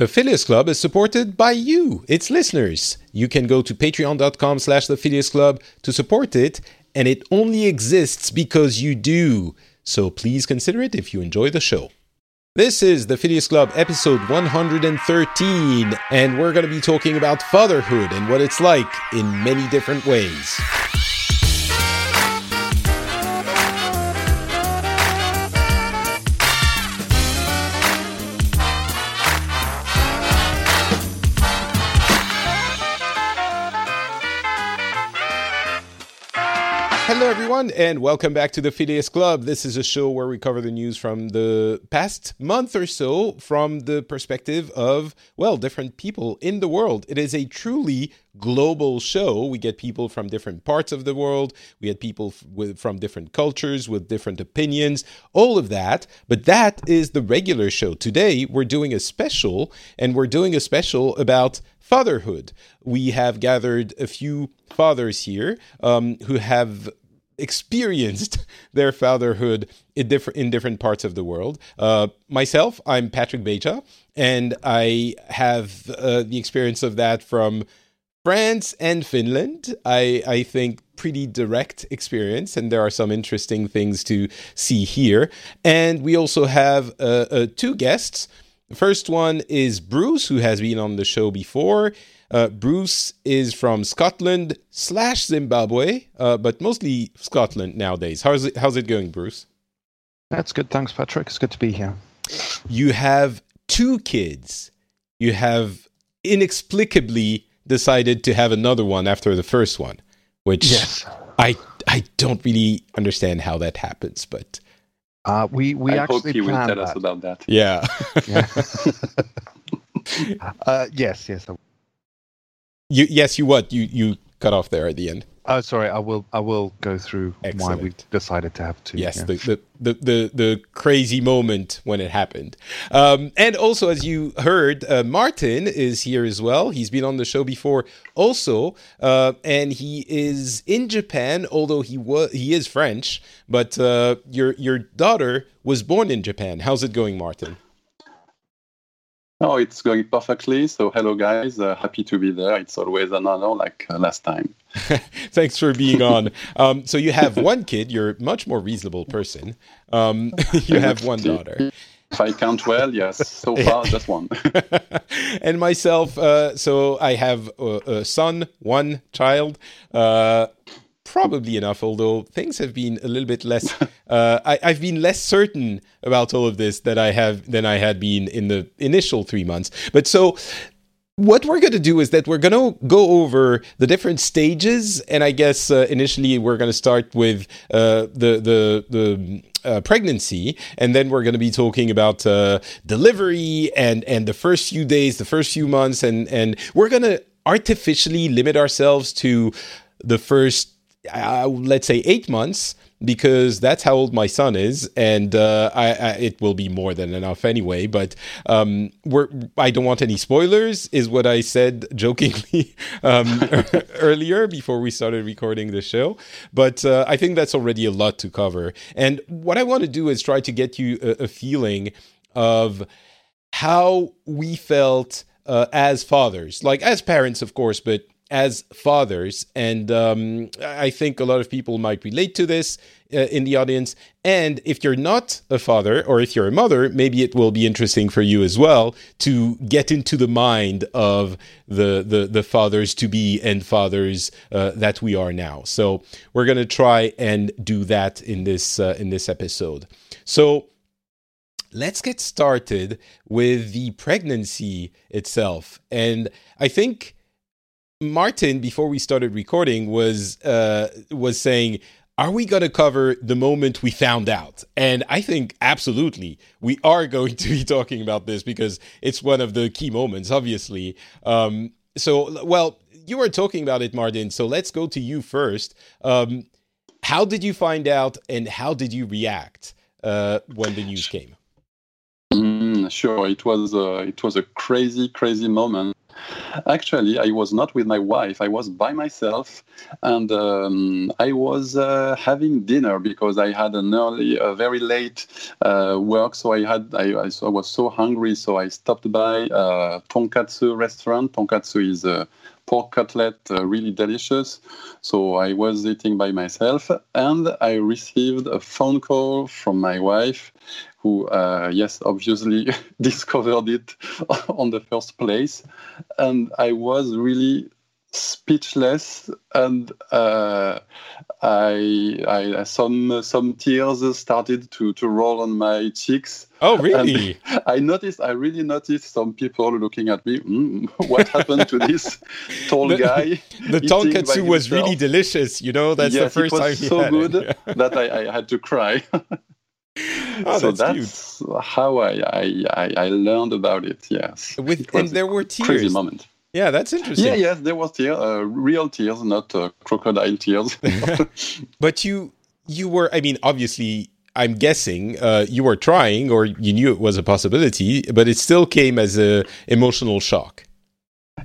The Phileas Club is supported by you, its listeners. You can go to patreon.com slash the Phileas Club to support it, and it only exists because you do. So please consider it if you enjoy the show. This is the Phileas Club episode 113, and we're going to be talking about fatherhood and what it's like in many different ways. Everyone, and welcome back to the Phileas Club. This is a show where we cover the news from the past month or so from the perspective of, well, different people in the world. It is a truly global show. We get people from different parts of the world, we get people with, from different cultures with different opinions, all of that. But that is the regular show. Today, we're doing a special, and we're doing a special about fatherhood. We have gathered a few fathers here um, who have experienced their fatherhood in different in different parts of the world. Uh, myself, I'm Patrick Beja, and I have uh, the experience of that from France and Finland. I I think pretty direct experience, and there are some interesting things to see here. And we also have uh, uh, two guests. The first one is Bruce, who has been on the show before. Uh, Bruce is from Scotland slash Zimbabwe, uh, but mostly Scotland nowadays. How's it, how's it going, Bruce? That's good. Thanks, Patrick. It's good to be here. You have two kids. You have inexplicably decided to have another one after the first one, which Yes. I I don't really understand how that happens, but Uh, we we I hope actually he will planned tell us that. about that. yeah. uh, yes, yes. I- you yes, you what? You you cut off there at the end. Oh, sorry. I will. I will go through why we decided to have two. Yes, yeah. the, the, the, the, the crazy moment when it happened. Um, and also, as you heard, uh, Martin is here as well. He's been on the show before also, uh, and he is in Japan, although he was he is French. But uh, your your daughter was born in Japan. How's it going, Martin? Oh, it's going perfectly. So, hello, guys. Uh, happy to be there. It's always an honor, like uh, last time. Thanks for being on. Um, so you have one kid. You're a much more reasonable person. Um, you have one daughter. If I count well, yes. So far, just one. and myself, uh, so I have a, a son, one child. Probably enough, although things have been a little bit less. Uh, I, I've been less certain about all of this that I have than I had been in the initial three months. But so what we're going to do is that we're going to go over the different stages, and I guess uh, initially we're going to start with uh, the the the uh, pregnancy, and then we're going to be talking about uh, delivery and and the first few days, the first few months, and and we're going to artificially limit ourselves to the first, uh, let's say, eight months because that's how old my son is, and uh, I, I, it will be more than enough anyway. But um, we're, I don't want any spoilers, is what I said jokingly um, earlier before we started recording the show. But uh, I think that's already a lot to cover. And what I want to do is try to get you a, a feeling of how we felt uh, as fathers, like as parents, of course, but as fathers. And um, I think a lot of people might relate to this uh, in the audience. And if you're not a father or if you're a mother, maybe it will be interesting for you as well to get into the mind of the the, the fathers to be and fathers uh, that we are now. So we're gonna try and do that in this uh, in this episode. So let's get started with the pregnancy itself. And I think Martin, before we started recording, was uh, was saying, "Are we going to cover the moment we found out?" And I think absolutely we are going to be talking about this because it's one of the key moments, obviously. Um, so, well, you were talking about it, Martin. So let's go to you first. Um, how did you find out, and how did you react uh, when the news came? Sure, it was uh, it was a crazy, crazy moment. Actually, I was not with my wife. I was by myself, and um, I was uh, having dinner because I had an early, a very late uh, work. So I had, I, I, was so hungry, so I stopped by a tonkatsu restaurant. Tonkatsu is a pork cutlet, uh, really delicious. So I was eating by myself, and I received a phone call from my wife who, uh, yes, obviously discovered it on the first place. And I was really speechless and uh, I, I some some tears started to, to roll on my cheeks. Oh, really? And I noticed. I really noticed some people looking at me. Mm, what happened to this tall the, guy? The tonkatsu was really delicious. You know, that's yes, the first it was time. so good that I, I had to cry. Oh, so that's, that's how I, I, I learned about it. Yes, with it and there were tears. Crazy moment. Yeah, that's interesting. Yeah, yes, there was tears, uh, real tears, not uh, crocodile tears. but you, you were. I mean, obviously, I'm guessing uh, you were trying, or you knew it was a possibility, but it still came as a emotional shock.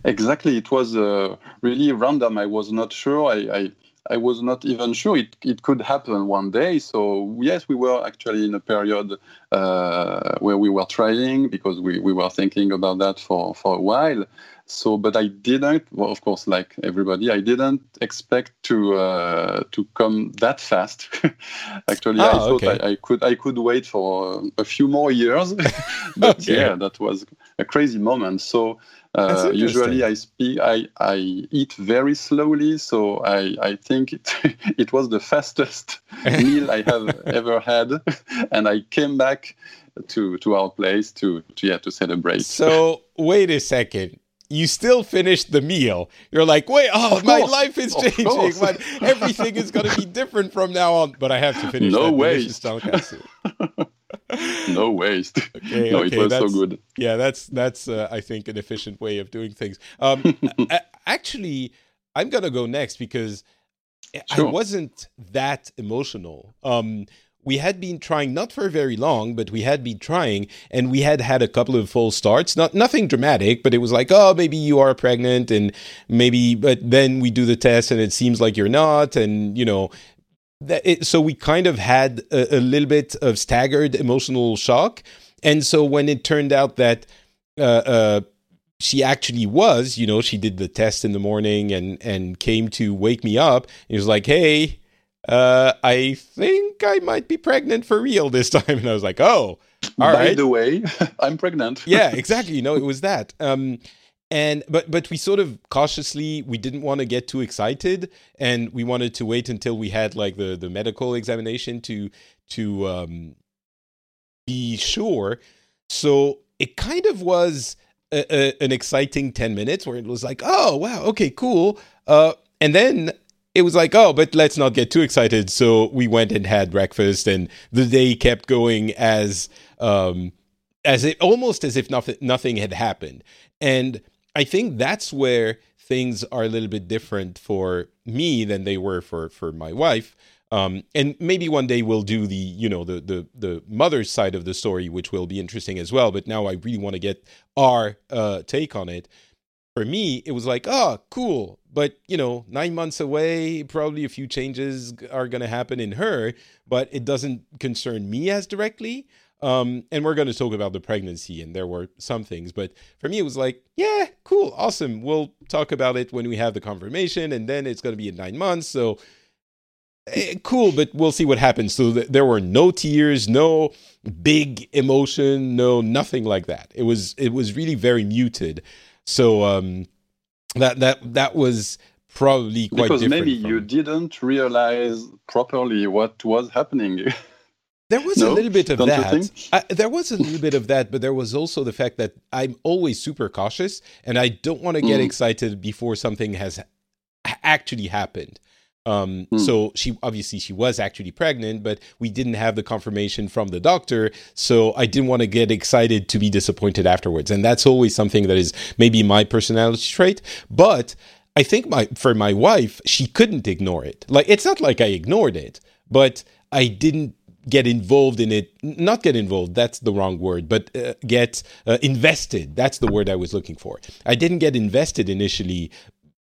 Exactly, it was uh, really random. I was not sure. I, I I was not even sure it, it could happen one day. So, yes, we were actually in a period uh, where we were trying because we, we were thinking about that for, for a while. So, but I didn't, well, of course, like everybody, I didn't expect to uh, to come that fast. actually, I thought okay. I, I, could I could wait for a few more years. but Okay. yeah, that was a crazy moment. So, uh, usually I speak, I, I eat very slowly, so I, I think it, it was the fastest meal I have ever had, and I came back to to our place to, to yeah to celebrate. So wait a second. You still finished the meal. You're like, wait, oh, my life is changing. But everything is going to be different from now on. But I have to finish No that waste. No waste. Okay, no, okay, it was so good. Yeah, that's that's uh, I think an efficient way of doing things. Um, actually, I'm gonna go next because I wasn't that emotional. Um, we had been trying not for very long, but we had been trying, and we had had a couple of false starts. Not nothing dramatic, but it was like, oh, maybe you are pregnant, and maybe, but then we do the test, and it seems like you're not, and you know. That it, so we kind of had a, a little bit of staggered emotional shock, and so when it turned out that uh, uh, she actually was, you know, she did the test in the morning and and came to wake me up. He was like, "Hey, uh, I think I might be pregnant for real this time." And I was like, "Oh, all By right." the way, I'm pregnant. yeah, exactly. You know, it was that. Um, and but but we sort of cautiously we didn't want to get too excited, and we wanted to wait until we had like the the medical examination to to um, be sure. So it kind of was a, a, an exciting ten minutes where it was like, oh wow, okay, cool. Uh, and then it was like, oh, but let's not get too excited. So we went and had breakfast, and the day kept going as um, as it almost as if nothing nothing had happened. And I think that's where things are a little bit different for me than they were for for my wife. Um, and maybe one day we'll do the you know the the the mother's side of the story, which will be interesting as well. But now I really want to get our uh, take on it. For me, it was like, oh, cool, but you know, nine months away, probably a few changes are going to happen in her, but it doesn't concern me as directly. Um, and we're going to talk about the pregnancy, and there were some things, but for me, it was like, yeah, cool, awesome. We'll talk about it when we have the confirmation, and then it's going to be in nine months. So, eh, cool, but we'll see what happens. So, th- there were no tears, no big emotion, no nothing like that. It was it was really very muted. So, um, that that that was probably quite because different. maybe from- you didn't realize properly what was happening. There was a little bit of that. I, there was a little bit of that, but there was also the fact that I'm always super cautious, and I don't want to get Mm. excited before something has actually happened. Um, Mm. So she obviously she was actually pregnant, but we didn't have the confirmation from the doctor. So I didn't want to get excited to be disappointed afterwards, and that's always something that is maybe my personality trait. But I think my for my wife, she couldn't ignore it. Like it's not like I ignored it, but I didn't get involved in it. Not get involved, that's the wrong word, but uh, get uh, invested. That's the word I was looking for. I didn't get invested initially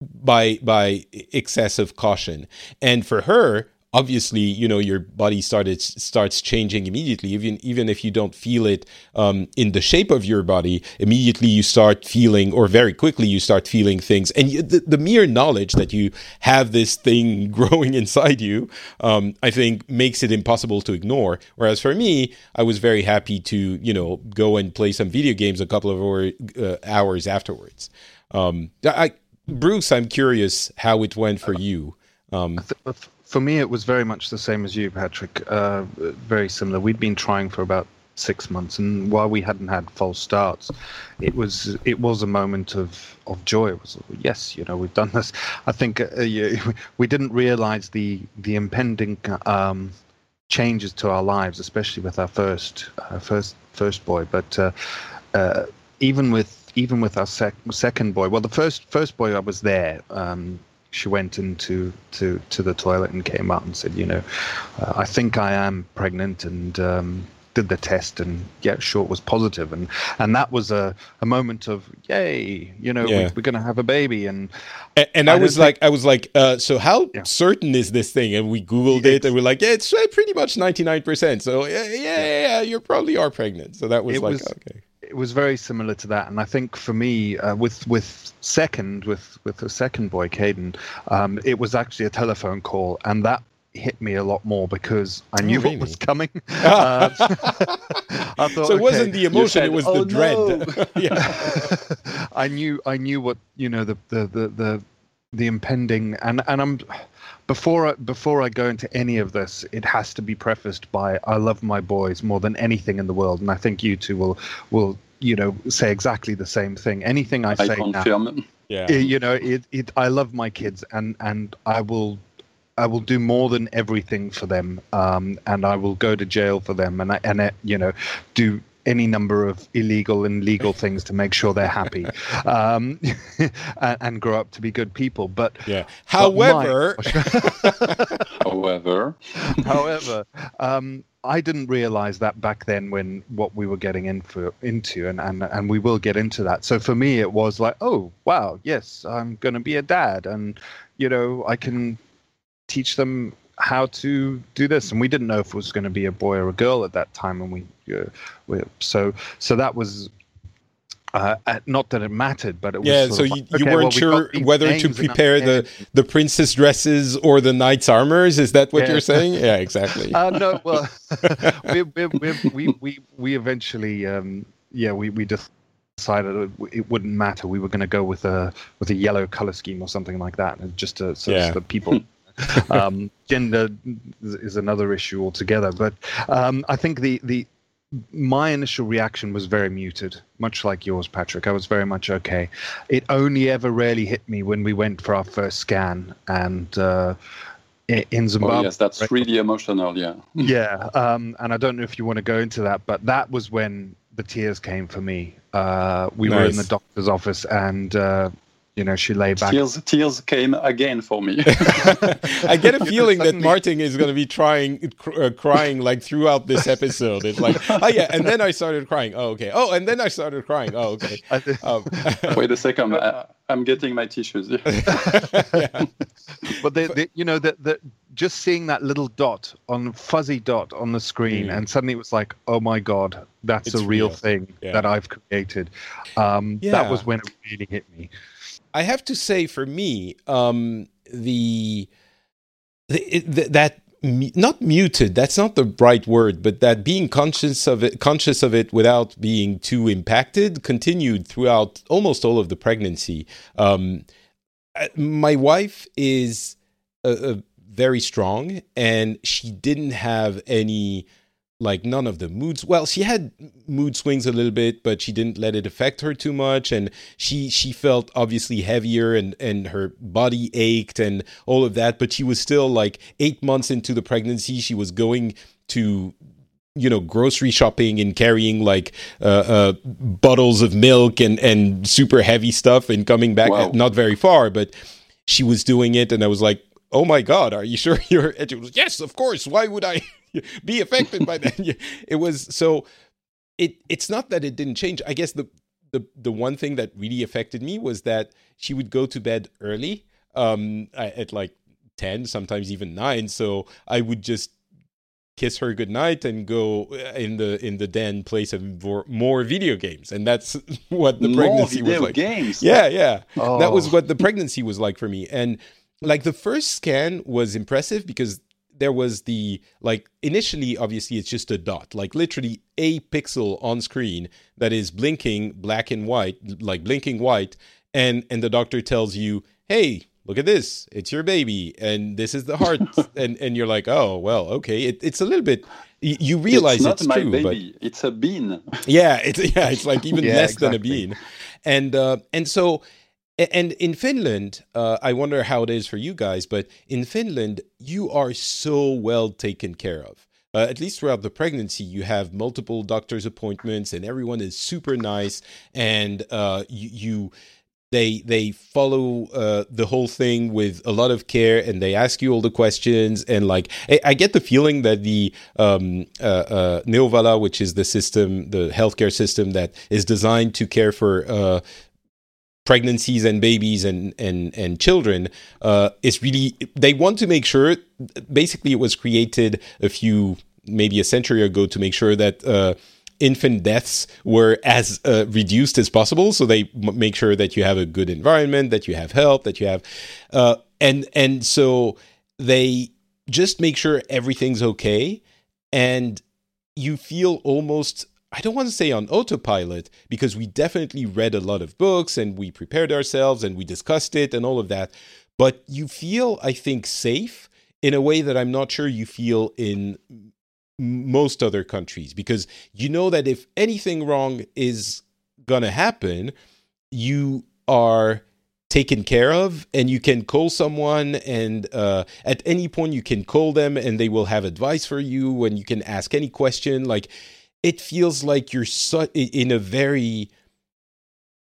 by by excessive caution. And for her, obviously you know your body started starts changing immediately. Even even if you don't feel it um, in the shape of your body immediately you start feeling or very quickly you start feeling things. And you, the, the, mere knowledge that you have this thing growing inside you um, i think makes it impossible to ignore. Whereas for me i was very happy to you know go and play some video games a couple of hour, uh, hours afterwards. Um, I, bruce i'm curious how it went for you. Um, for me, it was very much the same as you, Patrick. Uh, very similar. We'd been trying for about six months, and while we hadn't had false starts, it was it was a moment of of joy. It was yes, you know, we've done this. I think uh, we didn't realize the the impending um, changes to our lives, especially with our first uh, first first boy. But uh, uh, even with even with our sec- second boy, well, the first first boy, I was there. Um, she went into to to the toilet and came out and said, you know, uh, I think I am pregnant, and um, did the test, and yeah, sure, it was positive, and and that was a, a moment of yay, you know, yeah. we, are gonna have a baby, and and, and I, I, was like, think, I was like, uh, so how yeah. certain is this thing? And we googled it, and we're like, yeah, it's pretty much ninety nine percent. So yeah, yeah, yeah, you probably are pregnant. So that was like, was, okay it was very similar to that, and I think for me, uh, with with second with with the second boy, Caden, um, it was actually a telephone call, and that hit me a lot more because I knew oh, really? what was coming. uh, thought, so it okay, wasn't the emotion; said, it was oh, the dread. No. I knew I knew what you know the the the the, the impending and and I'm before I, before I go into any of this, it has to be prefaced by I love my boys more than anything in the world, and I think you two will will you know say exactly the same thing. Anything I, I say confirm. now, yeah, you know, it, it I love my kids, and and I will I will do more than everything for them, um, and I will go to jail for them, and I, and uh, you know, do any number of illegal and legal things to make sure they're happy um, and, and, grow up to be good people. But yeah, however, but however, however, um, I didn't realize that back then when what we were getting in for, into, and, and and we will get into that. So for me, it was like, oh wow, yes, I'm going to be a dad, and you know, I can teach them how to do this and we didn't know if it was going to be a boy or a girl at that time and we, uh, we so so that was uh, not that it mattered, but it was. Yeah, so you, like, you weren't well, sure whether to prepare the, the princess dresses or the knight's armors. Is that what yeah. you're saying? Yeah, exactly. Uh, no, well, we, we, we, we, we eventually, um, yeah, we, we just decided it wouldn't matter. We were going to go with a with a yellow color scheme or something like that, and just to, so yeah. that people um, gender is another issue altogether. But um, I think the the my initial reaction was very muted, much like yours, Patrick. I was very much okay. It only ever really hit me when we went for our first scan and. Uh, in Zimbabwe. Oh, yes, that's really emotional. Yeah. yeah, um, and I don't know if you want to go into that, but that was when the tears came for me. Uh, we nice. were in the doctor's office, and uh, you know, she lay back. Tears, tears came again for me. I get a feeling that Martin is going to be trying, uh, crying like throughout this episode. It's like, oh yeah, and then I started crying. Oh okay. Oh, and then I started crying. Oh okay. Um, Wait a second. I, am getting my tissues. yeah. But the, you know, the, the just seeing that little dot on fuzzy dot on the screen, mm. and suddenly it was like, oh my god, that's it's a real, real. thing yeah. that I've created. Um, yeah. That was when it really hit me. I have to say, for me, um, the, the, the that not muted that's not the right word but that being conscious of it conscious of it without being too impacted continued throughout almost all of the pregnancy. Um, uh, my wife is a, a very strong and she didn't have any like none of the moods well she had mood swings a little bit but she didn't let it affect her too much. And she she felt obviously heavier and and her body ached and all of that. But she was still like 8 months into the pregnancy she was going to you know grocery shopping and carrying like uh, uh, bottles of milk and and super heavy stuff and coming back wow. not very far. But she was doing it and i was like oh my god are you sure you're and she was yes of course. Why would i be affected by that. It was so. It it's not that it didn't change. I guess the the the one thing that really affected me was that she would go to bed early, um, at like ten, sometimes even nine. So I would just kiss her goodnight and go uh, in the in the den play some more video games and that's what the more pregnancy video was like games. yeah yeah Oh. that was what the pregnancy was like for me and like the first scan was impressive because there was the like initially obviously it's just a dot like literally a pixel on screen that is blinking black and white like blinking white and and the doctor tells you hey look at this it's your baby and this is the heart and and you're like oh well okay it, it's a little bit you realize it's it's, not my true baby. It's a bean. yeah, it's yeah, it's like even Yeah, less than a bean, and uh, and so and in Finland, uh, I wonder how it is for you guys, but in Finland, you are so well taken care of. Uh, at least throughout the pregnancy, you have multiple doctor's appointments, and everyone is super nice, and uh, you. you they they follow uh, the whole thing with a lot of care and they ask you all the questions and like I, I get the feeling that the um, uh, uh, Neuvola, which is the system, the healthcare system that is designed to care for pregnancies and babies and and and children, uh, is really they want to make sure. Basically, it was created a few maybe a century ago to make sure that. Uh, infant deaths were as uh, reduced as possible so they m- make sure that you have a good environment that you have help that you have uh, and and so they just make sure everything's okay and you feel almost I don't want to say on autopilot because we definitely read a lot of books and we prepared ourselves and we discussed it and all of that but you feel I think safe in a way that I'm not sure you feel in most other countries because you know that if anything wrong is gonna happen, you are taken care of and you can call someone and uh, at any point you can call them and they will have advice for you and you can ask any question like it feels like you're su- in a very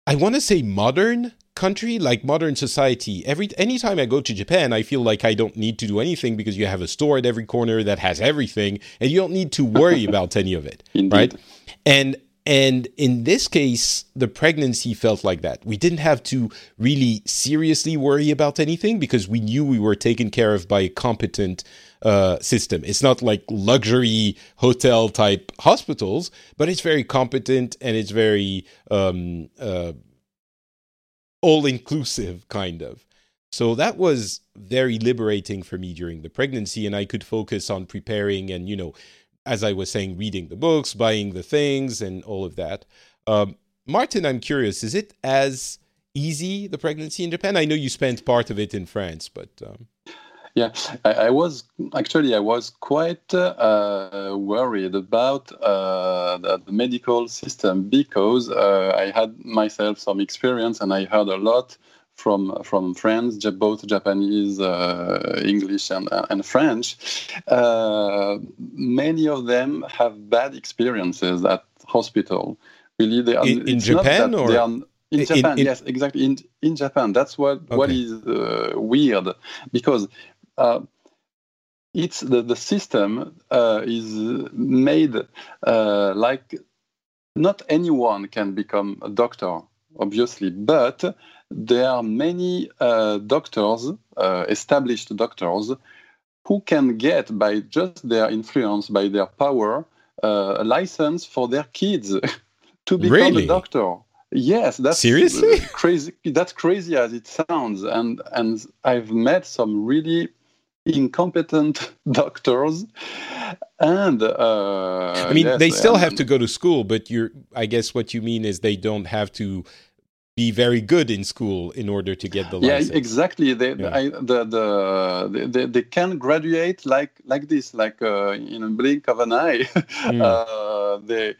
i want to say modern country like modern society every anytime i go to japan i feel like i don't need to do anything because you have a store at every corner that has everything and you don't need to worry about any of it Indeed. right and and in this case the pregnancy felt like that. We didn't have to really seriously worry about anything because we knew we were taken care of by a competent uh, system. It's not like luxury hotel type hospitals but it's very competent and it's very um, uh, all inclusive kind of. So that was very liberating for me during the pregnancy and i could focus on preparing and you know as I was saying, reading the books, buying the things, and all of that. Um, Martin, I'm curious, is it as easy the pregnancy in Japan? I know you spent part of it in France, but um... yeah, I, I, was actually I was quite uh, worried about uh, the, the, medical system because uh, I had myself some experience and I heard a lot from from friends, both Japanese, uh, English, and and French. Uh, many of them have bad experiences at hospital. Really, they are in, in Japan or they are, in Japan. in, yes, exactly. In in Japan, that's what okay. what is uh, weird because. it's the, the system is made like not anyone can become a doctor, obviously, but there are many uh, doctors, uh, established doctors, who can get by just their influence, by their power, uh, a license for their kids to become really? a doctor. Yes, that's seriously crazy. That's crazy as it sounds, and and I've met some really incompetent doctors and uh, i mean yes, they still and, have to go to school but you're i guess what you mean is they don't have to be very good in school in order to get the license. Yeah, exactly. They, Yeah. I, the, the, they, they can graduate like like this, like uh, in a blink of an eye. Mm. uh, they,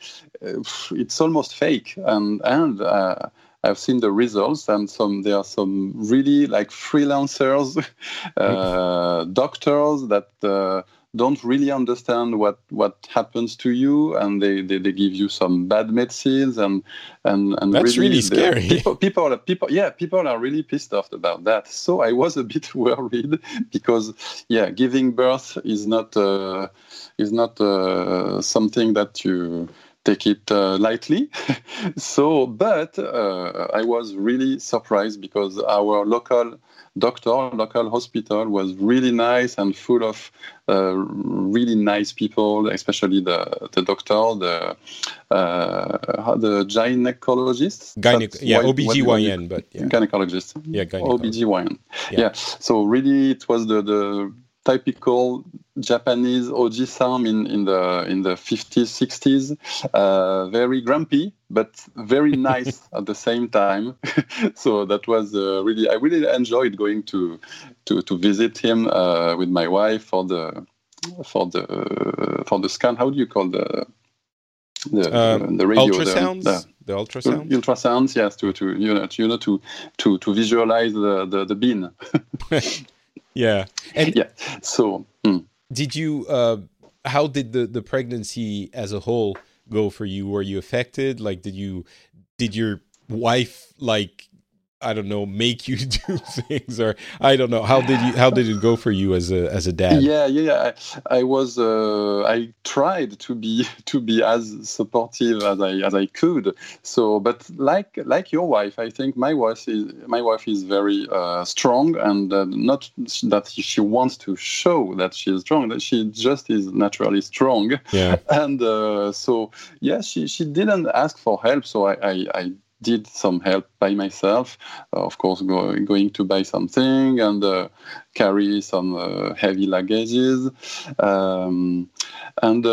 uh, it's almost fake, and and uh, I've seen the results, and some there are some really like freelancers, uh, doctors that uh, don't really understand what what happens to you, and they, they, they give you some bad medicines, and and and that's really, really scary. People, people people yeah people are really pissed off about that. So I was a bit worried because yeah, giving birth is not uh, is not uh, something that you take it uh, lightly. so, but uh, I was really surprised because our local doctor, local hospital was really nice and full of uh, really nice people, especially the the doctor, the uh, the gynecologist. Gyne- yeah, OBGYN, but yeah. gynecologist. Yeah, gynecologist. OBGYN. Yeah. yeah. So really, it was the the typical Japanese Oji-san in, in the in the 50s, 60s. Uh, very grumpy, but very nice at the same time. so that was uh, really I really enjoyed going to to, to visit him uh, with my wife for the for the for the scan. How do you call the the, um, the radio ultrasounds the, the, ultrasounds ultrasounds yes to to you know to, you know to to to visualize the the, the bean yeah and yeah so hmm. did you uh how did the the pregnancy as a whole go for you? Were you affected? Like did you did your wife like I don't know, make you do things, or I don't know. How did you? How did it go for you as a as a dad? Yeah, yeah. I, I was. Uh, I tried to be to be as supportive as I as I could. So, but like like your wife, I think my wife is my wife is very uh, strong, and uh, not that she wants to show that she is strong. That she just is naturally strong. Yeah. And uh, so, yeah, she she didn't ask for help. So I I, I did some help by myself. Uh, of course, go, going to buy something and uh, carry some uh, heavy luggages. Um, and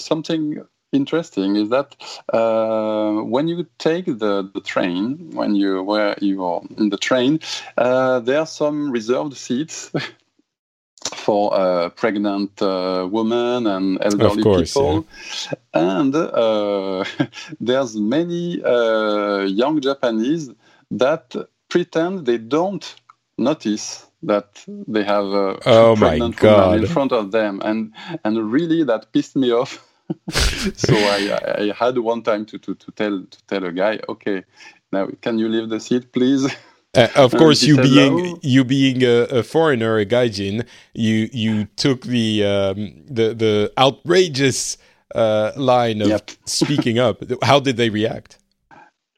something interesting is that uh, when you take the, the train, when you where you are in the train, uh, there are some reserved seats for uh, pregnant uh, women and elderly course, people. Yeah. And uh, there's many uh, young Japanese that pretend they don't notice that they have a oh pregnant woman in front of them, and and really that pissed me off. so I, I had one time to, to, to tell to tell a guy, okay, now can you leave the seat, please? Uh, of course, you being hello. you being a, a, foreigner, a gaijin, you you took the um, the the outrageous uh, line of yep. speaking up. How did they react?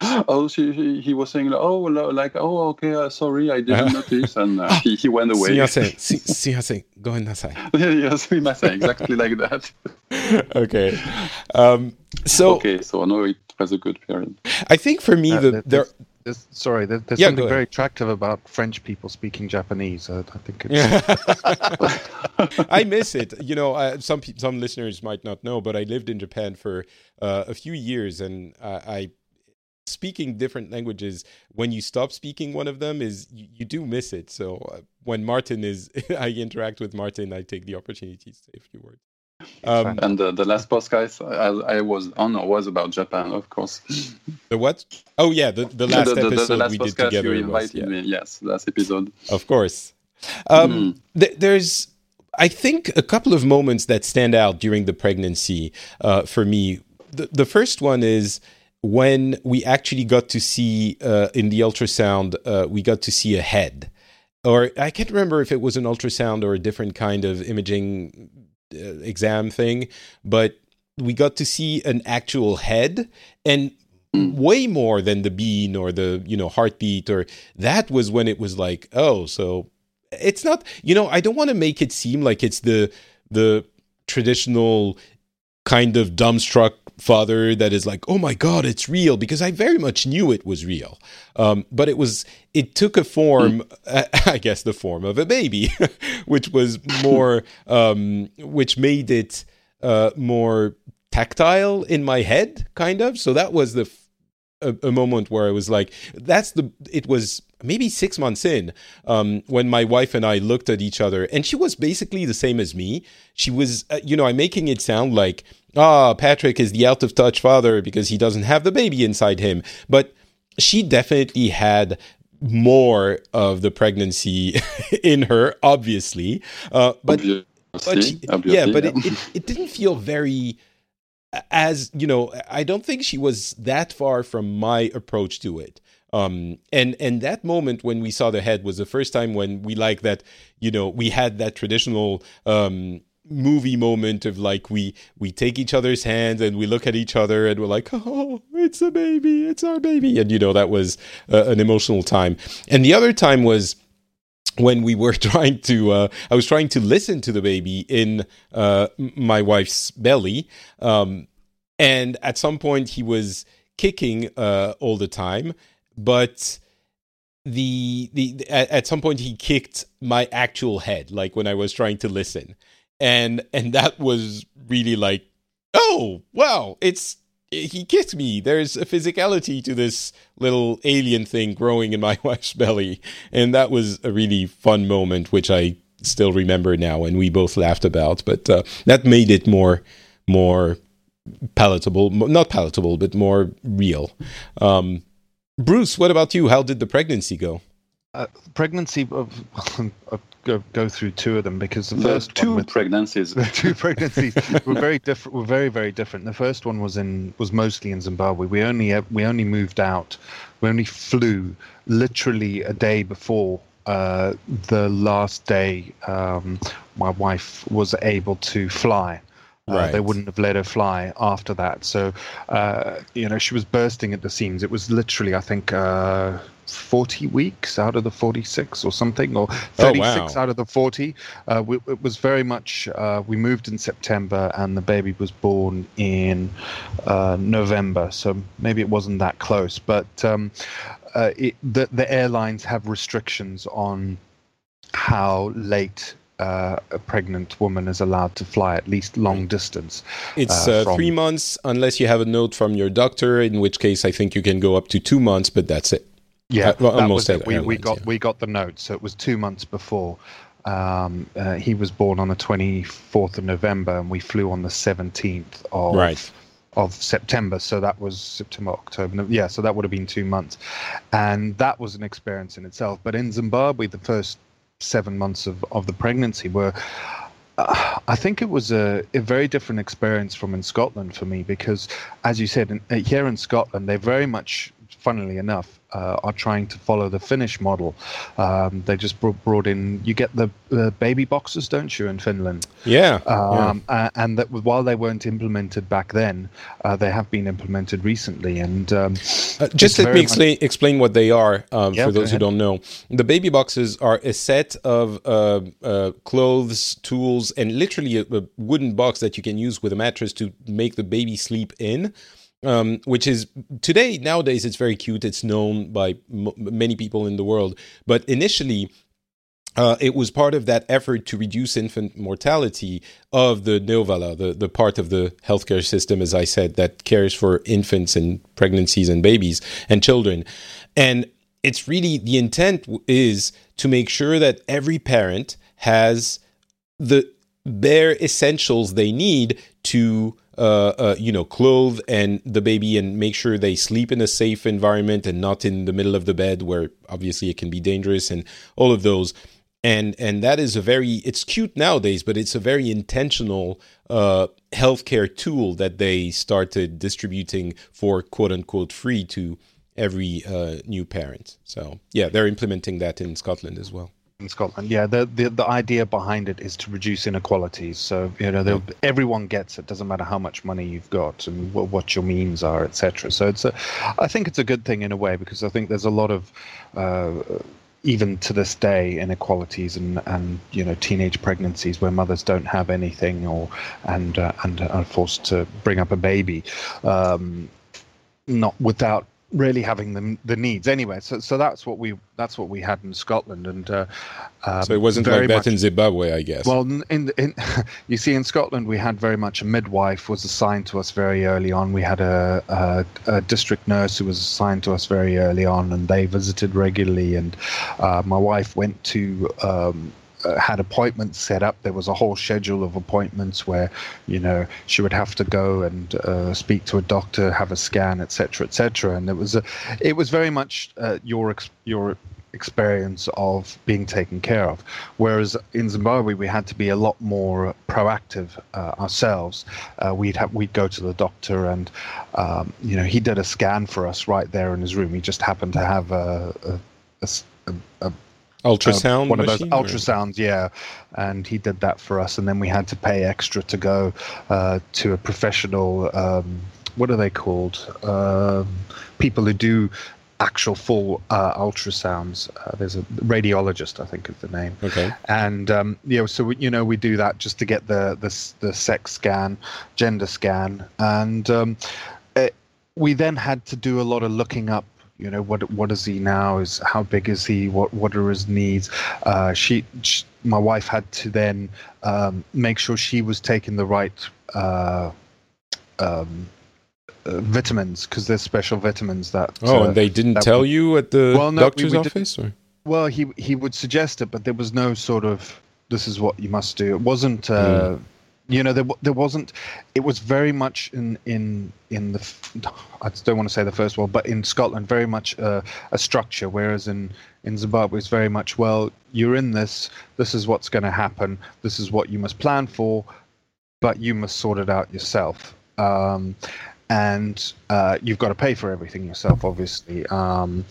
Oh, she, he, he was saying, "Oh, like, oh, okay, uh, sorry, I didn't notice," and uh, he, he went away. Sumimasen, go nasai. yes, sumimasen, exactly like that. okay, um, so okay, so no, it was a good period. I think for me, uh, the there there's, sorry, there, there's yeah, something very attractive about French people speaking Japanese. I, I think it's. I miss it. You know, uh, some some listeners might not know, but I lived in Japan for uh, a few years, and uh, I speaking different languages when you stop speaking one of them is you, you do miss it so uh, when martin is i interact with martin i take the opportunity to say a few words um, and uh, the last podcast I, I, was on was about Japan, of course. The what? Oh yeah, the, the last the, the, episode the last we did together. You invited was, yeah. me. Yes, last episode. Of course. Um, mm. th- there's, I think, a couple of moments that stand out during the pregnancy uh, for me. The, the first one is when we actually got to see uh, in the ultrasound, uh, we got to see a head. Or I can't remember if it was an ultrasound or a different kind of imaging Uh, exam thing, but we got to see an actual head and way more than the bean or the you know heartbeat or that was when it was like oh so it's not you know i don't want to make it seem like it's the the traditional kind of dumbstruck father that is like, oh my god, it's real because I very much knew it was real. Um, but it was it took a form, uh, I guess, the form of a baby, which was more, um, which made it uh, more tactile in my head, kind of. So that was the a, a, moment where I was like, that's the. It was maybe six months in um, when my wife and I looked at each other, and she was basically the same as me. She was, uh, you know, I'm making it sound like, ah, oh, Patrick is the out of touch father because he doesn't have the baby inside him, but she definitely had more of the pregnancy in her, obviously. Uh, but obviously, she- obviously, yeah, but it, it, it didn't feel very as you know. I don't think she was that far from my approach to it. Um, and and that moment when we saw the head was the first time when we like that. You know, we had that traditional. Um, movie moment of like we we take each other's hands and we look at each other and we're like oh it's a baby it's our baby. And you know that was uh, an emotional time. And the other time was when we were trying to uh, i was trying to listen to the baby in uh, my wife's belly um, and at some point he was kicking uh, all the time but the, the at some point he kicked my actual head like when i was trying to listen and and that was really like oh wow it's he kicked me. There's a physicality to this little alien thing growing in my wife's belly. And that was a really fun moment which i still remember now and we both laughed about. But uh, that made it more more palatable not palatable but more real. Um, bruce what about you? How did the pregnancy go Uh, pregnancy of I'll go go through two of them because the the first two one with pregnancies. the two pregnancies were very different. Were very very different. The first one was in was mostly in Zimbabwe. We only we only moved out. We only flew literally a day before uh, the last day um, my wife was able to fly. Uh, They wouldn't have let her fly after that. So, uh, you know, she was bursting at the seams. It was literally, I think, uh, 40 weeks out of the 46 or something, or 36 wow. out of the 40. Uh, we, it was very much, uh, we moved in September and the baby was born in uh, November. So maybe it wasn't that close. But um, uh, it, the, the airlines have restrictions on how late uh, a pregnant woman is allowed to fly, at least long distance. It's uh, uh, three months unless you have a note from your doctor, in which case I think you can go up to two months, but that's it. Yeah, Uh, well, that almost was it. We, we got yeah. we got the note, so it was two months before. Um, uh, he was born on the twenty fourth of November, and we flew on the seventeenth of Right. of September. So that was September, October. Yeah, so that would have been two months, and that was an experience in itself. But in Zimbabwe, the first seven months of of the pregnancy were. Uh, I think it was a, a very different experience from in Scotland for me because, as you said, in, uh, here in Scotland, they're very much, funnily enough, uh, are trying to follow the Finnish model. Um, they just brought, brought in, you get the uh, baby boxes, don't you, in Finland? Yeah. yeah. Um, a- and that while they weren't implemented back then, uh, they have been implemented recently. And um, Uh, just let me explain explain what they are um, Yeah, for those who don't know. The baby boxes are a set of uh, uh, clothes, tools, and literally a, a wooden box that you can use with a mattress to make the baby sleep in. Um, which is today nowadays it's very cute. It's known by m- many people in the world, but initially uh, it was part of that effort to reduce infant mortality of the Neuvola, the, the part of the healthcare system, as I said, that cares for infants and pregnancies and babies and children. And it's really the intent is to make sure that every parent has the bare essentials they need to uh, uh, you know clothe and the baby and make sure they sleep in a safe environment and not in the middle of the bed where obviously it can be dangerous and all of those. And and that is a very it's cute nowadays but it's a very intentional uh, healthcare tool that they started distributing for quote unquote free to every uh, new parent. So yeah they're implementing that in scotland as well in Scotland. Yeah, the, the the idea behind it is to reduce inequalities. So you know, everyone gets it. Doesn't matter how much money you've got and what, what your means are, etc. So it's a, I think it's a good thing in a way because I think there's a lot of. Uh, even to this day, inequalities and, and you know teenage pregnancies where mothers don't have anything or and uh, and are forced to bring up a baby, um, not without really having the the needs anyway. So so that's what we that's what we had in Scotland and uh, um, so it wasn't like that much- in zimbabwe i guess well, in, in, you see, in Scotland, we had very much a midwife was assigned to us very early on. We had a, a, a district nurse who was assigned to us very early on, and they visited regularly. And uh, my wife went to. Um, had appointments set up. There was a whole schedule of appointments where, you know, she would have to go and uh, speak to a doctor, have a scan, etc., etc. And it was a, it was very much uh, your your experience of being taken care of. Whereas in Zimbabwe, we had to be a lot more proactive uh, ourselves. Uh, we'd have we'd go to the doctor, and um, you know he did a scan for us right there in his room. He just happened to have a, a, a, a ultrasound uh, one of those ultrasounds yeah. And he did that for us. And then we had to pay extra to go uh, to a professional um, what are they called? Um, people who do actual full uh, ultrasounds. Uh, there's a radiologist i think is the name. Okay. And um, yeah so we, you know we do that just to get the the, the sex scan gender scan. And um, it, we then had to do a lot of looking up you know what what is he now? Is how big is he? What what are his needs? Uh, she, she, my wife had to then um, make sure she was taking the right uh, um, uh, vitamins because there's special vitamins that oh uh, and they didn't tell we- you at the Well, no, we- doctor's we didn't- office or? well he he would suggest it but there was no sort of this is what you must do. It wasn't uh, you know there there wasn't it was very much in in in the I don't want to say the first world but in Scotland very much a structure whereas in in Zimbabwe it's very much well you're in this this is what's going to happen this is what you must plan for but you must sort it out yourself um, and uh, you've got to pay for everything yourself obviously um,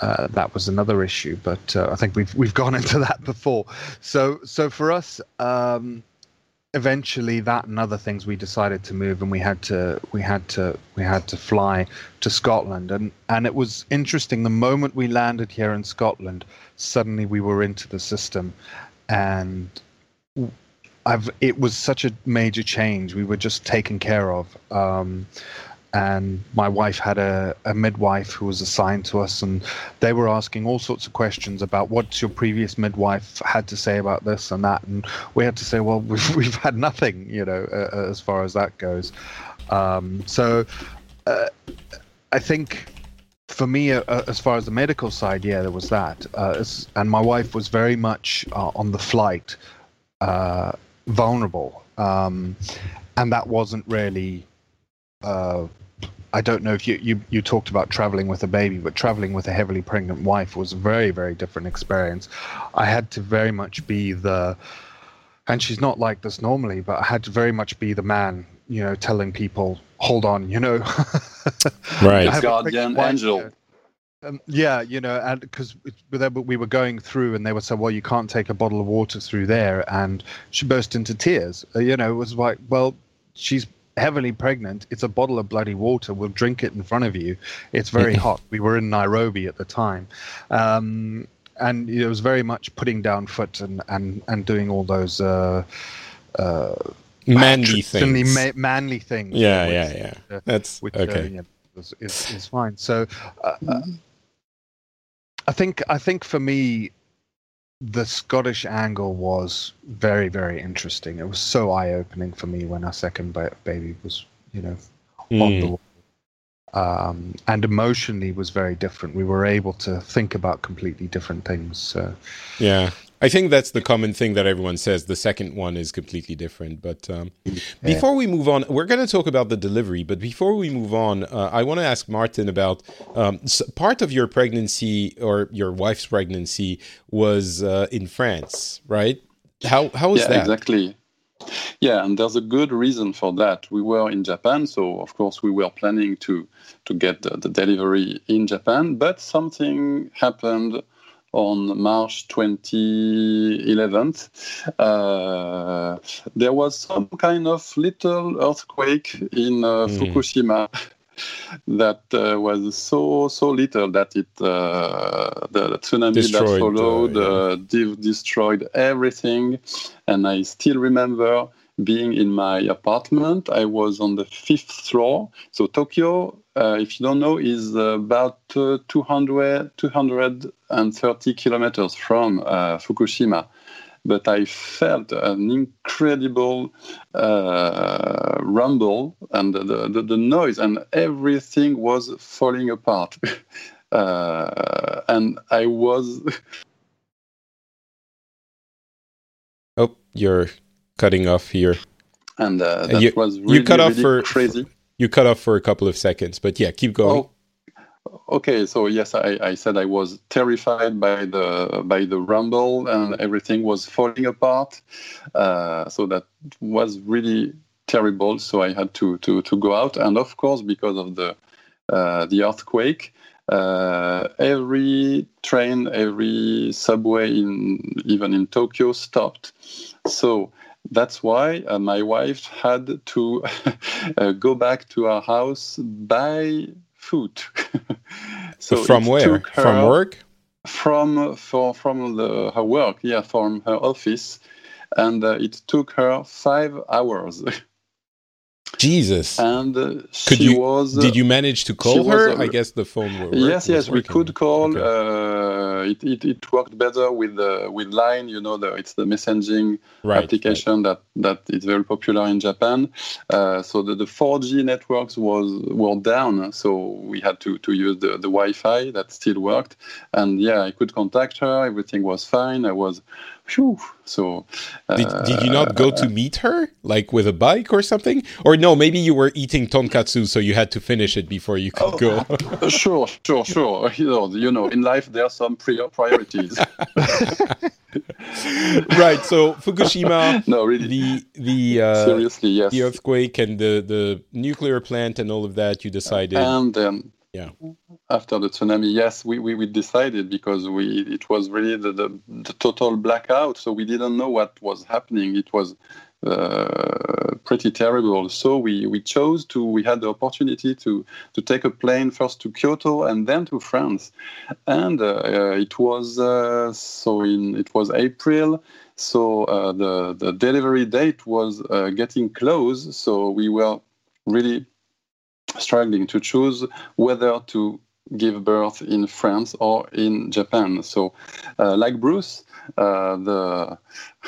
uh, that was another issue, but uh, I think we've we've gone into that before. So so for us, um, eventually that and other things we decided to move, and we had to we had to we had to fly to Scotland, and and it was interesting. The moment we landed here in Scotland, suddenly we were into the system, and. I've, it was such a major change. We were just taken care of. Um, and my wife had a, a midwife who was assigned to us and they were asking all sorts of questions about what's your previous midwife had to say about this and that and we had to say well we've, we've had nothing you know uh, as far as that goes. Um, so uh, i think for me uh, uh, as far as the medical side yeah there was that. Uh, and my wife was very much uh, on the flight uh, vulnerable. Um, and that wasn't really uh, I don't know if you, you you talked about traveling with a baby, but traveling with a heavily pregnant wife was a very very different experience. I had to very much be the, and she's not like this normally, but I had to very much be the man, you know, telling people, hold on, you know, Right. I have a Guardian pregnant wife, angel. you know. Um, yeah, you know, and because we were going through, and they would say, "Well, you can't take a bottle of water through there," and she burst into tears. Uh, you know, it was like, "Well, she's heavily pregnant. It's a bottle of bloody water. We'll drink it in front of you. It's very hot." We were in Nairobi at the time, um, and it was very much putting down foot and and and doing all those. Uh, uh, Manly things. ma- manly things. yeah, which, yeah, yeah. uh, That's which uh, okay. know, is, is, is fine. So, uh, uh, I think I think for me, the Scottish angle was very very interesting. It was so eye opening for me when our second ba- baby was, you know, on Mm. the wall. Um, and emotionally was very different. We were able to think about completely different things. So, Yeah. I think that's the common thing that everyone says. The second one is completely different. But um, before we move on, we're going to talk about the delivery. But before we move on, uh, I want to ask Martin about um, s- part of your pregnancy or your wife's pregnancy was uh, in France, right? How how was yeah, that? exactly. Yeah, and there's a good reason for that. We were in Japan, so of course we were planning to to get the, the delivery in Japan, but something happened on March 2011. Uh, there was some kind of little earthquake in uh, Mm. Fukushima that uh, was so so little that it uh, the, tsunami Destroyed, that uh, followed yeah. uh, de- destroyed everything and i still remember being in my apartment i was on the fifth floor so tokyo uh, if you don't know is about uh, 200 230 kilometers from uh, fukushima but I felt an incredible uh, rumble and the, the, the noise, and everything was falling apart. uh, and I was Oh, you're cutting off here. and uh, that you- was you really, cut off really for- crazy. You cut off for a couple of seconds, but yeah, keep going. Oh, okay so yes I, I said i was terrified by the by the rumble and everything was falling apart uh, so that was really terrible so i had to to to go out and of course because of the uh, the earthquake uh, every train every subway in even in tokyo stopped so that's why uh, my wife had to uh, go back to our house by foot. so from where? From work? From for from the her work, yeah, from her office, and uh, it took her five hours. Jesus. And uh, could you, was. did you manage to call her? I guess the phone was. Yes, yes, we could call. Okay. Uh, it, it, it worked better with the with Line. You know, the, it's the messaging right, application right. that that is very popular in Japan. Uh, so the, the 4G networks was were down, so we had to to use the the Wi-Fi that still worked. And yeah, I could contact her. Everything was fine. I was Whew. So, uh, did, did you not go to meet her, like with a bike or something? Or no, maybe you were eating tonkatsu, so you had to finish it before you could oh, go. sure, sure, sure. You know, you know, in life there are some priorities. right. So Fukushima. no, really. The the uh, seriously, yes. The earthquake and the the nuclear plant and all of that. You decided. And then yeah. After the tsunami yes we, we, we decided because we it was really the, the, the, total blackout so we didn't know what was happening. It was uh, pretty terrible. So we, we chose to we had the opportunity to to take a plane first to kyoto and then to france. And uh, uh, it was uh, so in it was april. So uh, the the delivery date was uh, getting close. So we were really struggling to choose whether to give birth in France or in Japan. So, uh, like Bruce, uh, the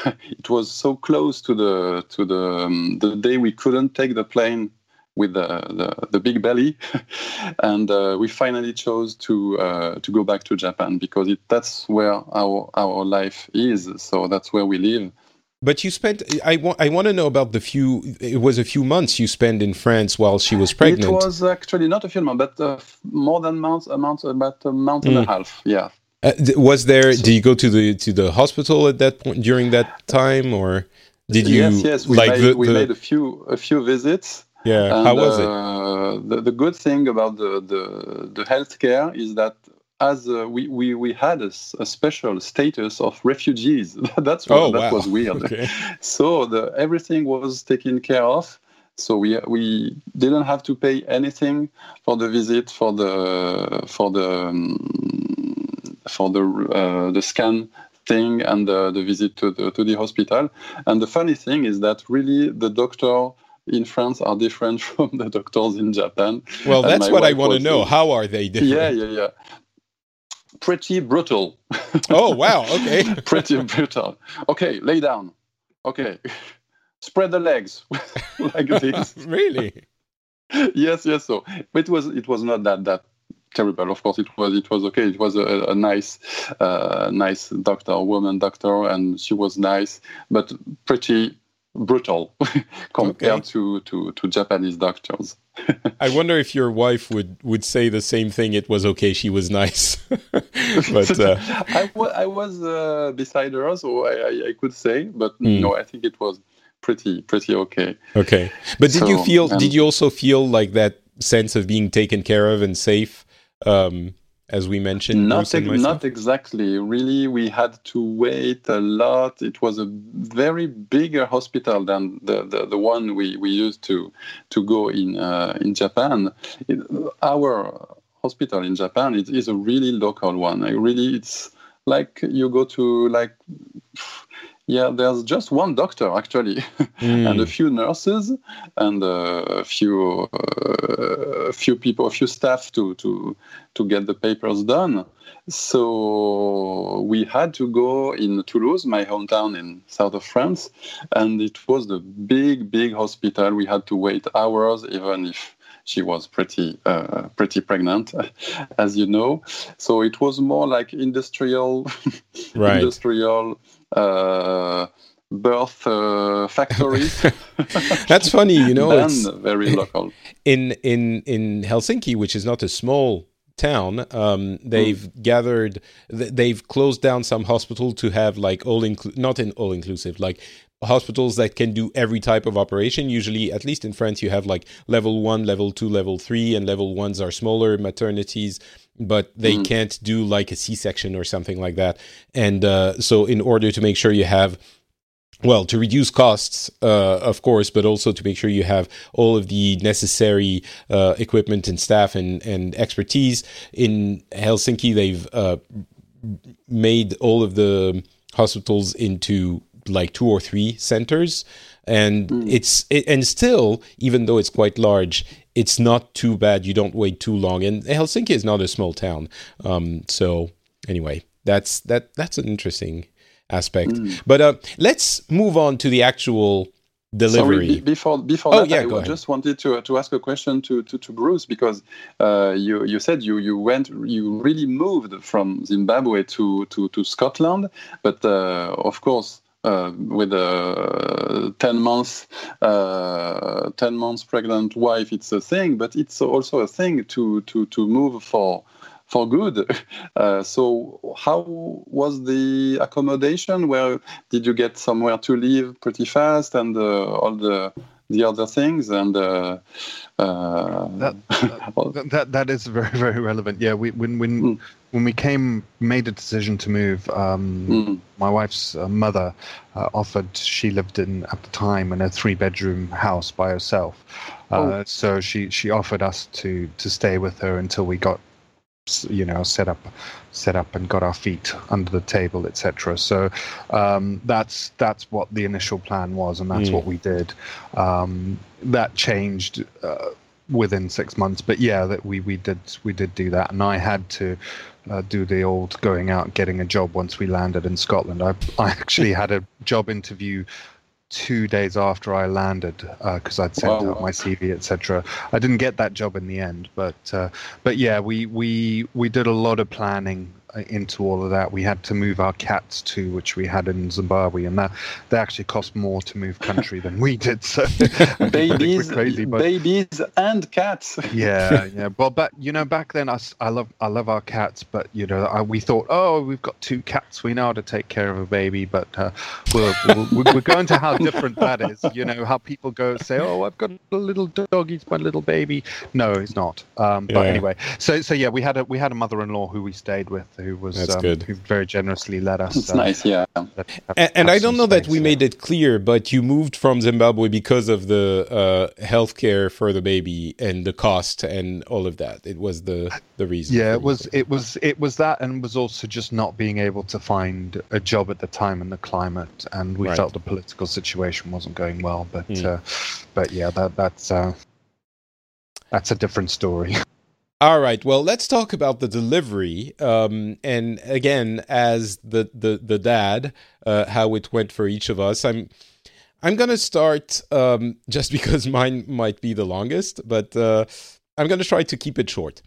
it was so close to the to the um, the day we couldn't take the plane with the the, the big belly, and uh, we finally chose to uh, to go back to Japan because it, that's where our our life is. So that's where we live. But you spent. I want. I want to know about the few. It was a few months you spent in France while she was pregnant. It was actually not a few months, but uh, more than months. A month, about a month mm. and a hmm. half. Yeah. Uh, was there? So, did you go to the to the hospital at that point during that time, or did you? Yes, yes. We, like made, the, we made a few a few visits. Yeah. And, How was uh, it? The, the good thing about the the the healthcare is that as uh, we, we, we had a, a, special status of refugees. That's what, oh, that wow. was weird. Okay. So the, everything was taken care of. So we we didn't have to pay anything for the visit for the for the um, for the uh, the scan thing and the, the visit to the to the hospital. And the funny thing is that really the doctor in France are different from the doctors in Japan. Well, that's what I want to know. How are they different? Yeah, yeah, yeah pretty brutal. oh wow! Okay. pretty brutal. Okay, lay down. Okay, spread the legs like this. really? yes, yes. So, it was it was not that that terrible. Of course, it was it was okay. It was a, a nice, uh, nice doctor, woman doctor, and she was nice, but pretty brutal compared okay. to, to to Japanese doctors. I wonder if your wife would would say the same thing. It was okay. She was nice, but uh... I, I was uh, beside her, so I, I, I could say. But mm. no, I think it was pretty pretty okay. Okay, but did so, you feel? did you also feel like that sense of being taken care of and safe? Um, as we mentioned? Not, ex- not exactly. Really, we had to wait a lot. It was a very bigger hospital than the, the, the one we, we used to to go in uh, in Japan. It, our hospital in Japan it is a really local one. I really, it's like you go to like yeah, there's just one doctor actually, mm. and a few nurses, and a few uh, a few people, a few staff to to to get the papers done. So we had to go in Toulouse, my hometown in south of France, and it was the big, big hospital. We had to wait hours, even if she was pretty uh, pretty pregnant, as you know. So it was more like industrial, right. industrial birth uh, factories. That's funny, you know. it's very local. In in in Helsinki, which is not a small town. Um, they've mm. gathered, they've closed down some hospital to have like all inclusive, not in all inclusive, like hospitals that can do every type of operation. Usually, at least in France, you have like level one, level two, level three, and level ones are smaller maternities, but they mm. can't do like a C section or something like that. And uh, so, in order to make sure you have well, to reduce costs, uh, of course, but also to make sure you have all of the necessary uh, equipment and staff and, and expertise. In Helsinki, they've uh, made all of the hospitals into like two or three centers, and mm. it's it, and still, even though it's quite large, it's not too bad. You don't wait too long, and Helsinki is not a small town. Um, so anyway, that's that that's an interesting aspect. Mm. But uh, let's move on to the actual delivery. Sorry, before before oh, that, yeah, I just wanted to to ask a question to to, to Bruce because uh, you you said you you went you really moved from Zimbabwe to to to Scotland, but uh, of course. Uh, with a 10 months uh, 10 months pregnant wife it's a thing but it's also a thing to to to move for for good. Uh, so, how was the accommodation? Where did you get somewhere to live pretty fast, and uh, all the the other things? And uh, uh that, that that is very very relevant. Yeah, we when when mm. when we came made a decision to move. Um, mm. My wife's uh, mother uh, offered. She lived in at the time in a three bedroom house by herself. Oh. So she she offered us to to stay with her until we got you know set up set up and got our feet under the table etc so um, that's that's what the initial plan was and that's mm. what we did. Um, that changed uh, within six months but yeah that we we did we did do that. And i had to uh, do the old going out getting a job once we landed in scotland. I i actually had a job interview two days after I landed because uh, I'd sent wow. out my CV, etc. I didn't get that job in the end, but uh, but yeah, we we we did a lot of planning into all of that. We had to move our cats too, which we had in Zimbabwe, and that they actually cost more to move country than we did. So babies, crazy, but, babies, and cats. yeah, yeah. Well, but you know, back then I, I love I love our cats, but you know, I, we thought, oh, we've got two cats, we know how to take care of a baby, but uh, we're, we're, we're going to how different that is. You know, how people go say, oh, I've got a little dog, he's my little baby. No, he's not. Um, but yeah. anyway, so so yeah, we had a we had a mother-in-law who we stayed with who was um, who very generously let us. It's uh, nice, yeah. and, and I don't know space, that we yeah. made it clear, but you moved from Zimbabwe because of the uh, health care for the baby and the cost and all of that. It was the the reason. Yeah, it was. It was. It was that, and was also just not being able to find a job at the time and the climate, and we right. felt the political situation wasn't going well. But mm. uh, but yeah, that that's. Uh, that's a different story. All right. Well, let's talk about the delivery. Um, and again, as the the the dad, uh, how it went for each of us. I'm I'm gonna start um, just because mine might be the longest, but uh, I'm gonna try to keep it short.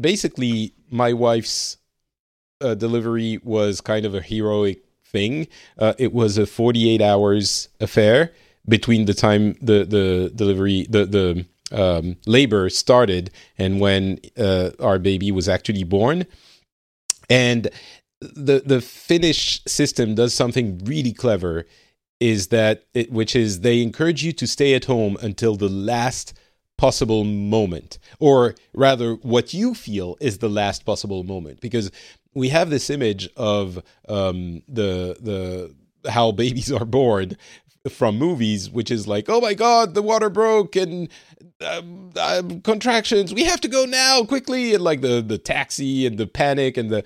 Basically, my wife's uh, delivery was kind of a heroic thing. Uh, it was a 48 hours affair between the time the the delivery the the um, labor started and when uh, our baby was actually born. And the the Finnish system does something really clever, is that it, which is they encourage you to stay at home until the last possible moment, or rather, what you feel is the last possible moment, because we have this image of um, the the how babies are born from movies, which is like, oh my god, the water broke and um, um, contractions. We have to go now, quickly, and like the the taxi and the panic and the.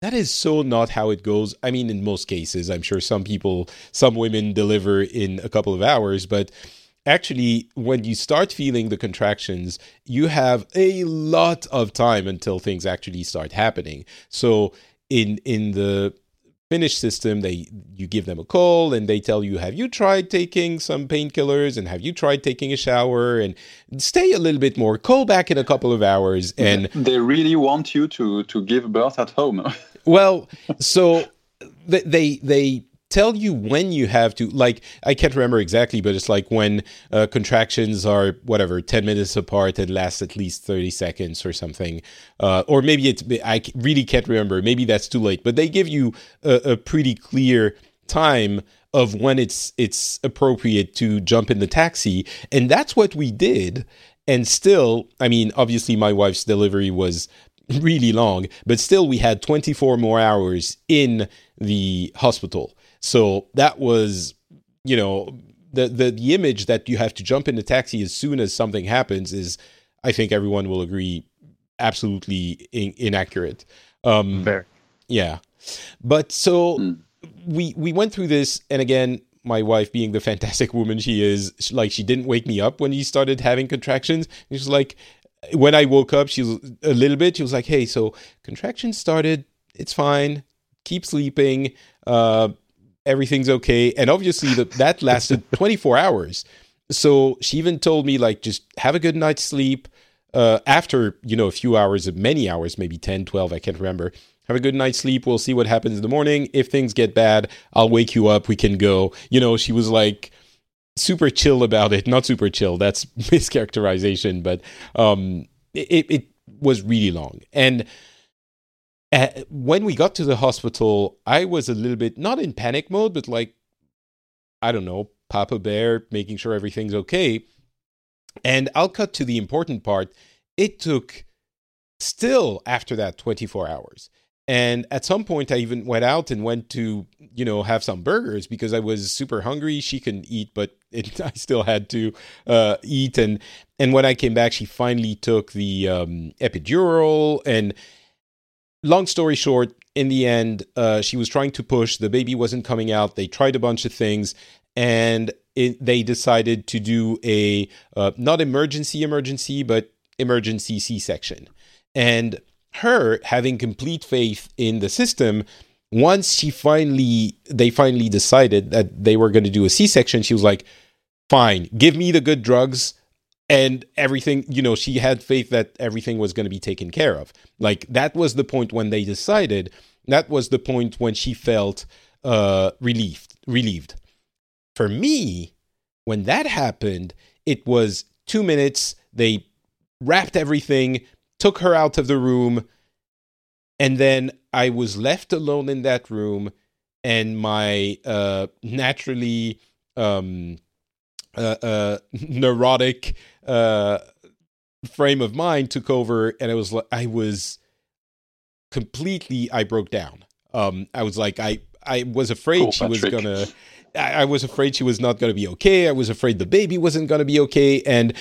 That is so not how it goes. I mean, in most cases, I'm sure some people, some women deliver in a couple of hours, but actually, when you start feeling the contractions, you have a lot of time until things actually start happening. So, in in the Finnish system, they you give them a call and they tell you, have you tried taking some painkillers and have you tried taking a shower and stay a little bit more. Call back in a couple of hours and they really want you to to give birth at home. well, so they they tell you when you have to like i can't remember exactly but it's like when uh, contractions are whatever 10 minutes apart and last at least 30 seconds or something. Uh, or maybe it's i really can't remember. Maybe that's too late. But they give you a, a pretty clear time of when it's it's appropriate to jump in the taxi. And that's what we did. And still i mean obviously my wife's delivery was really long but still we had 24 more hours in the hospital so that was, you know, the, the the image that you have to jump in the taxi as soon as something happens is, I think everyone will agree, absolutely in, inaccurate. Um, Very. Yeah, but so mm. we we went through this, and again, my wife, being the fantastic woman she is, she, like she didn't wake me up when he started having contractions. She's like, when I woke up, she was a little bit. She was like, "Hey, so contractions started. It's fine. Keep sleeping. Uh, everything's okay. And obviously, the, that lasted 24 hours. So she even told me, like, just have a good night's sleep. Uh, after, you know, a few hours, of many hours, maybe 10, 12, I can't remember. Have a good night's sleep. We'll see what happens in the morning. If things get bad, I'll wake you up. We can go. You know, she was like super chill about it. Not super chill. That's mischaracterization, but um, it, it was really long. And uh, when we got to the hospital, I was a little bit not in panic mode, but like, I don't know, Papa Bear, making sure everything's okay. And I'll cut to the important part. It took still after that 24 hours. And at some point, I even went out and went to, you know, have some burgers because I was super hungry. She couldn't eat, but it, I still had to uh, eat. And and when I came back, she finally took the um, epidural, and long story short, in the end, uh, she was trying to push. The baby wasn't coming out. They tried a bunch of things, and it, they decided to do a uh, not emergency emergency, but emergency C-section. And her having complete faith in the system, once she finally they finally decided that they were going to do a C-section, she was like, "Fine, give me the good drugs and everything you know she had faith that everything was going to be taken care of. Like that was the point when they decided that was the point when she felt uh relieved relieved. For me when that happened it was 2 minutes they wrapped everything took her out of the room and then i was left alone in that room and my uh naturally um uh, uh, neurotic uh, frame of mind took over, and it was like I was completely. I broke down. Um, I was like, I I was afraid cool, she was gonna. I, I was afraid she was not going to be okay. I was afraid the baby wasn't going to be okay, and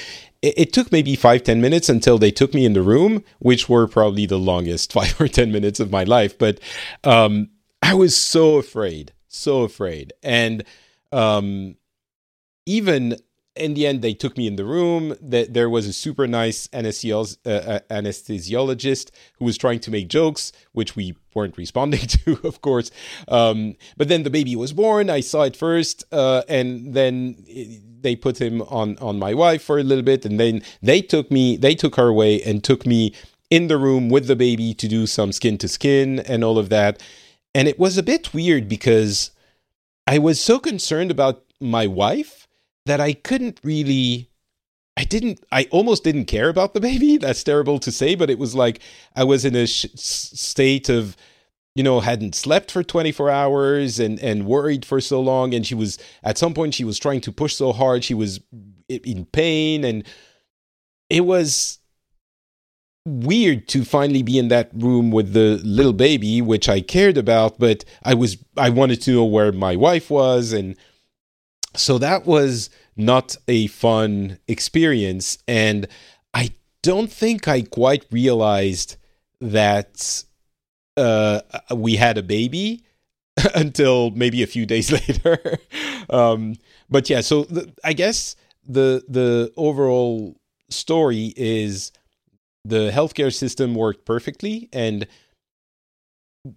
it, it, took maybe five ten minutes until they took me in the room, which were probably the longest five or ten minutes of my life. But um, I was so afraid, so afraid, and um, even in the end, they took me in the room. That there was a super nice anesthesiologist, uh, uh, anesthesiologist who was trying to make jokes, which we weren't responding to, of course. Um, but then the baby was born. I saw it first, uh, and then they put him on on my wife for a little bit, and then they took me. They took her away and took me in the room with the baby to do some skin to skin and all of that. And it was a bit weird because I was so concerned about my wife that I couldn't really I didn't I almost didn't care about the baby. That's terrible to say, but it was like I was in a sh- state of you know hadn't slept for 24 hours and and worried for so long. And she was at some point she was trying to push so hard she was in pain. And it was weird to finally be in that room with the little baby which I cared about but I was I wanted to know where my wife was. And so that was not a fun experience. And I don't think I quite realized that uh, we had a baby until maybe a few days later. um, but yeah, so the, I guess the the overall story is the healthcare system worked perfectly and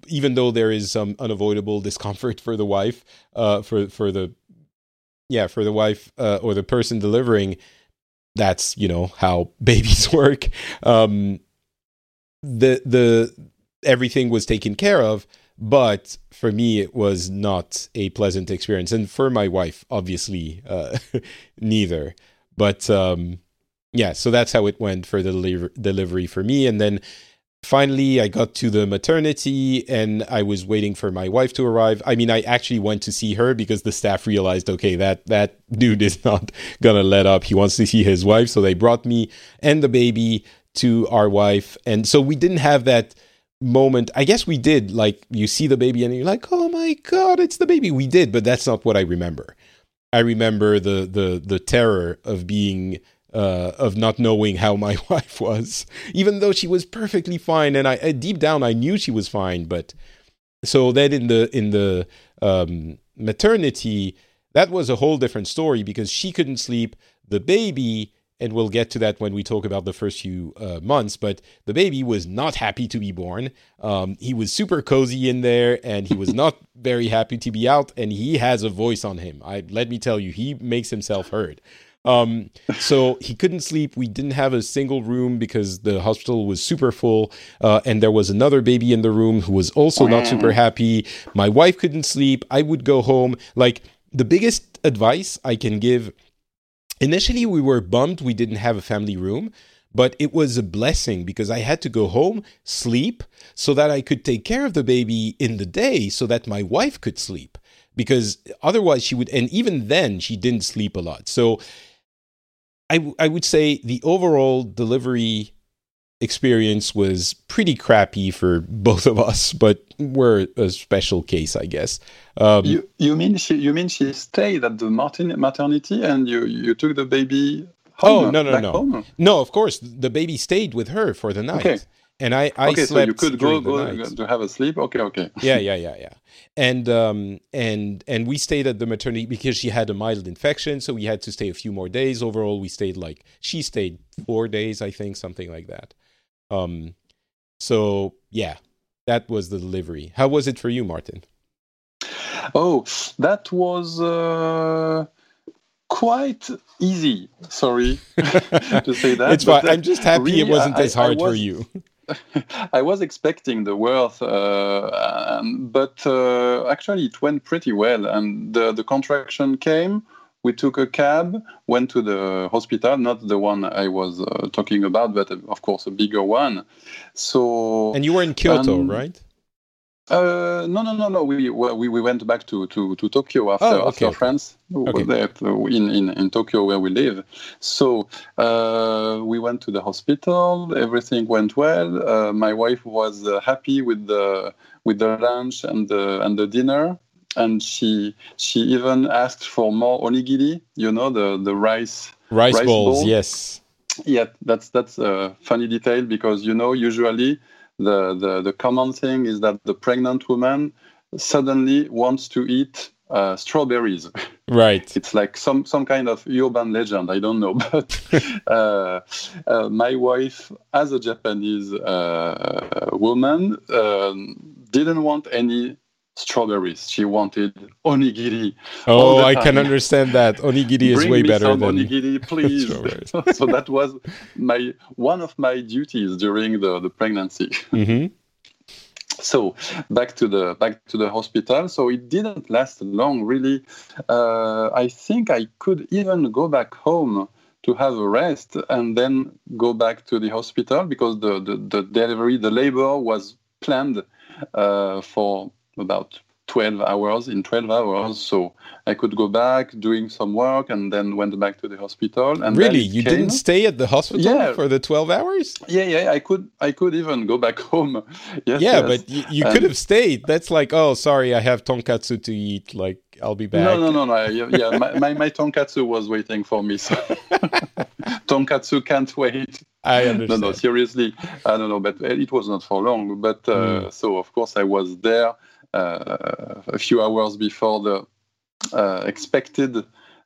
even though there is some unavoidable discomfort for the wife uh, for for the yeah, for the wife uh, or the person delivering, that's you know how babies work. Um, the the everything was taken care of, but for me, it was not a pleasant experience, and for my wife, obviously, uh, neither. But um, yeah, so that's how it went for the deliver- delivery for me, and then finally I got to the maternity and I was waiting for my wife to arrive. I mean, I actually went to see her because the staff realized, okay, that that dude is not gonna let up. He wants to see his wife, so they brought me and the baby to our wife, and so we didn't have that moment. I guess we did. Like you see the baby and you're like, oh my god, it's the baby. We did, but that's not what I remember. I remember the the the terror of being uh, of not knowing how my wife was, even though she was perfectly fine, and I deep down I knew she was fine. But so then in the in the um, maternity, that was a whole different story because she couldn't sleep. The baby and we'll get to that when we talk about the first few uh, months. But the baby was not happy to be born. Um, he was super cozy in there, and he was not very happy to be out. And he has a voice on him. I let me tell you, he makes himself heard. Um, so he couldn't sleep. We didn't have a single room because the hospital was super full, uh, and there was another baby in the room who was also not super happy. My wife couldn't sleep. I would go home. Like the biggest advice I can give initially we were bummed we didn't have a family room but it was a blessing because I had to go home, sleep, so that I could take care of the baby in the day so that my wife could sleep. Because otherwise, she would, and even then, she didn't sleep a lot. So I, I would say the overall delivery experience was pretty crappy for both of us, but we're a special case, I guess. Um, you you mean she you mean she stayed at the Martin, maternity and you you took the baby? Home, oh no no no home? no! Of course, the baby stayed with her for the night. Okay. And I, I okay, slept so you could go, go to have a sleep. Okay, okay. yeah, yeah, yeah, yeah. And um, and and we stayed at the maternity because she had a mild infection, so we had to stay a few more days. Overall, we stayed like she stayed four days, I think, something like that. Um, so yeah, that was the delivery. How was it for you, Martin? Oh, that was uh, quite easy. Sorry to say that. it's fine. I'm just happy really, it wasn't I, as hard was, for you. I was expecting the worst, uh, um, but uh, actually it went pretty well, and the, the contraction came we took a cab, went to the hospital, not the one I was uh, talking about, but uh, of course a bigger one. So and you were in Kyoto, um, right? Uh, no, no, no, no. We, we we went back to, to, to Tokyo after oh, okay, after France, okay. there in, in in Tokyo where we live. So uh, we went to the hospital. Everything went well. Uh, my wife was uh, happy with the with the lunch and the and the dinner and she she even asked for more onigiri. You know the the rice rice, rice balls. Bowl. Yes. Yeah, that's that's a funny detail because you know usually the, the the common thing is that the pregnant woman suddenly wants to eat uh, strawberries. Right. it's like some some kind of urban legend. I don't know, but uh, uh, my wife, as a Japanese uh, woman, um, didn't want any strawberries. She wanted onigiri. Oh, I can understand that. Onigiri is way better than onigiri, please. so that was my one of my duties during the, the pregnancy. Mm-hmm. So back to the back to the hospital. So it didn't last long, really. Uh, I think I could even go back home to have a rest and then go back to the hospital because the the, the delivery, the labor was planned uh, for about 12 hours in 12 hours so i could go back doing some work and then went back to the hospital and really you came. didn't stay at the hospital yeah. for the 12 hours yeah yeah i could i could even go back home yes yeah yes. but you, you could have stayed that's like oh sorry i have tonkatsu to eat like i'll be back no no no no yeah my, my, my tonkatsu was waiting for me so tonkatsu can't wait I understand. No, no, seriously, I don't know, but it was not for long. But uh, mm. so, of course, I was there a few hours before the uh, expected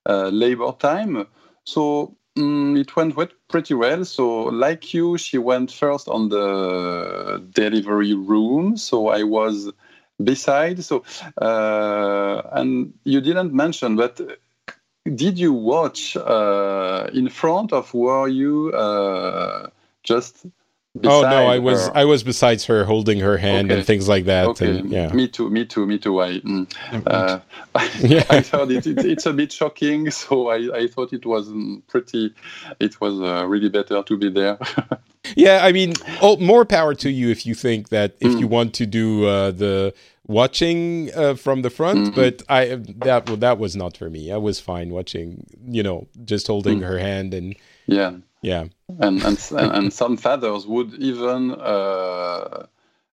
uh, labor time. So mm, it went pretty well. So, like you, she went first on the delivery room. So I was beside. So, uh, and you didn't mention, but did you watch uh, in front of where you uh, just oh no, I was her. I was besides her, holding her hand Okay. and things like that. Okay, And, yeah, me too, me too, me too. I, mm, uh, Yeah. I thought it, it, it's a bit shocking, so I, I thought it was mm, pretty. It was uh, really better to be there. yeah. I mean, oh, more power to you if you think that if Mm. you want to do uh, the watching uh, from the front. Mhm. But I that well, that was not for me. I was fine watching. You know, just holding Mm. her hand and yeah, yeah. and and and, some fathers would even uh,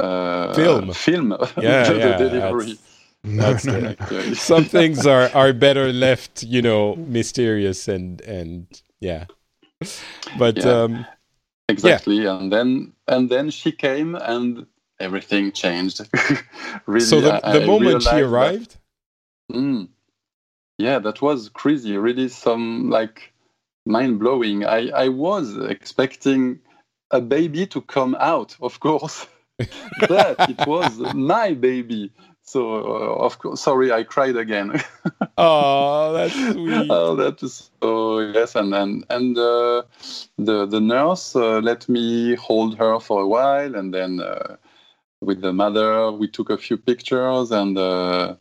uh, Film. film Yeah, the, yeah, the delivery. No, That's no, no. Some things are are better left, you know, mysterious and and yeah. But Yeah. um exactly and then and then she came and everything changed really so the, the I moment she realized that- arrived, Mm. yeah that was crazy really some like mind blowing i i was expecting a baby to come out of course but it was my baby so uh, of course sorry i cried again oh, that's sweet. oh, that is so yes, and and and uh, the the nurse uh, let me hold her for a while, and then uh, with the mother we took a few pictures, and uh,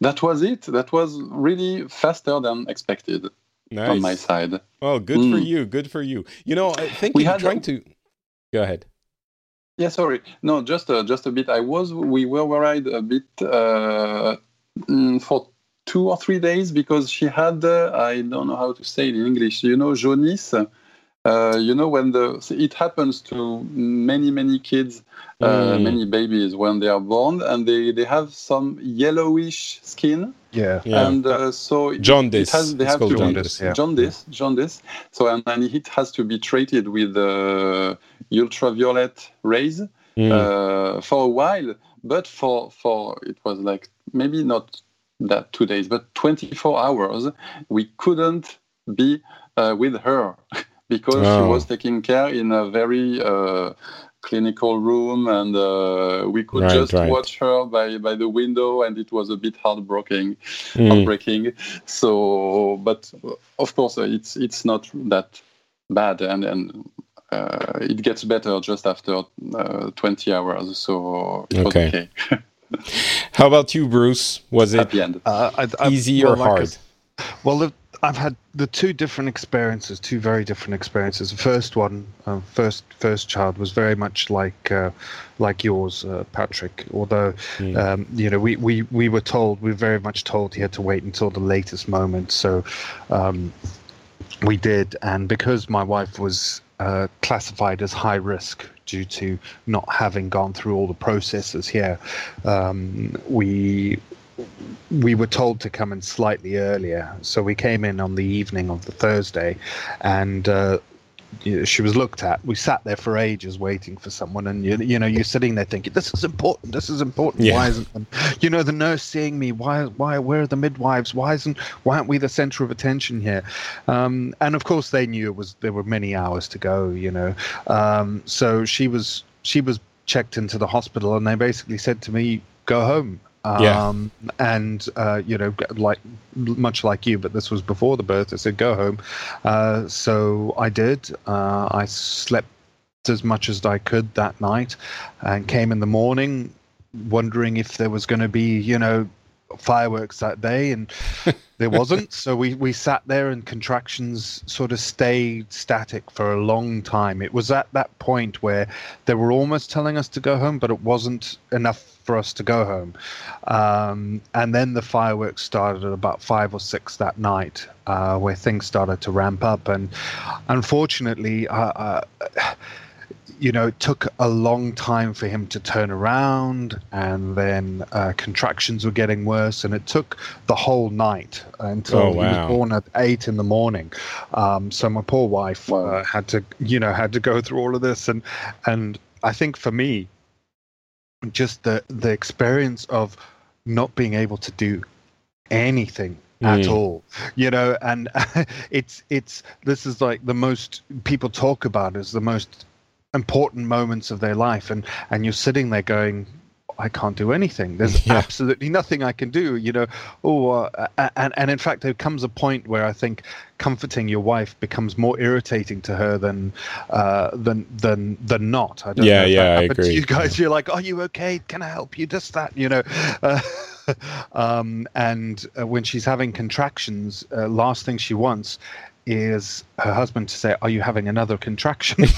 that was it. That was really faster than expected on my side. Oh, good for Mm. you. Good for you. You know, I think We had- trying to. Go ahead. Yeah, sorry, no, just uh, just a bit. I was we were worried a bit uh, mm, for two or three days because she had uh, I don't know how to say it in English. You know, jaundice. Uh, you know when the it happens to many many kids, uh, Mm. many babies when they are born, and they they have some yellowish skin, Yeah. Yeah. and uh, so it, Jaundice. it has they It's have called to jaundice, be yeah. jaundice, jaundice. So and, and it has to be treated with uh, ultraviolet rays Mm. uh, for a while, but for for it was like maybe not that two days, but 24 hours, we couldn't be uh, with her because she Oh. was taking care in a very uh, clinical room, and uh, we could Right, just right. watch her by by the window, and it was a bit heartbreaking, Mm. heartbreaking. So, but of course, uh, it's it's not that bad, and and uh, it gets better just after uh, 20 hours. So it was Okay. okay. How about you, Bruce? Was it At the end. Uh, I, I, easy well, or like I hard? s- well, the, I've had the two different experiences, two very different experiences. The first one, uh, first first child, was very much like uh, like yours, uh, Patrick. Although, Mm. um, you know, we, we we were told, we were very much told he had to wait until the latest moment. So, um, we did, and because my wife was uh, classified as high risk due to not having gone through all the processes here, um, we we were told to come in slightly earlier. So we came in on the evening of the Thursday, and uh, she was looked at. We sat there for ages waiting for someone, and you, you know you're sitting there thinking, "This is important. This is important. Yeah. Why isn't you know the nurse seeing me? Why? Why? Where are the midwives? Why isn't? Why aren't we the center of attention here?" Um, and of course, they knew it was there were many hours to go. You know, um, so she was she was checked into the hospital, and they basically said to me, "Go home." Yeah. Um, and uh, you know, like much like you, but this was before the birth. I said, "Go home." Uh, so I did. Uh, I slept as much as I could that night, and came in the morning, wondering if there was going to be, you know, fireworks that day, and there wasn't. So we we sat there, and contractions sort of stayed static for a long time. It was at that point where they were almost telling us to go home, but it wasn't enough for us to go home. Um, and then the fireworks started at about five or six that night, uh, where things started to ramp up. And unfortunately, uh, uh, you know, it took a long time for him to turn around, and then uh, contractions were getting worse, and it took the whole night until Oh, he was born at eight in the morning. Um, so my poor wife uh, had to, you know, had to go through all of this, and and I think for me, just the the experience of not being able to do anything at Mm. all you know and it's it's this is like the most people talk about as the most important moments of their life and and you're sitting there going I can't do anything. There's Yeah. absolutely nothing I can do. You know, oh, uh, and and in fact, there comes a point where I think comforting your wife becomes more irritating to her than uh, than than than not. I don't Yeah, know yeah, I agree. you guys, you're like, "Are you okay? Can I help you?" Just that, you know. Uh, um, and uh, when she's having contractions, uh, last thing she wants is her husband to say, "Are you having another contraction?"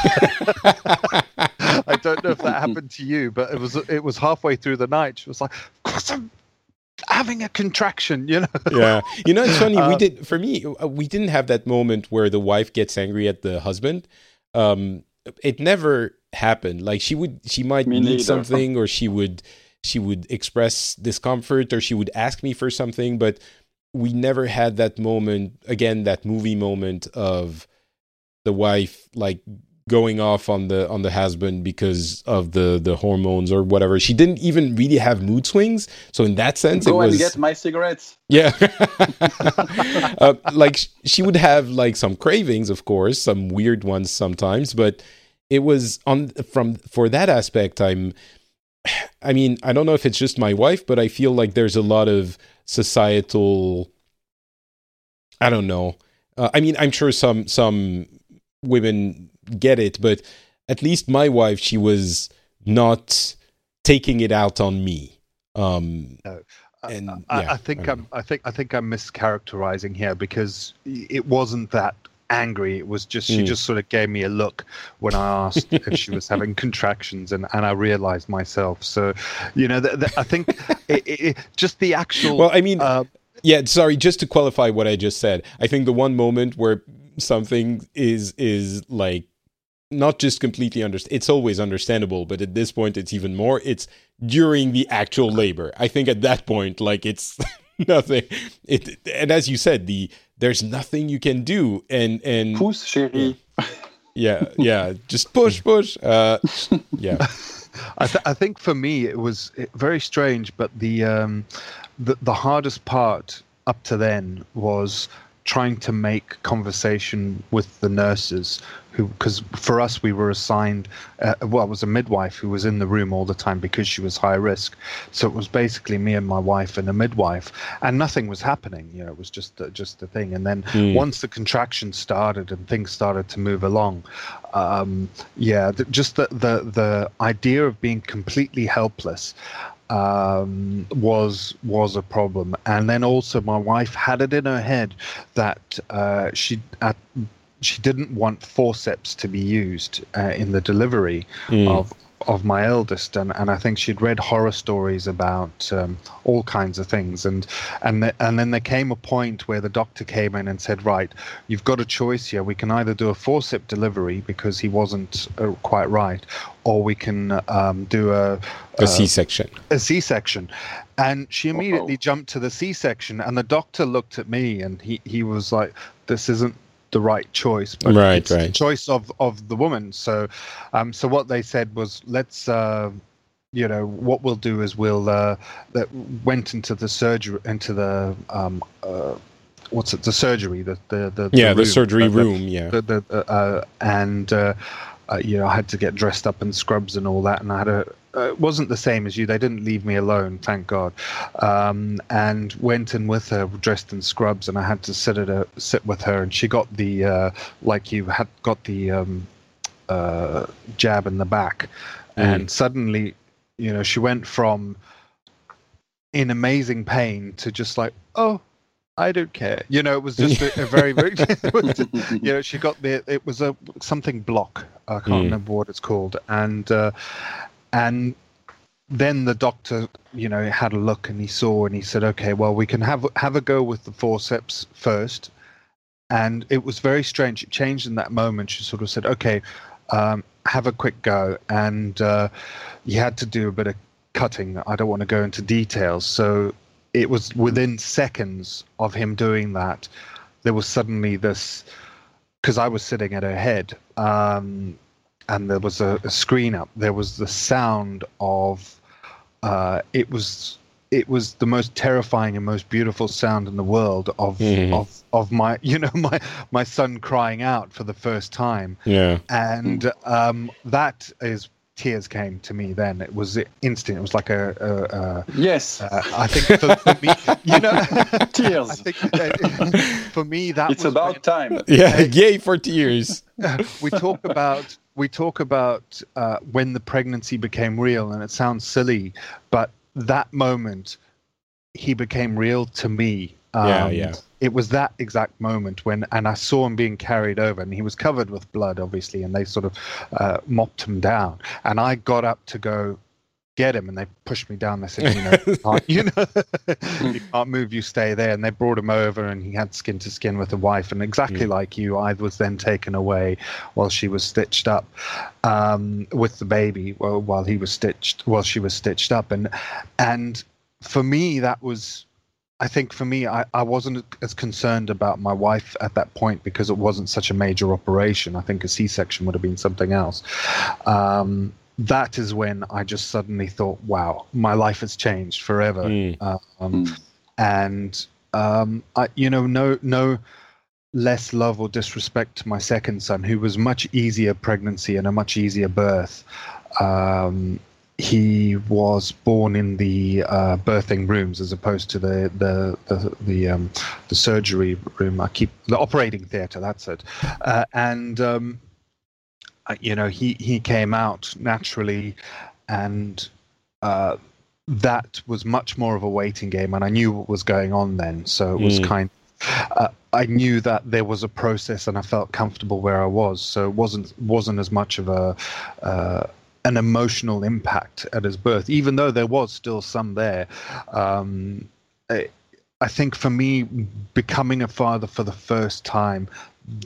I don't know if that happened to you, but it was it was halfway through the night. She was like, "Of course I'm having a contraction," you know. yeah you know it's funny we Uh, did for me uh, we didn't have that moment where the wife gets angry at the husband um it never happened like she would she might Me need neither. something or she would she would express discomfort or she would ask me for something but we never had that moment again that movie moment of the wife like going off on the on the husband because of the the hormones or whatever she didn't even really have mood swings so in that sense Go it was and get my cigarettes. yeah. uh, like she would have like some cravings, of course, some weird ones sometimes, but it was on from for that aspect I'm I mean, I don't know if it's just my wife, but I feel like there's a lot of societal I don't know. Uh, I mean, I'm sure some some women get it, but at least my wife she was not taking it out on me. Um and I, yeah, I think I, I'm. I think. I think I'm mischaracterizing here because it wasn't that angry. It was just she Mm. just sort of gave me a look when I asked if she was having contractions, and, and I realized myself. So, you know, th- th- I think it, it, it- just the actual. Well, I mean, uh, yeah. Sorry, just to qualify what I just said, I think the one moment where something is is like not just completely understand. It's always understandable, but at this point, it's even more. It's during the actual labor. I think at that point, like it's nothing. It and as you said, the there's nothing you can do, and and push chérie. yeah, yeah, just push, push. Uh, yeah, I, th- I think for me it was very strange, but the, um, the the hardest part up to then was trying to make conversation with the nurses who because for us we were assigned uh, well it was a midwife who was in the room all the time because she was high risk. So it was basically me and my wife and a midwife and nothing was happening you know it was just uh, just a thing. And then Mm. once the contraction started and things started to move along um, yeah th- just the, the the idea of being completely helpless um, was was a problem, and then also my wife had it in her head that uh, she at, she didn't want forceps to be used uh, in the delivery Mm. of of my eldest, and, and I think she'd read horror stories about um, all kinds of things, and and th- and then there came a point where the doctor came in and said, right, you've got a choice here. We can either do a forceps delivery because he wasn't uh, quite right, or we can um, do a a uh, C-section. a C-section, and she immediately Uh-oh. jumped to the C-section, and the doctor looked at me, and he he was like, "This isn't the right choice, but Right, it's the choice of of the woman." So, um, so what they said was, "Let's." Uh, you know what we'll do is we'll uh, that went into the surgery into the um, uh, what's it the surgery the the, the Yeah, the room, surgery the- the- room. Yeah. the, the, uh, uh, and uh, uh, you know I had to get dressed up in scrubs and all that, and I had a. Uh, it wasn't the same as you. They didn't leave me alone, thank God. Um, and went in with her dressed in scrubs, and I had to sit at a sit with her, and she got the uh, like you had got the um, uh, jab in the back, and suddenly, you know, she went from in amazing pain to just like, oh, I don't care. You know, it was just a, a very, very. it was just- you know, she got the. It was a something block. I can't Mm. remember what it's called, and uh, and then the doctor, you know, had a look and he saw and he said, okay, well, we can have have a go with the forceps first. And it was very strange. It changed in that moment. She sort of said, okay, um, have a quick go. And uh, you had to do a bit of cutting. I don't want to go into details. So it was within seconds of him doing that, there was suddenly this, because I was sitting at her head, um, and there was a, a screen up. There was the sound of, uh, it was it was the most terrifying and most beautiful sound in the world of Mhm. of of my you know my my son crying out for the first time Yeah. and um, that is tears came to me then. It was instant. It was like a. a, a yes. Uh, I think for, for, me, you know, tears. I think uh, for me that it's about when, time. Yeah, yay for tears. we talk about we talk about uh, when the pregnancy became real, and it sounds silly, but that moment he became real to me. Um, yeah, yeah it was that exact moment when, and I saw him being carried over, and he was covered with blood, obviously, and they sort of uh, mopped him down. And I got up to go get him, and they pushed me down. They said, you know, you know, you can't move, you stay there. And they brought him over, and he had skin to skin with the wife. And exactly mm. like you, I was then taken away while she was stitched up um, with the baby, while, while he was stitched, while she was stitched up, and and for me that was I think for me, I, I wasn't as concerned about my wife at that point because it wasn't such a major operation. I think a C section would have been something else. Um, that is when I just suddenly thought, wow, my life has changed forever. Mm. Um, mm. And, um, I, you know, no, no less love or disrespect to my second son, who was much easier pregnancy and a much easier birth. Um, he was born in the uh, birthing rooms as opposed to the the the the, um, the, surgery room. I keep the operating theatre. That's it. Uh, and um, you know, he he came out naturally, and uh, that was much more of a waiting game. And I knew what was going on then, so it was mm. kind. Uh, I knew that there was a process, and I felt comfortable where I was. So it wasn't wasn't as much of a uh, an emotional impact at his birth, even though there was still some there. Um, I, I think for me, becoming a father for the first time,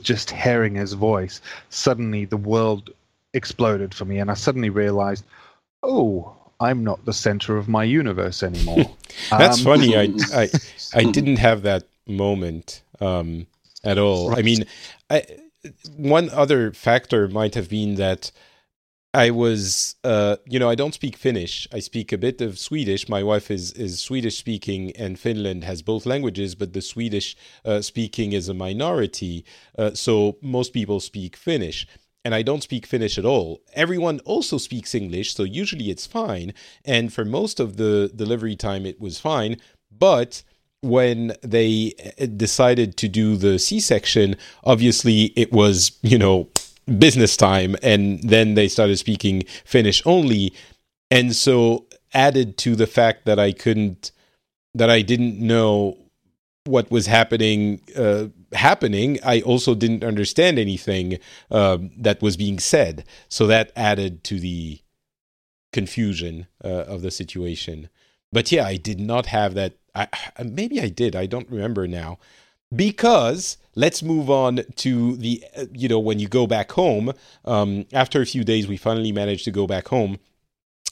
just hearing his voice, suddenly the world exploded for me, and I suddenly realized, oh, I'm not the center of my universe anymore. That's um, funny. I, I I didn't have that moment um, at all. Right. I mean, I, one other factor might have been that I was, uh, you know, I don't speak Finnish. I speak a bit of Swedish. My wife is is Swedish speaking, and Finland has both languages, but the Swedish uh, speaking is a minority. Uh, so most people speak Finnish, and I don't speak Finnish at all. Everyone also speaks English, so usually it's fine. And for most of the delivery time, it was fine. But when they uh, decided to do the C section, obviously it was, you know business time and then they started speaking finnish only. And so added to the fact that i couldn't that i didn't know what was happening uh, happening i also didn't understand anything um, that was being said. So that added to the confusion uh, of the situation. But yeah i did not have that I, maybe i did i don't remember now because let's move on to the uh, you know when you go back home um, after a few days we finally managed to go back home.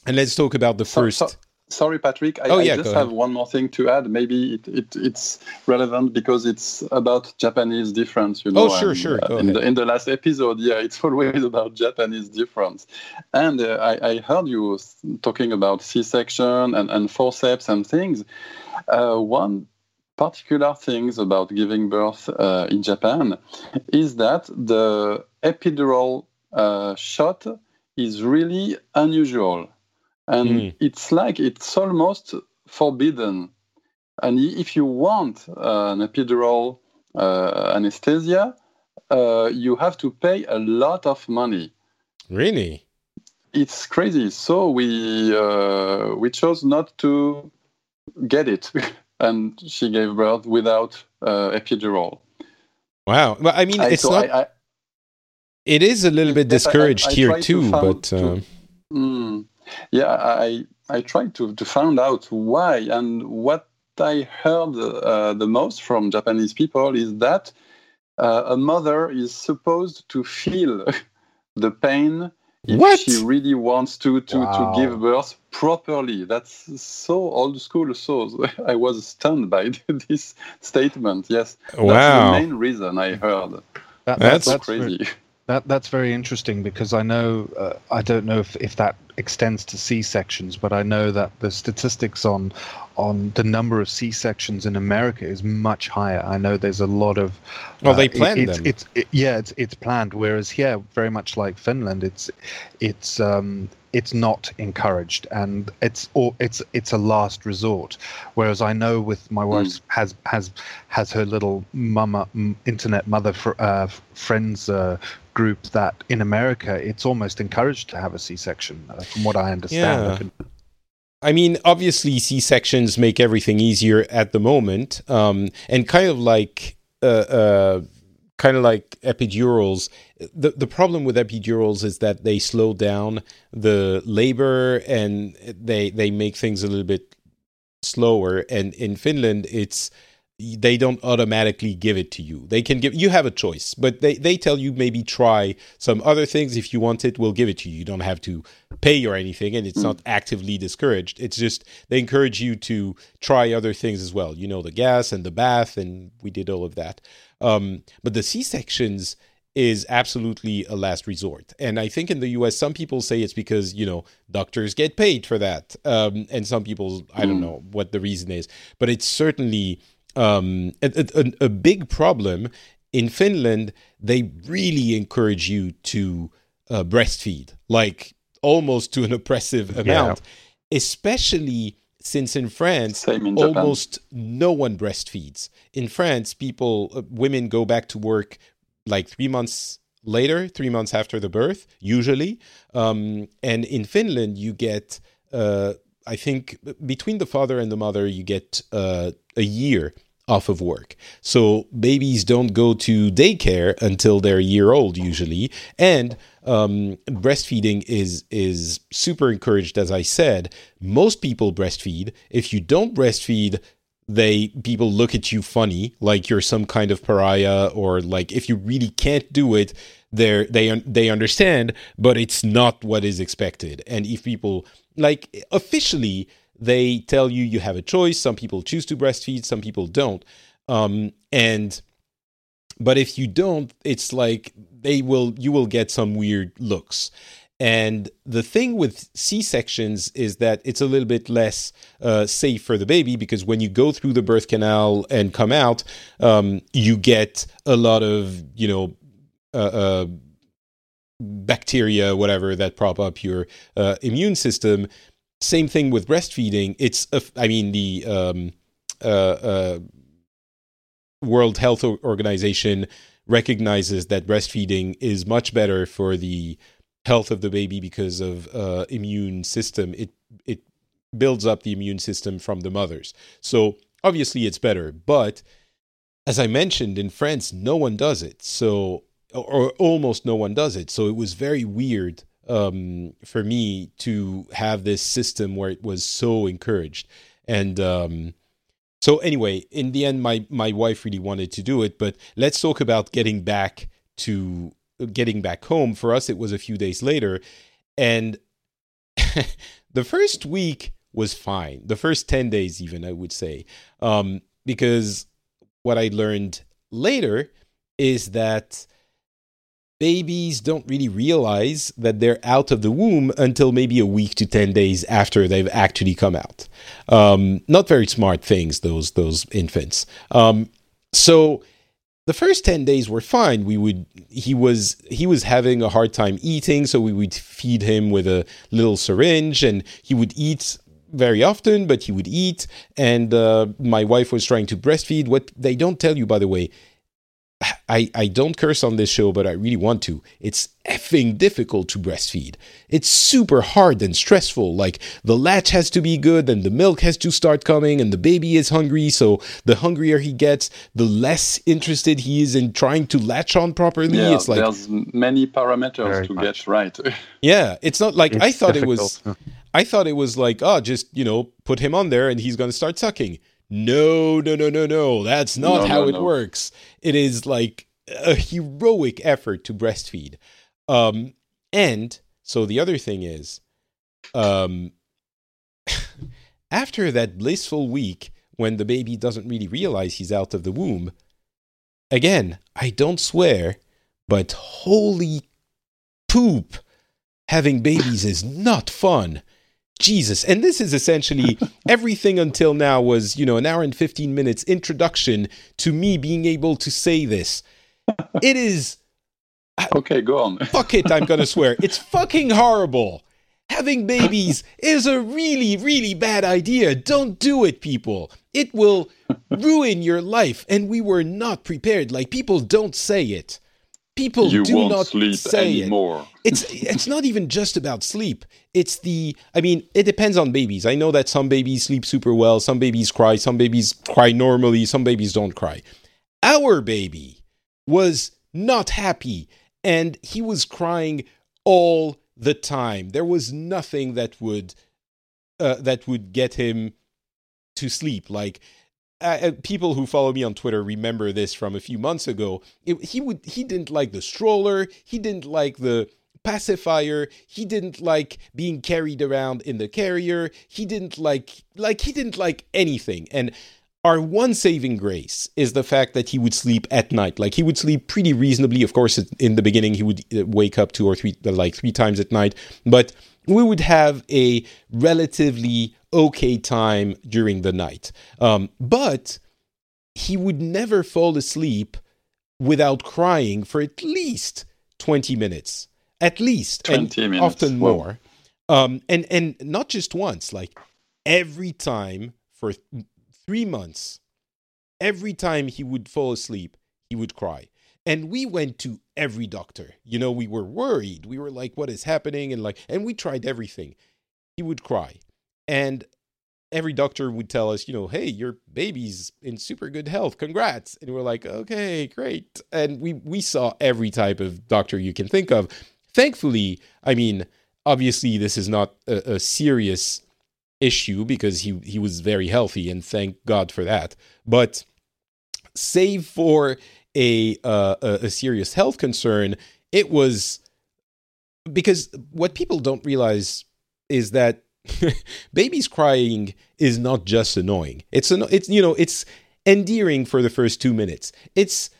And let's talk about the so, first so, sorry patrick. I, oh, yeah, I just have one more thing to add. Maybe it, it, it's relevant because it's about japanese difference you know oh sure and, sure. Uh, in, the, in the last episode yeah it's always about japanese difference. And uh, I, I, heard you talking about c-section and, and forceps and things. Uh, one particular things about giving birth uh, in Japan is that the epidural uh, shot is really unusual. And mm. it's like it's almost forbidden. And if you want uh, an epidural uh, anesthesia, uh, you have to pay a lot of money. Really? It's crazy. So we uh, we chose not to get it. and she gave birth without uh, epidural. Wow. Well, I mean, I, it's so not. I, I, it is a little bit discouraged here too, but. To, mm, yeah, I I tried to to find out why and what I heard uh, the most from Japanese people is that uh, a mother is supposed to feel the pain if what? she really wants to to, wow. to give birth properly. That's so old school. So I was stunned by this statement. Yes, wow. that's the main reason I heard. That, that's, that's crazy. That that's very interesting because I know uh, I don't know if, if that extends to C sections, but I know that the statistics on on the number of C sections in America is much higher. I know there's a lot of well, uh, they plan it, it's, them. It's, it, yeah, it's it's planned. Whereas here, very much like Finland, it's it's um, it's not encouraged and it's or it's it's a last resort whereas i know with my wife mm. has has has her little mama internet mother fr- uh, friends uh, group that in america it's almost encouraged to have a c-section uh, from what i understand yeah. I mean, obviously, C sections make everything easier at the moment, um, and kind of like uh, uh, kind of like epidurals. The the problem with epidurals is that they slow down the labor and they they make things a little bit slower. And in Finland, it's they don't automatically give it to you. They can give you have a choice, but they they tell you maybe try some other things if you want it. We'll give it to you. You don't have to pay or anything, and it's mm. not actively discouraged. It's just they encourage you to try other things as well. You know, the gas and the bath, and we did all of that. Um, but the C sections is absolutely a last resort. And I think in the US, some people say it's because, you know, doctors get paid for that. Um, and some people, I don't hmm. know what the reason is, but it's certainly um, a, a, a, big problem. In Finland, they really encourage you to uh, breastfeed, like almost to an oppressive amount, yeah. especially since in France, in almost no one breastfeeds. In France, people, uh, women go back to work like three months later, three months after the birth, usually. Um, and in Finland, you get, uh, I think, between the father and the mother, you get uh, a year off of work. So babies don't go to daycare until they're a year old usually, and um, breastfeeding is is super encouraged. As I said, most people breastfeed. If you don't breastfeed, they people look at you funny, like you're some kind of pariah, or like if you really can't do it, they they they understand, but it's not what is expected. And if people like officially they tell you you have a choice. Some people choose to breastfeed, some people don't. Um, and but if you don't, it's like they will you will get some weird looks. And the thing with C sections is that it's a little bit less uh, safe for the baby because when you go through the birth canal and come out, um, you get a lot of you know uh, uh, bacteria, whatever that prop up your uh, immune system same thing with breastfeeding. It's, a, I mean, the um, uh, uh, World Health Organization recognizes that breastfeeding is much better for the health of the baby because of uh, immune system. It it builds up the immune system from the mothers. So obviously it's better, but as I mentioned in France, no one does it. So or almost no one does it. So it was very weird um, for me to have this system where it was so encouraged. And um, so, anyway, in the end, my my wife really wanted to do it. But let's talk about getting back to getting back home. For us, it was a few days later, and the first week was fine. The first ten days, even I would say, um, because what I learned later is that babies don't really realize that they're out of the womb until maybe a week to 10 days after they've actually come out. Um, not very smart things, those, those infants. Um, so the first 10 days were fine. We would, he was, he was having a hard time eating. So we would feed him with a little syringe and he would eat very often, but he would eat. And uh, my wife was trying to breastfeed. What they don't tell you, by the way, I, I don't curse on this show, but I really want to. It's effing difficult to breastfeed. It's super hard and stressful. Like the latch has to be good, and the milk has to start coming, and the baby is hungry. So the hungrier he gets, the less interested he is in trying to latch on properly. Yeah, it's like there's many parameters to much. get right. yeah, it's not like it's I thought difficult. it was. I thought it was like, oh, just you know, put him on there, and he's going to start sucking no, no, no, no, no. That's not no, how no, it no. works. It is like a heroic effort to breastfeed. Um, and so the other thing is, um, after that blissful week when the baby doesn't really realize he's out of the womb, again, I don't swear, but holy poop, having babies is not fun. Jesus. And this is essentially everything until now was, you know, an hour and 15 minutes introduction to me being able to say this. It is. Okay, go on. fuck it, I'm going to swear. It's fucking horrible. having babies is a really, really bad idea. Don't do it, people. It will ruin your life. And we were not prepared. Like, people don't say it. People You do not sleep say it anymore. It's it's not even just about sleep. It's the i mean it depends on babies. I know that some babies sleep super well some babies cry some babies cry normally some babies don't cry. Our baby was not happy and he was crying all the time. There was nothing that would uh, that would get him to sleep. Like uh, uh, people who follow me on Twitter remember this from a few months ago. It, he would he didn't like the stroller. He didn't like the pacifier. He didn't like being carried around in the carrier. He didn't like like he didn't like anything. And our one saving grace is the fact that he would sleep at night. Like he would sleep pretty reasonably. Of course, in the beginning he would uh, wake up two or three like three times at night, but we would have a relatively okay time during the night. Um, but he would never fall asleep without crying for at least 20 minutes. At least. 20 and minutes. Often Wow. more. Um, and, and not just once, like every time for th- three months, every time he would fall asleep, he would cry. And we went to every doctor. You know, we were worried. We were like, what is happening? And like, and we tried everything. He would cry. And every doctor would tell us, you know, hey, your baby's in super good health. Congrats. And we're like, okay, great. And we we saw every type of doctor you can think of. Thankfully, I mean, obviously this is not a, a serious issue because he he was very healthy and thank God for that. But save for a uh, a, serious health concern, it was because what people don't realize is that babies crying is not just annoying. It's an, it's you know it's endearing for the first two minutes. It's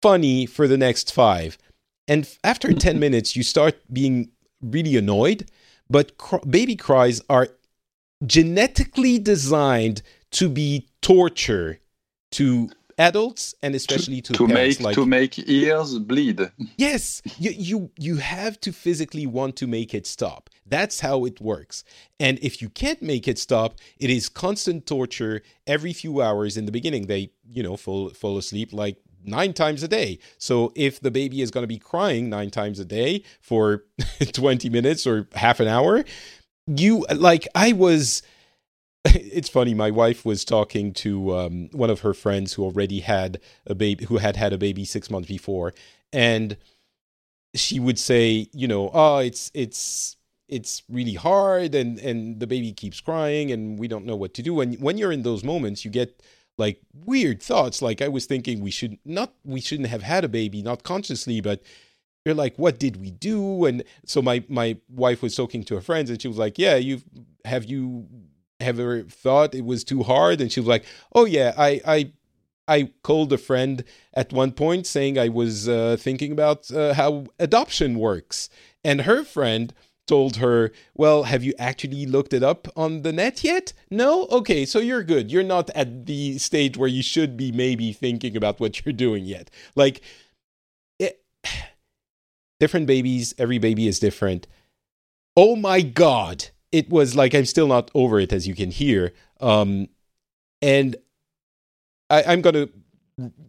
funny for the next five, and after mm-hmm. ten minutes, you start being really annoyed. But cr- baby cries are genetically designed to be torture to adults and especially to, to parents. make like, to make ears bleed. Yes, you, you you have to physically want to make it stop. That's how it works. And if you can't make it stop, it is constant torture every few hours. In the beginning, they you know fall fall asleep like nine times a day. So if the baby is going to be crying nine times a day for twenty minutes or half an hour, you like I was. It's funny. My wife was talking to um, one of her friends who already had a baby, who had had a baby six months before, and she would say, you know, oh, it's it's it's really hard, and and the baby keeps crying, and we don't know what to do. And when you're in those moments, you get like weird thoughts. Like I was thinking, we should not, we shouldn't have had a baby, not consciously, but you're like, what did we do? And so my my wife was talking to her friends, and she was like, yeah, you have you ever thought it was too hard? And she was like, oh yeah, I I I called a friend at one point saying I was uh, thinking about uh, how adoption works, and her friend told her, "Well, have you actually looked it up on the net yet? No. Okay, so you're good. You're not at the stage where you should be maybe thinking about what you're doing yet. Like, it, different babies. Every baby is different. Oh my god." It was like I'm still not over it, as you can hear. Um, and I, I'm going to,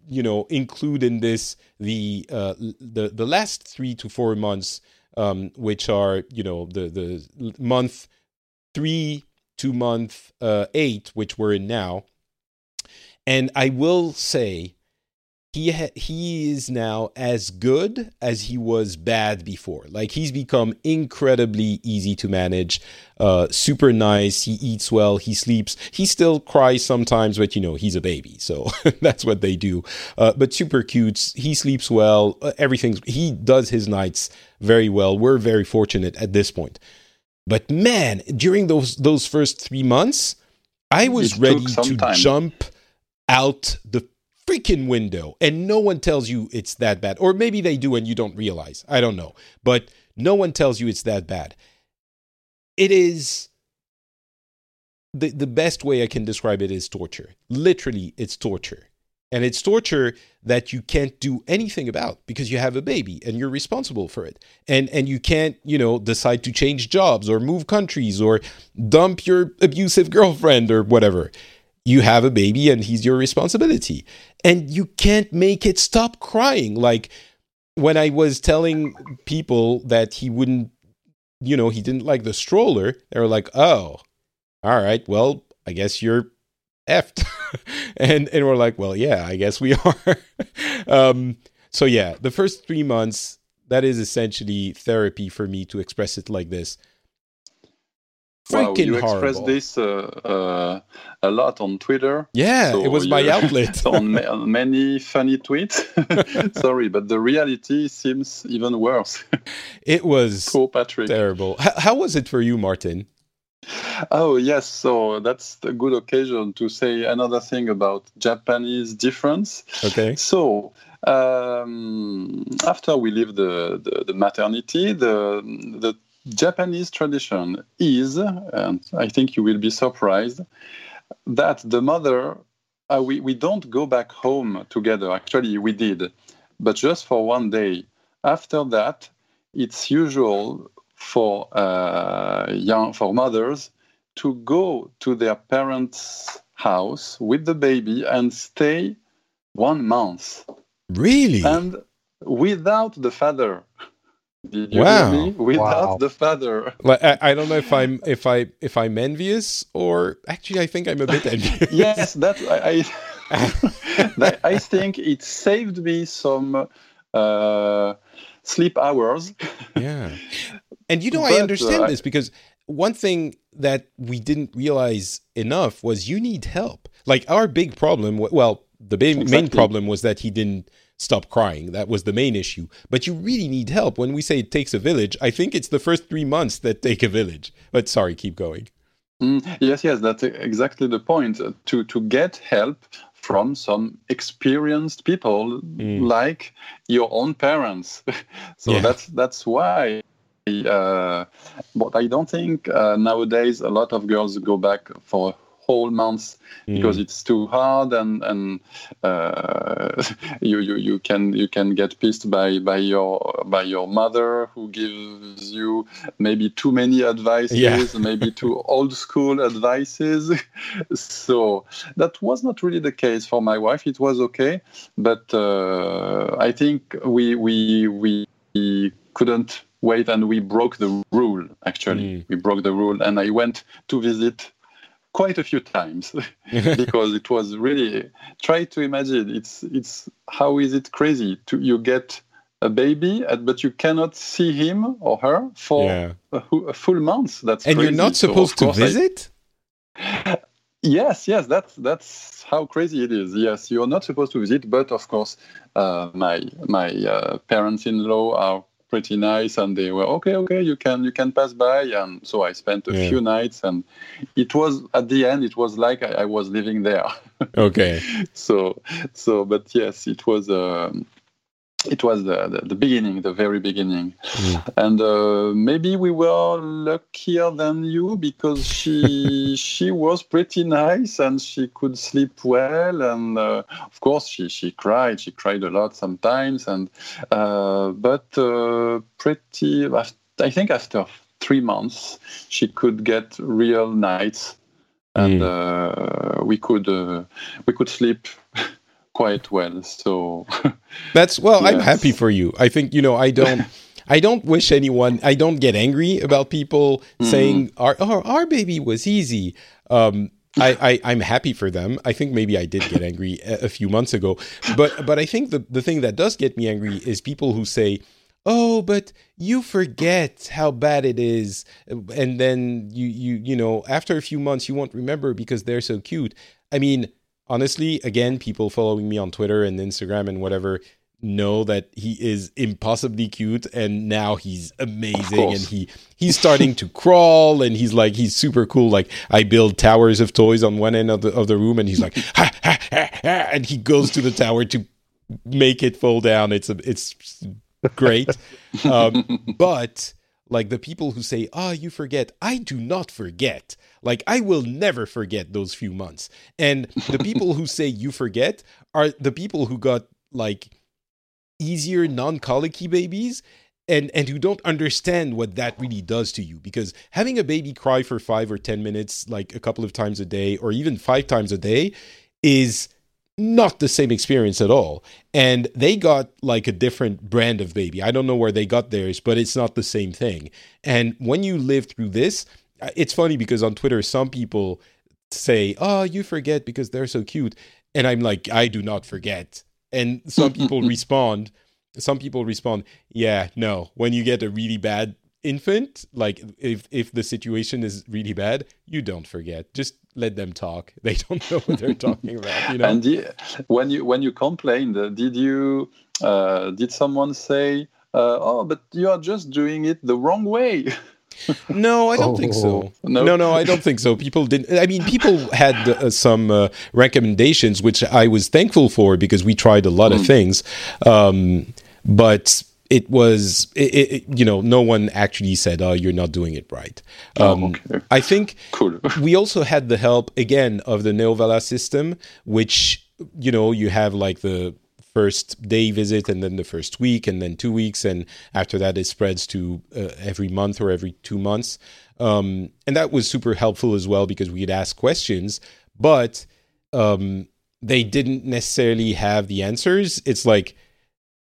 you know, include in this the uh, the the last three to four months, um, which are you know the the month three to month uh, eight, which we're in now. And I will say, he ha- he is now as good as he was bad before. Like he's become incredibly easy to manage, uh, super nice. He eats well, he sleeps. He still cries sometimes, but you know he's a baby, so that's what they do. Uh, but super cute. He sleeps well. Uh, everything's he does his nights very well. We're very fortunate at this point. But man, during those those first three months, I was ready to time. jump out the freaking window and no one tells you it's that bad. Or maybe they do and you don't realize. I don't know. But no one tells you it's that bad. It is the the best way i can describe it is torture. Literally it's torture. And it's torture that you can't do anything about because you have a baby and you're responsible for it. And and you can't you know decide to change jobs or move countries or dump your abusive girlfriend or whatever you have a baby and he's your responsibility. And you can't make it stop crying. Like when i was telling people that he wouldn't you know he didn't like the stroller they were like oh all right well i guess you're effed. And and we're like well yeah i guess we are. Um so yeah the first three months that is essentially therapy for me to express it like this Wow, you expressed this uh, uh, a lot on Twitter. yeah So it was my outlet on, ma- on many funny tweets. Sorry, but the reality seems even worse. it was Poor Patrick. terrible how, how was it for you martin Oh, yes. So that's a good occasion to say another thing about Japanese difference. okay So, um, after we leave the, the, the maternity, the, the Japanese tradition is, and I think you will be surprised, that the mother, uh, we, we don't go back home together. Actually, we did, but just for one day. After that, it's usual for uh, young for mothers to go to their parents' house with the baby and stay one month really and without the father. Did you Wow. hear me? Without Wow. the father. like I, I don't know if i'm if i if i'm envious or actually i think i'm a bit envious Yes, that I, I, that- I think it saved me some uh, sleep hours. Yeah. And you know, I understand uh, this because one thing that we didn't realize enough was you need help. Like our big problem, well, the ba- main problem was that he didn't stop crying. That was the main issue. But you really need help. When we say it takes a village, I think it's the first three months that take a village. But sorry, keep going. Mm, yes, yes, that's exactly the point. uh, To to get help from some experienced people Mm. like your own parents. so Yeah. that's that's why. Uh, but I don't think uh, nowadays a lot of girls go back for whole months because Mm. it's too hard and and uh, you, you you can you can get pissed by by your by your mother who gives you maybe too many advices Yeah. maybe too old school advices so that was not really the case for my wife it was okay but uh, i think we we we couldn't wait and we broke the rule actually Mm. we broke the rule and i went to visit quite a few times because it was really try to imagine it's it's how is it crazy to you get a baby but you cannot see him or her for yeah. a, a full month that's And you're crazy. not So, supposed to course, I- visit? yes yes that's that's how crazy it is yes you're not supposed to visit but of course uh, my my uh, parents-in-law are pretty nice and they were okay okay you can you can pass by and so i spent a Yeah. few nights and it was at the end it was like i, I was living there Okay. so so but yes it was um, it was the, the, the beginning the very beginning. Mm. and uh, maybe we were luckier than you because she she was pretty nice and she could sleep well. And uh, of course she she cried. She cried a lot sometimes. And uh, but uh, pretty i think after three months she could get real nights. And Mm. uh, we could uh, we could sleep quite well so That's well, I'm happy for you. I think you know I don't I don't wish anyone I don't get angry about people saying our oh, our baby was easy. Um I, I, I'm happy for them. I think maybe I did get angry a, a few months ago. But but I think the, the thing that does get me angry is people who say, Oh, but you forget how bad it is. And then you you you know, after a few months you won't remember because they're so cute. I mean, honestly, again, people following me on Twitter and Instagram and whatever know that he is impossibly cute and now he's amazing and he he's starting to crawl and he's like he's super cool like i build towers of toys on one end of the of the room and he's like ha, ha, ha, ha, and he goes to the tower to make it fall down it's a, it's great um, but like the people who say, "Ah, oh, you forget." I do not forget. Like I will never forget those few months. And the people who say you forget are the people who got like easier non-colicky babies and and who don't understand what that really does to you because having a baby cry for 5 or 10 minutes like a couple of times a day or even 5 times a day is not the same experience at all. And they got like a different brand of baby. I don't know where they got theirs, but it's not the same thing. And when you live through this, it's funny because on Twitter, some people say, Oh, you forget because they're so cute. And I'm like, I do not forget. And some people respond, some people respond, Yeah, no, when you get a really bad infant, like if if the situation is really bad, you don't forget. Just let them talk. They don't know what they're talking about. You know. And the, when you when you complained, uh, did you uh, did someone say, uh, "Oh, but you are just doing it the wrong way"? no, I don't oh. think so. No? no, no, I don't think so. People didn't. I mean, people had uh, some uh, recommendations, which I was thankful for because we tried a lot mm. of hmm. things. Um, but it was it, it, you know no one actually said oh you're not doing it right oh, um, okay. i think cool. we also had the help again of the neuvola system which you know you have like the first day visit and then the first week and then two weeks and after that it spreads to uh, every month or every two months. Um, and that was super helpful as well because we'd ask questions but um, they didn't necessarily have the answers. It's like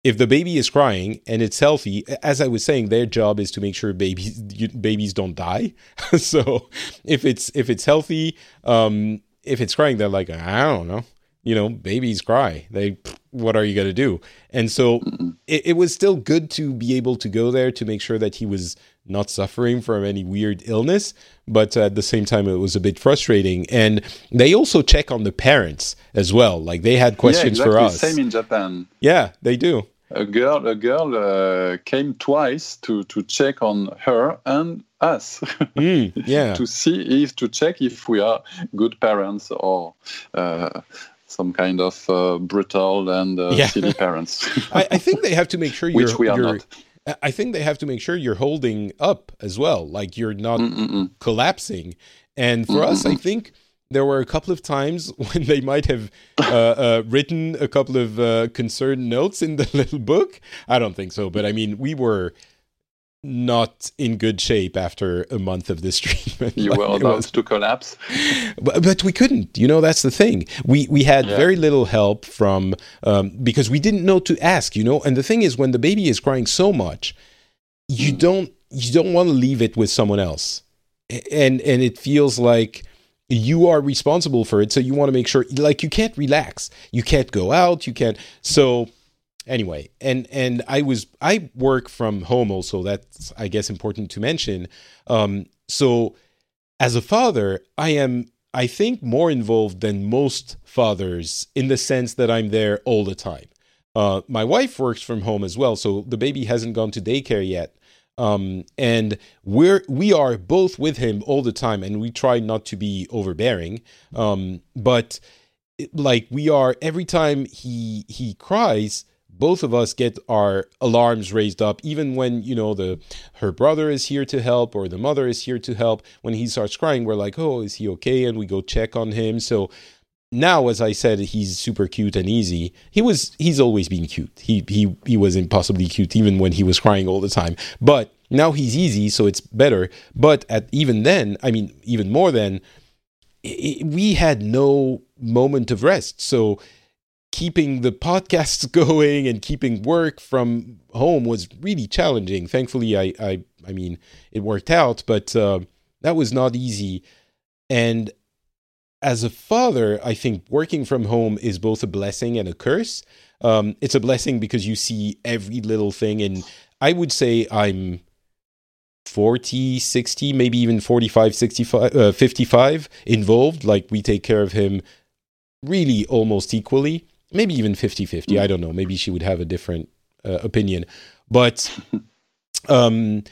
if the baby is crying and it's healthy, as I was saying, their job is to make sure babies babies don't die. so if it's if it's healthy, um, if it's crying, they're like, I don't know, you know, babies cry. They, what are you gonna do? And so it, it was still good to be able to go there to make sure that he was not suffering from any weird illness, but at the same time, it was a bit frustrating. And they also check on the parents as well. Like they had questions yeah, exactly. for us. Same in Japan. Yeah, they do. A girl, a girl uh, came twice to to check on her and us. mm, yeah. to see if to check if we are good parents or. Uh, some kind of uh, brutal and uh, yeah. silly parents. I, I, think they have to make sure you're, which we are not I think they have to make sure you're holding up as well, like you're not Mm-mm-mm. collapsing. And for Mm-mm-mm. us, I think there were a couple of times when they might have uh, uh, written a couple of uh, concerned notes in the little book. I don't think so, but I mean, we were not in good shape after a month of this treatment. You like were about was, to collapse, but, but, we couldn't. You know, that's the thing. We we had yeah. very little help from um, because we didn't know to ask. You know, and the thing is, when the baby is crying so much, you mm. don't you don't want to leave it with someone else, and and it feels like you are responsible for it so you want to make sure like you can't relax you can't go out you can't so anyway and and i was i work from home also that's i guess important to mention. Um so as a father i am i think more involved than most fathers in the sense that i'm there all the time. Uh my wife works from home as well so the baby hasn't gone to daycare yet. Um, and we're we are both with him all the time, and we try not to be overbearing. Um, but like we are every time he he cries, both of us get our alarms raised up even when you know the her brother is here to help or the mother is here to help. When he starts crying we're like oh is he okay? And we go check on him. So now as i said he's super cute and easy. He was he's always been cute. He he he was impossibly cute even when he was crying all the time. But now he's easy so it's better. But at even then i mean even more than we had no moment of rest. So keeping the podcasts going and keeping work from home was really challenging. Thankfully, I I, I mean it worked out, but uh, that was not easy. And as a father, I think working from home is both a blessing and a curse. Um, it's a blessing because you see every little thing, and I would say I'm 40, 60, maybe even 45, 65, uh, 55 involved. Like we take care of him really almost equally maybe even 50 50 mm. i don't know. Maybe she would have a different uh, opinion. But um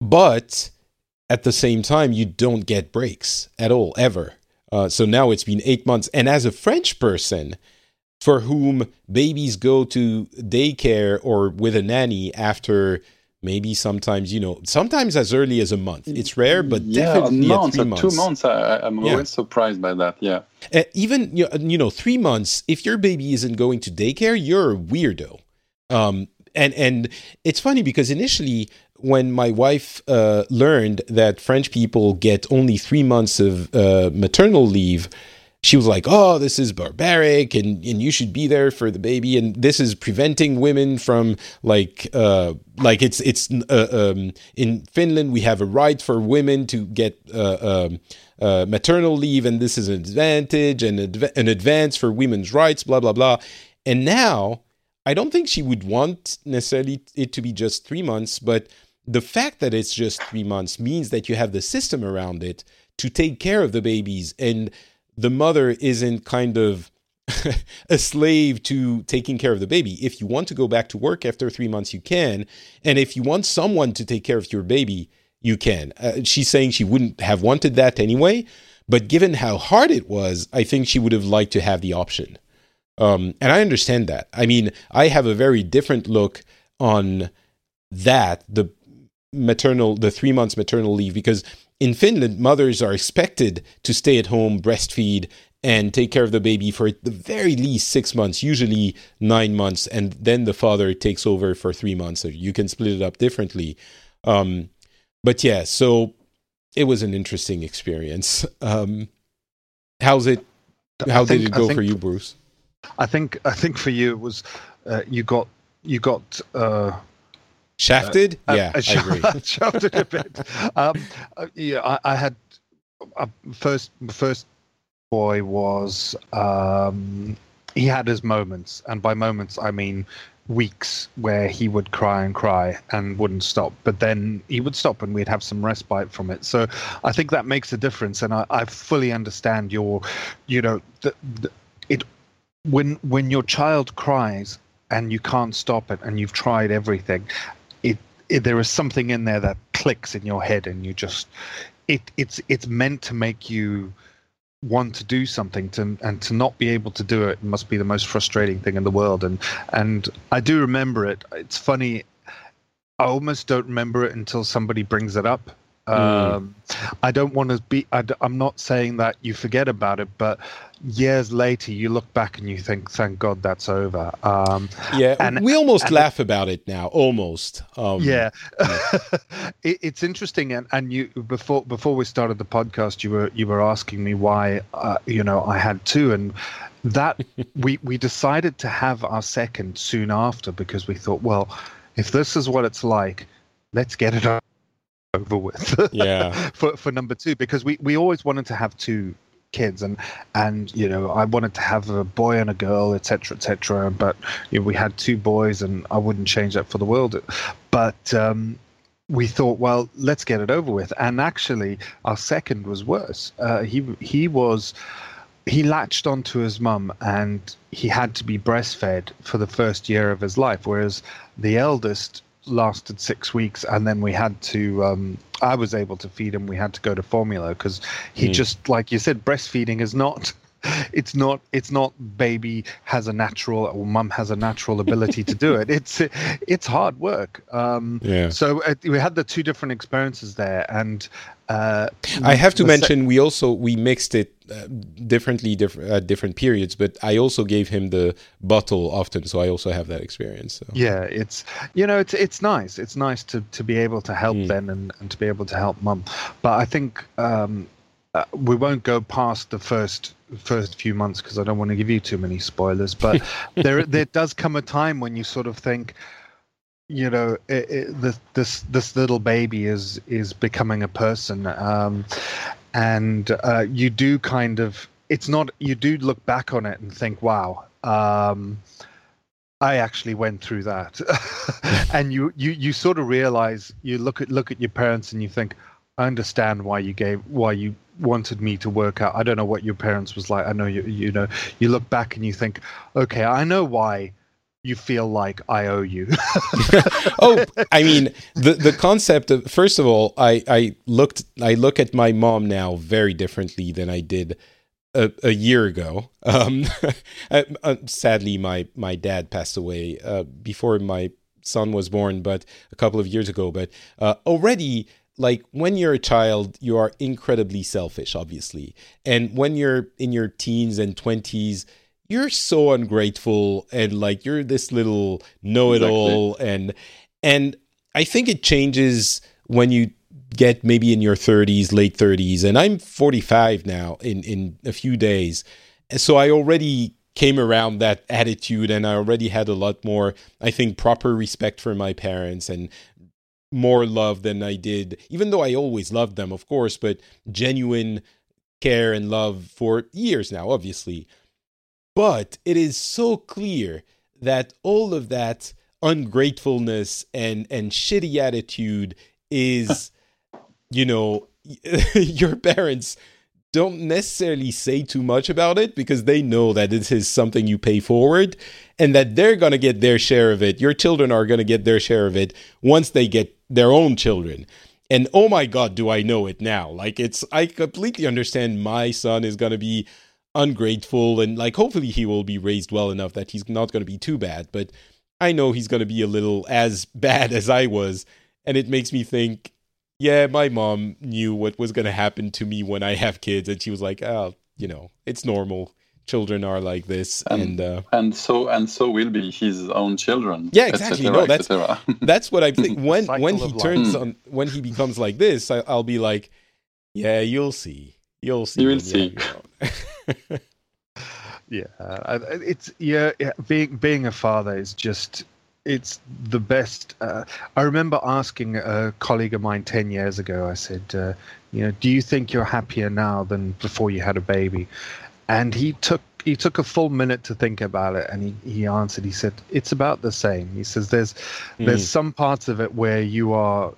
but at the same time you don't get breaks at all ever. Uh, so now it's been eight months. And as a french person for whom babies go to daycare or with a nanny after maybe sometimes you know sometimes as early as a month it's rare but yeah, definitely a month, three months. two months. I, I'm Yeah. always surprised by that. Yeah. Uh, even you you know three months if your baby isn't going to daycare you're a weirdo um and and it's funny because initially when my wife uh, learned that french people get only three months of uh, maternal leave she was like oh this is barbaric and and you should be there for the baby. And this is preventing women from like uh like it's it's uh, um in finland we have a right for women to get uh, um uh, maternal leave and this is an advantage and adv- an advance for women's rights blah blah blah. And now i don't think she would want necessarily it to be just three months but the fact that it's just three months means that you have the system around it to take care of the babies. And the mother isn't kind of a slave to taking care of the baby. If you want to go back to work after three months, you can. And if you want someone to take care of your baby, you can. Uh, she's saying she wouldn't have wanted that anyway. But given how hard it was, I think she would have liked to have the option. Um, and I understand that. I mean, I have a very different look on that, the maternal, the three months maternal leave, because in Finland, mothers are expected to stay at home, breastfeed, and take care of the baby for at the very least six months, usually nine months, and then the father takes over for three months. So you can split it up differently. Um, but yeah, so it was an interesting experience. Um, how's it? How think- did it go think- for you, Bruce? I think I think for you it was uh, you got you got uh, Shafted? uh, yeah, uh, I agree. shafted a bit. Um, uh, yeah, I, I had uh, first first boy was um, he had his moments, and by moments I mean weeks where he would cry and cry and wouldn't stop but then he would stop and we'd have some respite from it so i think that makes a difference and i, I fully understand your you know the, the, it when when your child cries and you can't stop it and you've tried everything there is something in there that clicks in your head and you just it it's it's meant to make you want to do something to and to not be able to do it must be the most frustrating thing in the world. And and I do remember it. It's funny I almost don't remember it until somebody brings it up Mm. um, I don't want to be I, am not saying that you forget about it but years later you look back and you think thank god that's over um, Yeah, And- we almost and- laugh about it now. Almost. Um, yeah, it, it's interesting, and, and you before before we started the podcast, you were you were asking me why uh, you know I had two, and that we we decided to have our second soon after because we thought, well, if this is what it's like, let's get it over with. Yeah. for for number two, because we we always wanted to have two kids and and you know i wanted to have a boy and a girl etc etc but you know, we had two boys and i wouldn't change that for the world but um we thought well let's get it over with and actually our second was worse uh, he he was he latched onto his mum and he had to be breastfed for the first year of his life whereas the eldest lasted six weeks and then we had to um, i was able to feed him we had to go to formula because he Mm. just like you said breastfeeding is not it's not it's not baby has a natural or mum has a natural ability to do it it's it's hard work um Yeah. so uh, we had the two different experiences there and uh I have to mention we also we mixed it uh, differently diff- at different periods, but I also gave him the bottle often, so I also have that experience. So. yeah it's you know it's it's nice it's nice to to be able to help Mm. then and, and to be able to help mum but i think um uh, we won't go past the first first few months because i don't want to give you too many spoilers but there there does come a time when you sort of think you know it, it, this this this little baby is is becoming a person um and uh, you do kind of it's not you do look back on it and think wow um I actually went through that, and you, you you sort of realize you look at look at your parents and you think, I understand why you gave why you wanted me to work out. I don't know what your parents was like. I know you you know you look back and you think, okay, I know why you feel like I owe you. oh, I mean the the concept of first of all, I I looked I look at my mom now very differently than I did a, a year ago. Um, uh, sadly, my my dad passed away uh, before my son was born, but a couple of years ago. But uh, already, like when you're a child, you are incredibly selfish, obviously, and when you're in your teens and twenties, you're so ungrateful and like you're this little know-it-all, exactly. and and I think it changes when you get maybe in your 30s, late 30s, and I'm 45 now in in a few days, so I already came around that attitude and I already had a lot more, I think, proper respect for my parents and more love than I did, even though I always loved them, of course, but genuine care and love for years now, obviously. But it is so clear that all of that ungratefulness and and shitty attitude is you know your parents don't necessarily say too much about it because they know that this is something you pay forward and that they're going to get their share of it. Your children are going to get their share of it once they get their own children. And oh my God, do I know it now? Like, it's, I completely understand my son is going to be ungrateful and, like, hopefully he will be raised well enough that he's not going to be too bad. But I know he's going to be a little as bad as I was. And it makes me think, yeah, my mom knew what was going to happen to me when I have kids, and she was like, "Oh, you know, it's normal. Children are like this." And and, uh, and so and so will be his own children. Yeah, exactly. no, that's that's what I think. When when he turns on, when he becomes like this, I, will be like, "Yeah, you'll see. You'll see. You will see." yeah, it's yeah, yeah. Being being a father is just it's the best. Uh, I remember asking a colleague of mine 10 years ago, I said, uh, you know, do you think you're happier now than before you had a baby? And he took he took a full minute to think about it and he, he answered he said it's about the same he says there's mm. there's some parts of it where you are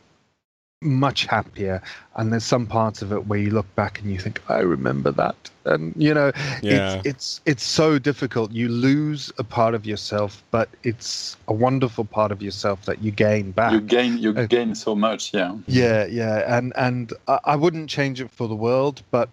much happier. And there's some parts of it where you look back and you think i remember that. And you know yeah. it's it's it's so difficult. You lose a part of yourself but it's a wonderful part of yourself that you gain back. You gain you uh, gain so much yeah. Yeah yeah. And and I, I wouldn't change it for the world but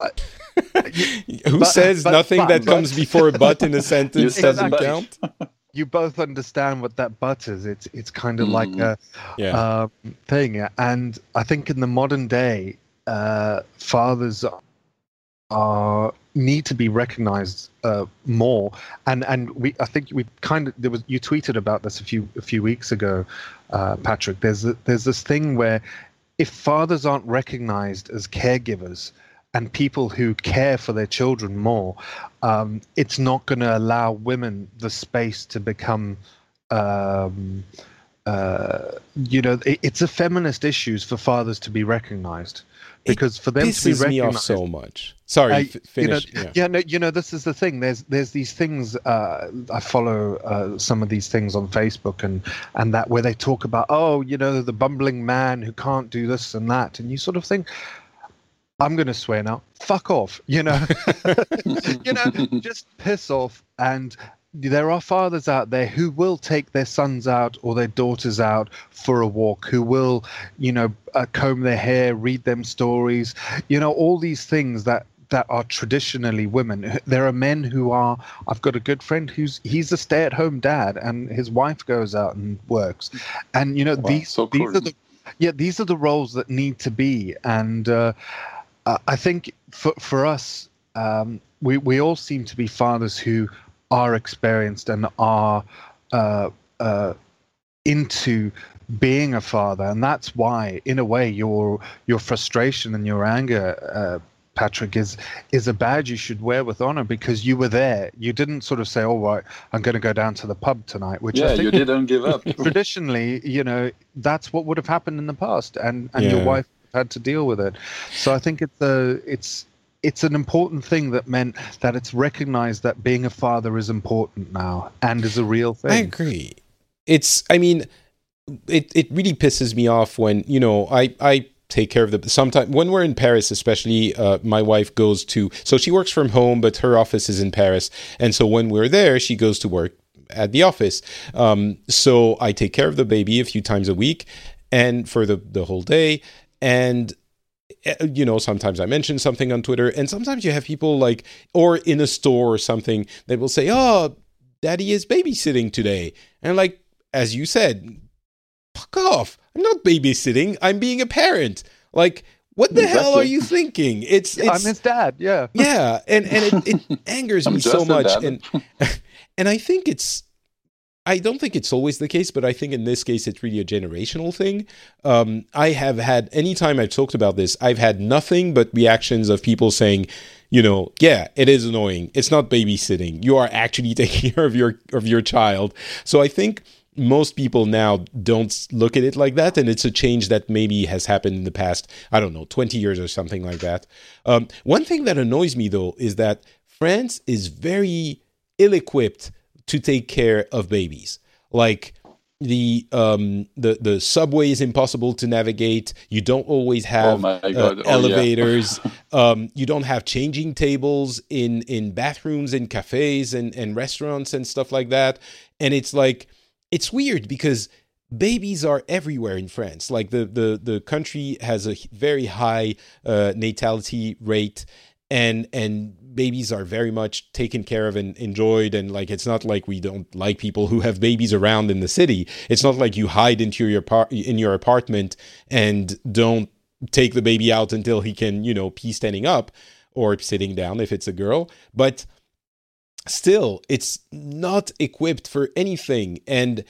I, who but, says but, nothing but, that comes before a but in a sentence doesn't count you both understand what that but is. It's it's kind of mm. like a yeah. um, thing, and I think in the modern day, uh, fathers are need to be recognized uh, more and and we i think we kind of there was you tweeted about this a few a few weeks ago uh, patrick there's a, there's this thing where if fathers aren't recognized as caregivers and people who care for their children more, um, it's not going to allow women the space to become. Um, uh, you know, it, it's a feminist issues for fathers to be recognized because it for them to be recognized, me off so much. Sorry, I, f- finish. You know, yeah. yeah. no, you know, this is the thing. There's there's these things. Uh, I follow uh, some of these things on Facebook and and that where they talk about, oh, you know, the bumbling man who can't do this and that, and you sort of think, I'm going to swear now. Fuck off. You know, you know, just piss off. And there are fathers out there who will take their sons out or their daughters out for a walk, who will, you know, uh, comb their hair, read them stories, you know, all these things that that are traditionally women. There are men who are. I've got a good friend who's he's a stay-at-home dad, and his wife goes out and works. And you know wow, these so cool. these are the yeah these are the roles that need to be. And uh, uh, I think for for us, um, we we all seem to be fathers who are experienced and are uh, uh, into being a father, and that's why, in a way, your your frustration and your anger. Uh, Patrick is is a badge you should wear with honor because you were there. You didn't sort of say, "Oh, right, I'm going to go down to the pub tonight." Which yeah, I think you didn't give up. traditionally, you know, that's what would have happened in the past, and and yeah. your wife had to deal with it. So I think it's a it's it's an important thing that meant that it's recognized that being a father is important now and is a real thing. I agree. It's I mean it it really pisses me off when, you know, I I take care of the sometimes when we're in Paris especially uh, my wife goes to so she works from home but her office is in Paris and so when we're there she goes to work at the office um, so I take care of the baby a few times a week and for the the whole day and eh, you know sometimes i mention something on twitter and sometimes you have people like or in a store or something that will say oh daddy is babysitting today and like as you said, fuck off. I'm not babysitting. I'm being a parent. Like, what the hell are you thinking? It's, it's I'm his dad. Yeah. yeah, and and it, it angers me so much, dad. and and I think it's. I don't think it's always the case, but I think in this case it's really a generational thing. Um, I have had anytime I've talked about this, I've had nothing but reactions of people saying, you know, yeah, it is annoying. It's not babysitting. You are actually taking care of your of your child. So I think most people now don't look at it like that, and it's a change that maybe has happened in the past. I don't know, twenty years or something like that. Um, one thing that annoys me though is that France is very ill-equipped to take care of babies. Like the um the the subway is impossible to navigate. You don't always have my uh. Oh, yeah. elevators. um, you don't have changing tables in in bathrooms in cafes and and restaurants and stuff like that. And it's like it's weird because babies are everywhere in France. Like the the the country has a very high uh, natality rate, and and babies are very much taken care of and enjoyed. And like it's not like we don't like people who have babies around in the city. It's not like you hide into your par- in your apartment and don't take the baby out until he can you know pee standing up or sitting down if it's a girl, but still it's not equipped for anything and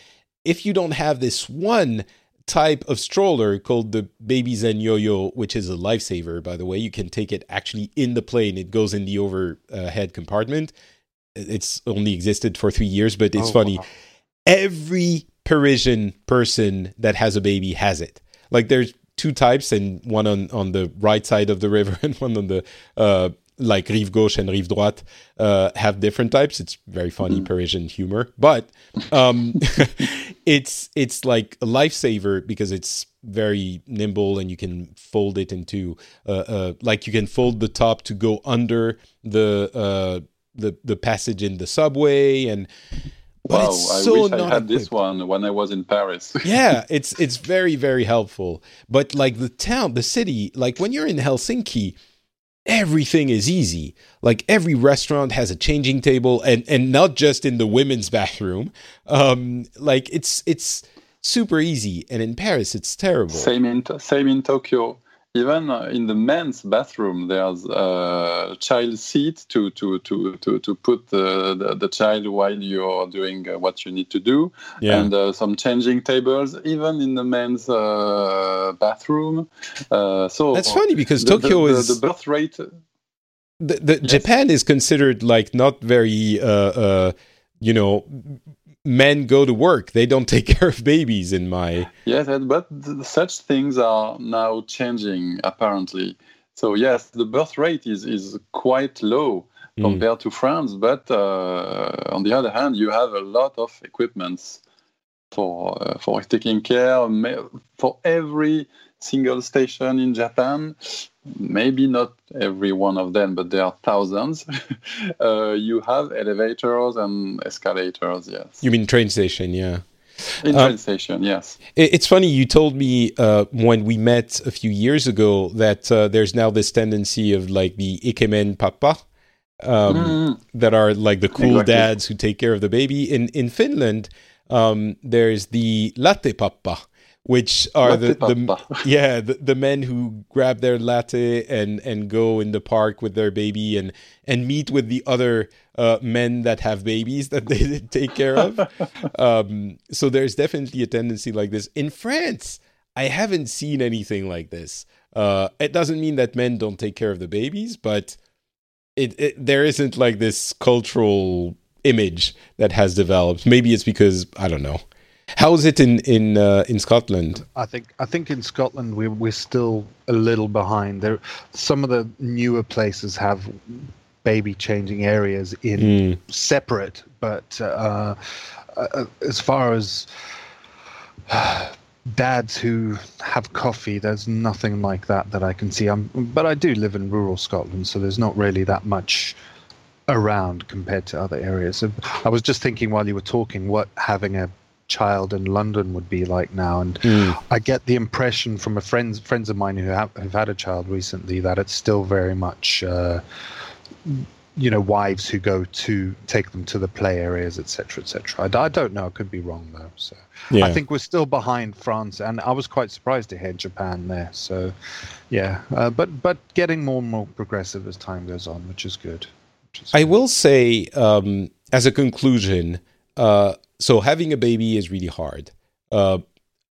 if you don't have this one type of stroller called the Babyzen yo-yo which is a lifesaver by the way. You can take it actually in the plane. It goes in the overhead compartment. It's only existed for three years but it's Oh, funny. wow. every parisian person that has a baby has it. Like there's two types and one on on the right side of the river and one on the uh like rive gauche and rive droite uh, have different types. It's very funny Parisian humor, but um, it's it's like a lifesaver because it's very nimble and you can fold it into uh, uh, like you can fold the top to go under the uh, the the passage in the subway and. But wow, it's I so wish I had this one when I was in Paris. yeah, it's it's very very helpful. But like the town, the city, like when you're in Helsinki, everything is easy. Like every restaurant has a changing table, and and not just in the women's bathroom. Um, like it's it's super easy. And in Paris, it's terrible. Same in same in Tokyo. Even uh, in the men's bathroom, there's a child seat to to to to, to put the, the, the child while you're doing uh, what you need to do, Yeah. and uh, some changing tables, even in the men's uh, bathroom. Uh, so That's funny because the- Tokyo the, is the birth rate. the, the Yes. Japan is considered like not very uh uh you know men go to work they don't take care of babies in my Yes, but th- such things are now changing apparently. So yes, the birth rate is is quite low Mm. compared to France, but uh, on the other hand, you have a lot of equipments for uh, for taking care for every single station in Japan. Maybe not every one of them, but there are thousands. uh, you have elevators and escalators. Yes, you mean train station yeah in train station. Yes. It's funny you told me uh, when we met a few years ago that uh, there's now this tendency of like the ikemen papa um, Mm. that are like the cool Exactly. dads who take care of the baby. In in Finland, um, there's the latte papa, which are the, the yeah the, the men who grab their latte and and go in the park with their baby and and meet with the other uh, men that have babies that they take care of. um, so there's definitely a tendency like this in France. I haven't seen anything like this. Uh, it doesn't mean that men don't take care of the babies, but it, it there isn't like this cultural image that has developed. Maybe it's because I don't know. How is it in in uh, in Scotland? I think I think in Scotland we're we're still a little behind. There, some of the newer places have baby changing areas in Mm. separate, but uh, uh, as far as dads who have coffee, there's nothing like that that I can see. I'm, but I do live in rural Scotland, so there's not really that much around compared to other areas. So I was just thinking while you were talking what having a child in London would be like now, and Mm. I get the impression from a friends friends of mine who have who've had a child recently that it's still very much uh, you know wives who go to take them to the play areas etc etc I, I, don't know. I could be wrong though. So yeah. i think we're still behind france. And i was quite surprised to hear japan there. So yeah. Uh, but but getting more and more progressive as time goes on which is good. Which is i good. will say um, as a conclusion uh, so having a baby is really hard uh,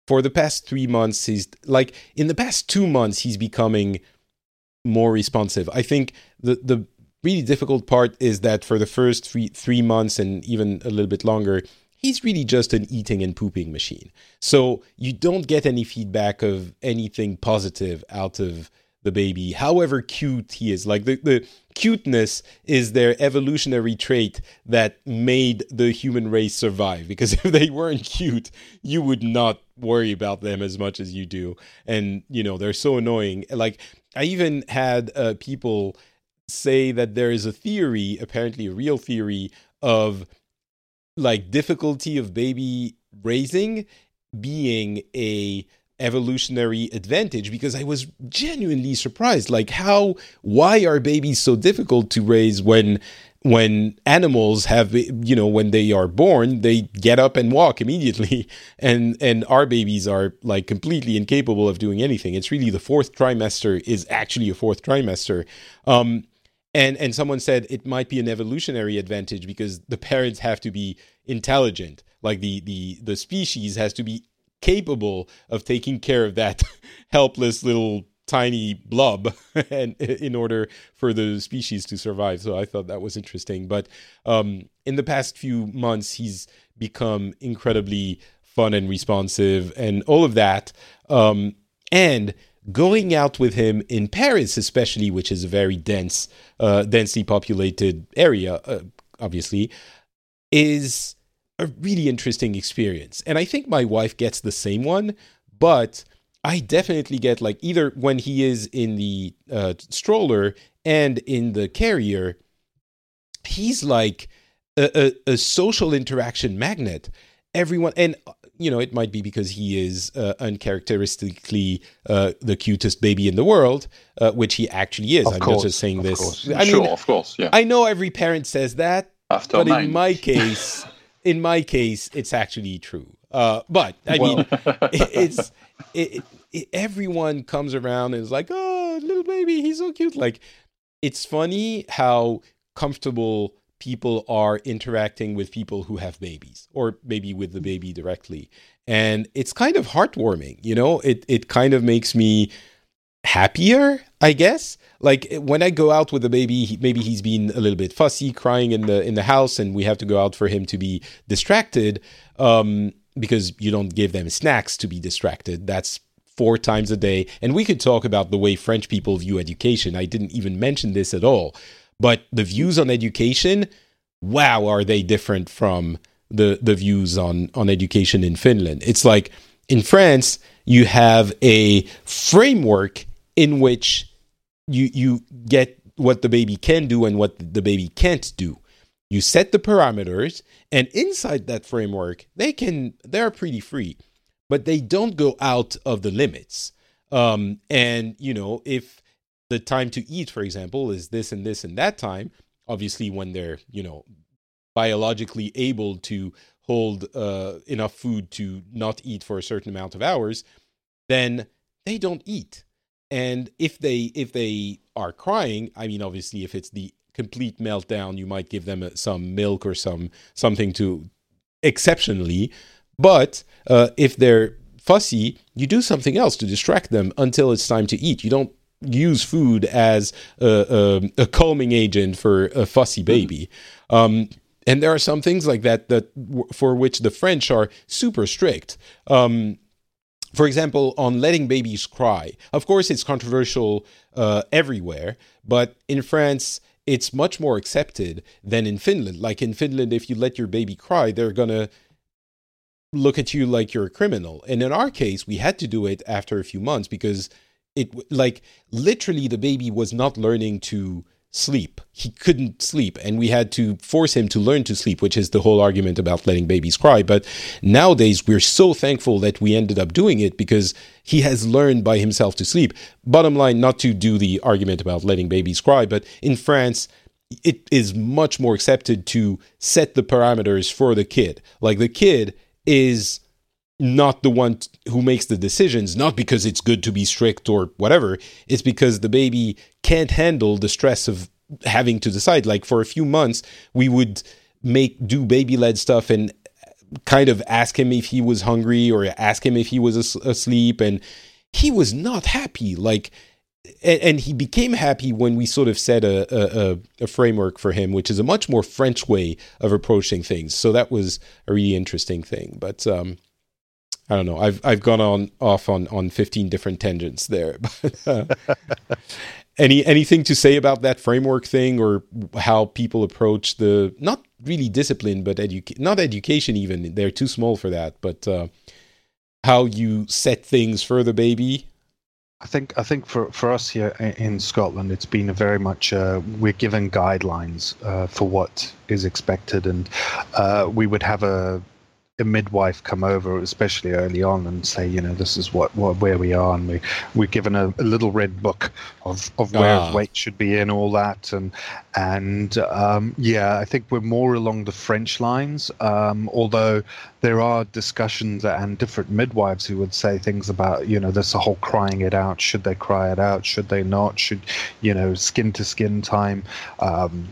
for the past three months he's like in the past two months he's becoming more responsive i think the the really difficult part is that for the first three three months and even a little bit longer, he's really just an eating and pooping machine. So you don't get any feedback of anything positive out of the baby, however cute he is. Like the, the cuteness is their evolutionary trait that made the human race survive. Because if they weren't cute, you would not worry about them as much as you do. And, you know, they're so annoying. Like, I even had uh, people say that there is a theory, apparently a real theory, of like difficulty of baby raising being a evolutionary advantage because I was genuinely surprised like how why are babies so difficult to raise when when animals have you know when they are born they get up and walk immediately and and our babies are like completely incapable of doing anything. It's really the fourth trimester is actually a fourth trimester. Um and and someone said it might be an evolutionary advantage because the parents have to be intelligent. Like the the the species has to be capable of taking care of that helpless little tiny blob and in order for the species to survive. So i thought that was interesting. But um, in the past few months he's become incredibly fun and responsive and all of that. Um, and going out with him in Paris, especially, which is a very dense, uh, densely populated area, uh, obviously, is a really interesting experience. And I think my wife gets the same one, but I definitely get like either when he is in the uh, stroller and in the carrier, he's like a, a, a social interaction magnet everyone and you know, it might be because he is uh, uncharacteristically uh, the cutest baby in the world, uh, which he actually is. Of I'm course, not just saying this. Course. I mean, sure, of course, yeah. I know every parent says that, After but nine. in my case, in my case, it's actually true. Uh, but I well. mean, it, it's it, it, everyone comes around and is like, "Oh, little baby, he's so cute." Like, it's funny how comfortable people are interacting with people who have babies or maybe with the baby directly and it's kind of heartwarming you know it it kind of makes me happier i guess. Like when i go out with the baby he, maybe he's been a little bit fussy crying in the in the house and we have to go out for him to be distracted um, because you don't give them snacks to be distracted. That's four times a day. And we could talk about the way french people view education. I didn't even mention this at all. But the views on education, wow, are they different from the the views on on education in Finland? It's like in France, you have a framework in which you you get what the baby can do and what the baby can't do. You set the parameters, and inside that framework, they can they're pretty free, but they don't go out of the limits. Um, and you know, if the time to eat, for example, is this and this and that time. Obviously, when they're you know biologically able to hold uh, enough food to not eat for a certain amount of hours, then they don't eat. And if they if they are crying, I mean, obviously, if it's the complete meltdown, you might give them uh, some milk or some something to exceptionally. But uh, if they're fussy, you do something else to distract them until it's time to eat. You don't use food as a, a, a calming agent for a fussy mm-hmm. baby. Um, and there are some things like that that for which the French are super strict. Um, for example, on letting babies cry. Of course, it's controversial uh, everywhere, but in France, it's much more accepted than in Finland. Like in Finland, if you let your baby cry, they're gonna look at you like you're a criminal. And in our case, we had to do it after a few months because it like literally the baby was not learning to sleep. He couldn't sleep, and we had to force him to learn to sleep, which is the whole argument about letting babies cry. But nowadays, we're so thankful that we ended up doing it because he has learned by himself to sleep. Bottom line, not to do the argument about letting babies cry, but in France, it is much more accepted to set the parameters for the kid. Like the kid is not the one who makes the decisions, not because it's good to be strict or whatever. It's because the baby can't handle the stress of having to decide. Like for a few months, we would make do baby led stuff and kind of ask him if he was hungry or ask him if he was asleep, and he was not happy. Like and, and, he became happy when we sort of set a, a, a, framework for him, which is a much more French way of approaching things. So that was a really interesting thing. But um, I don't know. I've I've gone on off on on fifteen different tangents there. Uh, any anything to say about that framework thing or how people approach the not really discipline, but edu- not education even. They're too small for that. But uh, how you set things for the baby I think I think for, for us here in Scotland, it's been very much uh, we're given guidelines uh, for what is expected, and uh, we would have a a midwife come over, especially early on, and say, you know, this is what, what where we are, and we we're given a, a little red book of, of where ah. weight should be in all that, and and um, yeah, I think we're more along the French lines, um, although there are discussions and different midwives who would say things about, you know, there's a whole crying it out. Should they cry it out? Should they not? Should, you know, skin to skin time. Um,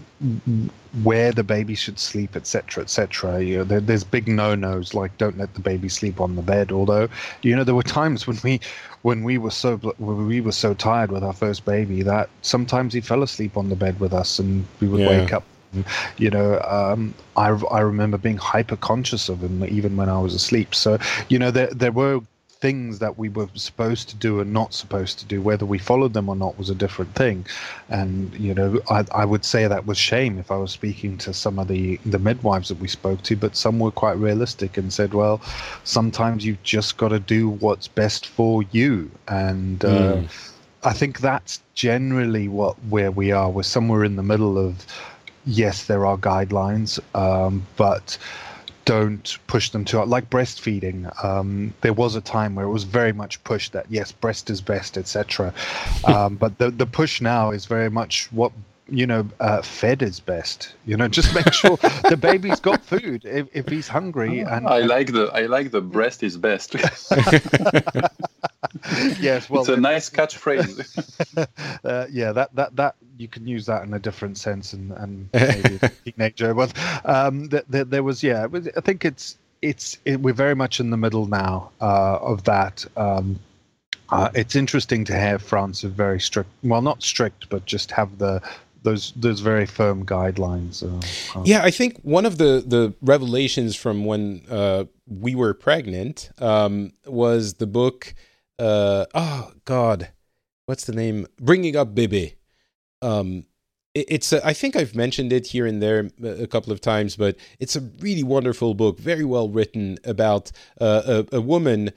where the baby should sleep, etc., etc. You know, there, there's big no-nos like don't let the baby sleep on the bed. Although, you know, there were times when we when we were so when we were so tired with our first baby that sometimes he fell asleep on the bed with us, and we would yeah. wake up. And, you know, um, I I remember being hyper conscious of him even when I was asleep. So, you know, there there were things that we were supposed to do and not supposed to do. Whether we followed them or not was a different thing. And you know, I, I would say that was shame if I was speaking to some of the the midwives that we spoke to, but some were quite realistic and said, well, sometimes you've just got to do what's best for you. And uh, hmm. I think that's generally what where we are. We're somewhere in the middle of yes, there are guidelines, um, but don't push them too hard. Like breastfeeding, um, there was a time where it was very much pushed that yes, breast is best, etc. Um, but the the push now is very much what you know, uh, fed is best. You know, just make sure the baby's got food if, if he's hungry. And I like the I like the breast is best. yes, well, it's a nice catchphrase. uh, yeah, that that that you can use that in a different sense, and and maybe teenager. But um, there, there was yeah, I think it's it's it, we're very much in the middle now uh, of that. Um, uh, it's interesting to have France a very strict, well, not strict, but just have the those those very firm guidelines. Uh, uh, yeah, I think one of the the revelations from when uh, we were pregnant um, was the book. Uh, oh God, what's the name? Bringing Up Bebe. Um, it, it's a, I think I've mentioned it here and there a couple of times, but it's a really wonderful book, very well written about uh, a, a woman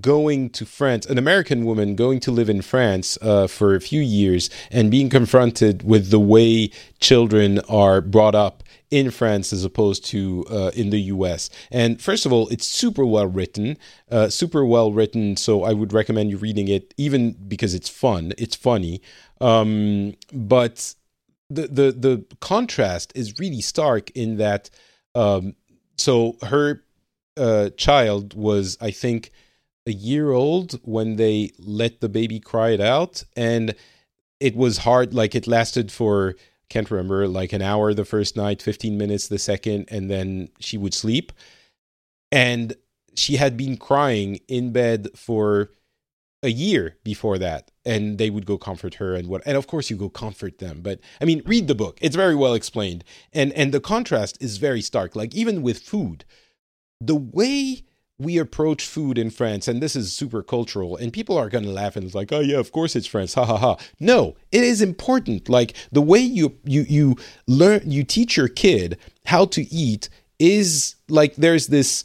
going to France, an American woman going to live in France uh, for a few years and being confronted with the way children are brought up in France as opposed to uh, in the US. And first of all, it's super well written, uh, super well written. So I would recommend you reading it, even because it's fun, it's funny. Um, but the, the the contrast is really stark in that. Um, so her uh, child was, I think a year old when they let the baby cry it out and it was hard like it lasted for can't remember like an hour the first night 15 minutes the second and then she would sleep. And she had been crying in bed for a year before that and they would go comfort her and what and of course you go comfort them but i mean read the book. It's very well explained. And and the contrast is very stark. Like even with food the way we approach food in France, and this is super cultural, and people are going to laugh and it's like, oh yeah, of course it's France, ha ha ha. No, it is important. Like the way you you you learn, you teach your kid how to eat is like there's this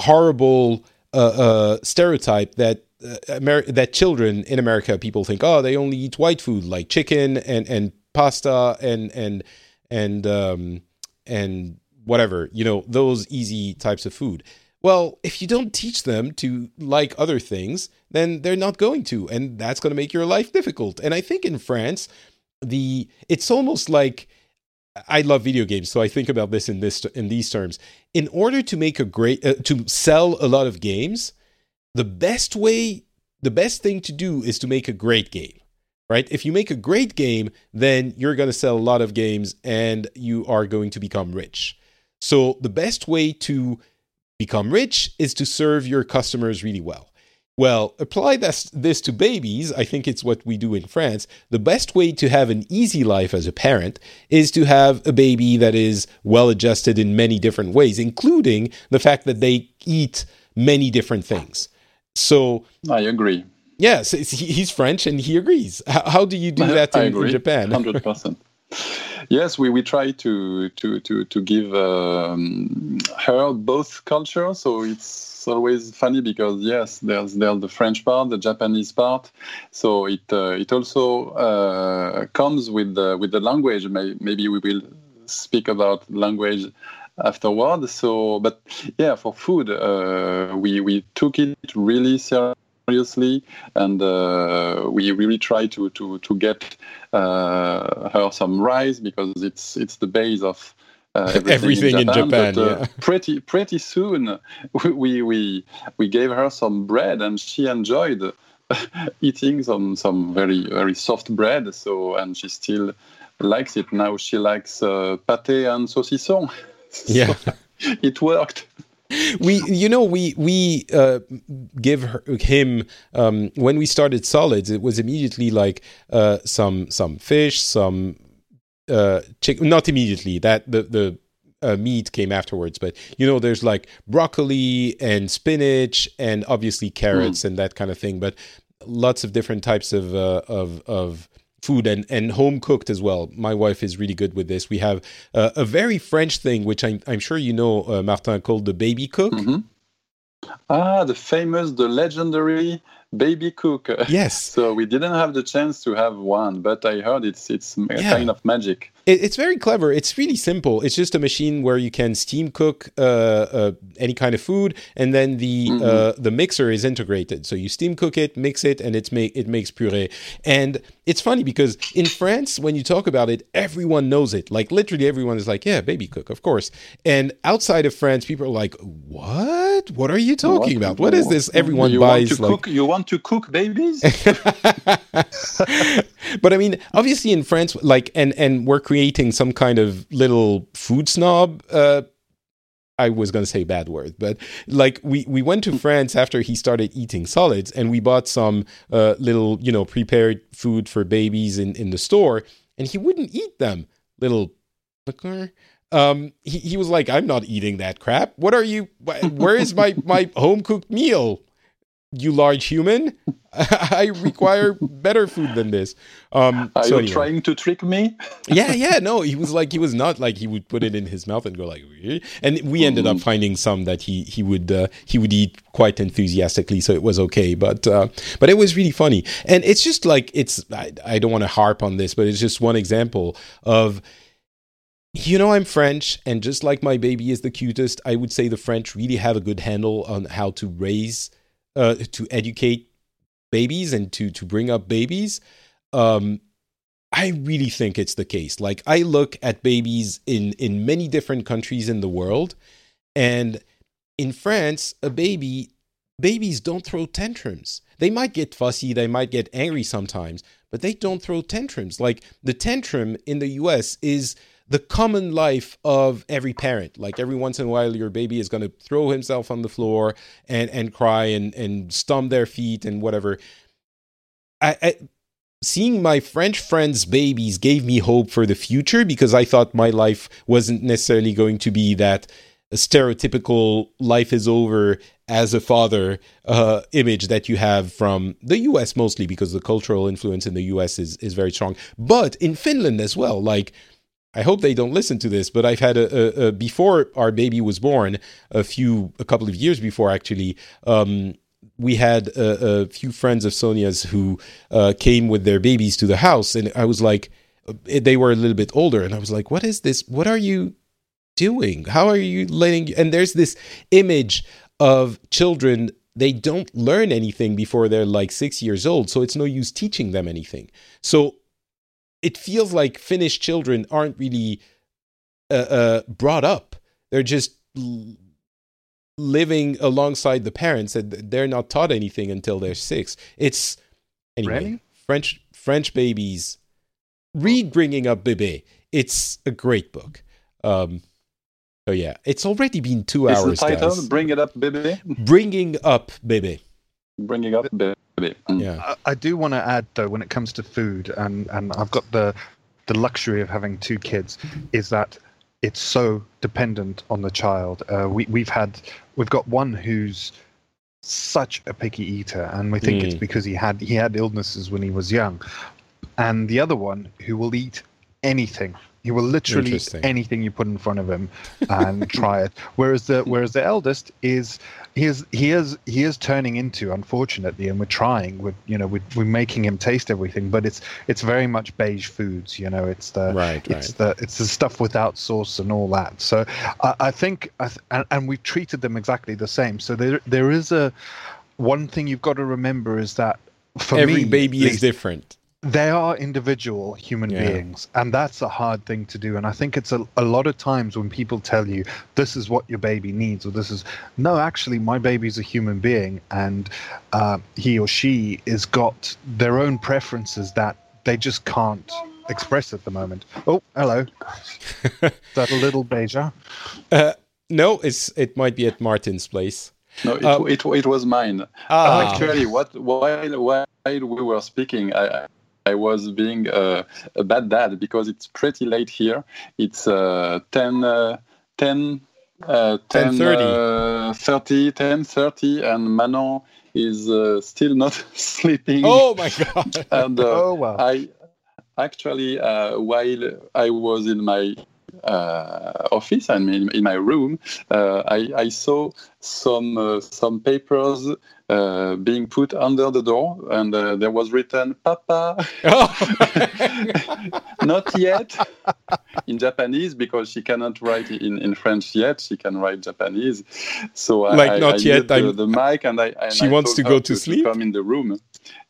horrible uh, uh, stereotype that uh, Amer- that children in America people think, oh, they only eat white food like chicken and and pasta and and and um, and whatever, you know, those easy types of food well, if you don't teach them to like other things, then they're not going to, and that's going to make your life difficult. And I think in France, the it's almost like I love video games, so I think about this in this in these terms. In order to make a great uh, to sell a lot of games, the best way, the best thing to do is to make a great game. Right? If you make a great game, then you're going to sell a lot of games and you are going to become rich. So the best way to become rich is to serve your customers really well. Well, apply this, this to babies. I think it's what we do in France. The best way to have an easy life as a parent is to have a baby that is well adjusted in many different ways, including the fact that they eat many different things. So I agree. Yes, he's French and he agrees. How do you do that in, in Japan? Hundred percent. Yes, we, we try to to to to give um, her both cultures. So it's always funny because yes, there's there's the French part, the Japanese part. So it uh, it also uh, comes with the with the language. Maybe we will speak about language afterward. So, but yeah, for food, uh, we we took it really seriously seriously, and uh, we really try to to to get uh, her some rice because it's it's the base of. Uh, everything, everything, in Japan, in Japan but, yeah. pretty pretty soon we we we gave her some bread and she enjoyed eating some some very very soft bread so and she still likes it now she likes uh, pâté and saucisson so yeah it worked we you know we we uh, give her, him um, when we started solids it was immediately like uh, some some fish some uh, chicken not immediately that the the uh, meat came afterwards but you know there's like broccoli and spinach and obviously carrots mm. and that kind of thing but lots of different types of uh, of of food and, and home cooked as well. My wife is really good with this. We have uh, a very French thing, which I'm, I'm sure you know, uh, Martin, called the baby cook. Mm-hmm. Ah, the famous, the legendary baby cook. Yes. so we didn't have the chance to have one, but I heard it's it's yeah. kind of magic. It, it's very clever. It's really simple. It's just a machine where you can steam cook uh, uh, any kind of food, and then the mm-hmm. uh, the mixer is integrated. So you steam cook it, mix it, and it's make it makes puree. And it's funny because in France, when you talk about it, everyone knows it. Like literally everyone is like, "Yeah, baby cook, of course." And outside of France, people are like, "What? What are you talking what? about? What is this?" Everyone you buys want to like cook, you want to cook babies. but I mean, obviously in France, like, and and we're creating some kind of little food snob. Uh, I was going to say bad word, but like we we went to France after he started eating solids, and we bought some uh, little you know prepared food for babies in in the store, and he wouldn't eat them. Little um, he, he was like, I'm not eating that crap. What are you? Where is my my home cooked meal? You large human. I require better food than this. Um, Are so you anyway. trying to trick me? yeah, yeah. No, he was like he was not like he would put it in his mouth and go like, and we ended up mm. finding some that he he would uh, he would eat quite enthusiastically, so it was okay. But uh, but it was really funny, and it's just like it's I, I don't want to harp on this, but it's just one example of you know, I'm French, and just like my baby is the cutest, I would say the French really have a good handle on how to raise uh, to educate babies and to to bring up babies. Um, I really think it's the case. Like I look at babies in in many different countries in the world, and in France, a baby babies don't throw tantrums. They might get fussy, they might get angry sometimes, but they don't throw tantrums. Like the tantrum in the US is the common life of every parent. Like every once in a while, your baby is going to throw himself on the floor and and cry and and stomp their feet and whatever. I, I seeing my French friends' babies gave me hope for the future because I thought my life wasn't necessarily going to be that stereotypical life is over as a father uh, image that you have from the US mostly because the cultural influence in the US is, is very strong, but in Finland as well. Like I hope they don't listen to this, but I've had a, a, a, before our baby was born, a few, a couple of years before actually. Um, we had a, a, few friends of Sonia's who uh, came with their babies to the house, and I was like, uh, they were a little bit older, and I was like, "What is this? What are you doing? How are you letting?" And there's this image of children they don't learn anything before they're like six years old so it's no use teaching them anything so it feels like Finnish children aren't really uh, uh, brought up. They're just l- living alongside the parents. That they're not taught anything until they're six. It's anyway. Really? French French babies. Read Bringing Up Bébé. It's a great book. Um, so yeah, it's already been two It's the hours, title. guys. Bring it up, baby. Bringing Up Bébé. Bring it up, baby. Mm. Yeah. I, I do want to add though, when it comes to food, and and I've got the the luxury of having two kids, is that it's so dependent on the child. Uh, we we've had we've got one who's such a picky eater, and we think it's Mm. because he had he had illnesses when he was young, and the other one who will eat anything. He will literally eat anything you put in front of him and try it. Whereas the whereas the eldest is he is he is he is turning into unfortunately, and we're trying. We're you know we're, we're making him taste everything, but it's it's very much beige foods. You know, it's the Right, it's right. the it's the stuff without sauce and all that. So I, I think I th- and, and we've treated them exactly the same. So there there is a one thing you've got to remember is that for Every me, baby at is different. They are individual human Yeah. beings and that's a hard thing to do and i think it's a, a lot of times when people tell you this is what your baby needs or this is no actually my baby's a human being and uh, he or she is got their own preferences that they just can't express at the moment oh hello is that a little beja Uh, no, it's it might be at Martin's place. No, it, Um, it, it was mine. Ah, Actually, what while while we were speaking, I I was being uh, a bad dad because it's pretty late here. It's uh, 10, uh, 10, uh, 10 10:30. uh, 30, 10, 30, and Manon is uh, still not sleeping. oh my god! And uh, oh wow I actually, uh, while I was in my uh, office, and in my room, uh, I, I saw some uh, some papers uh, being put under the door, and uh, there was written "Papa." Oh. not yet in Japanese because she cannot write in, in French yet. She can write Japanese. So I- Like, I, not I yet, the, the mic and I and She I wants to go to sleep? come in the room.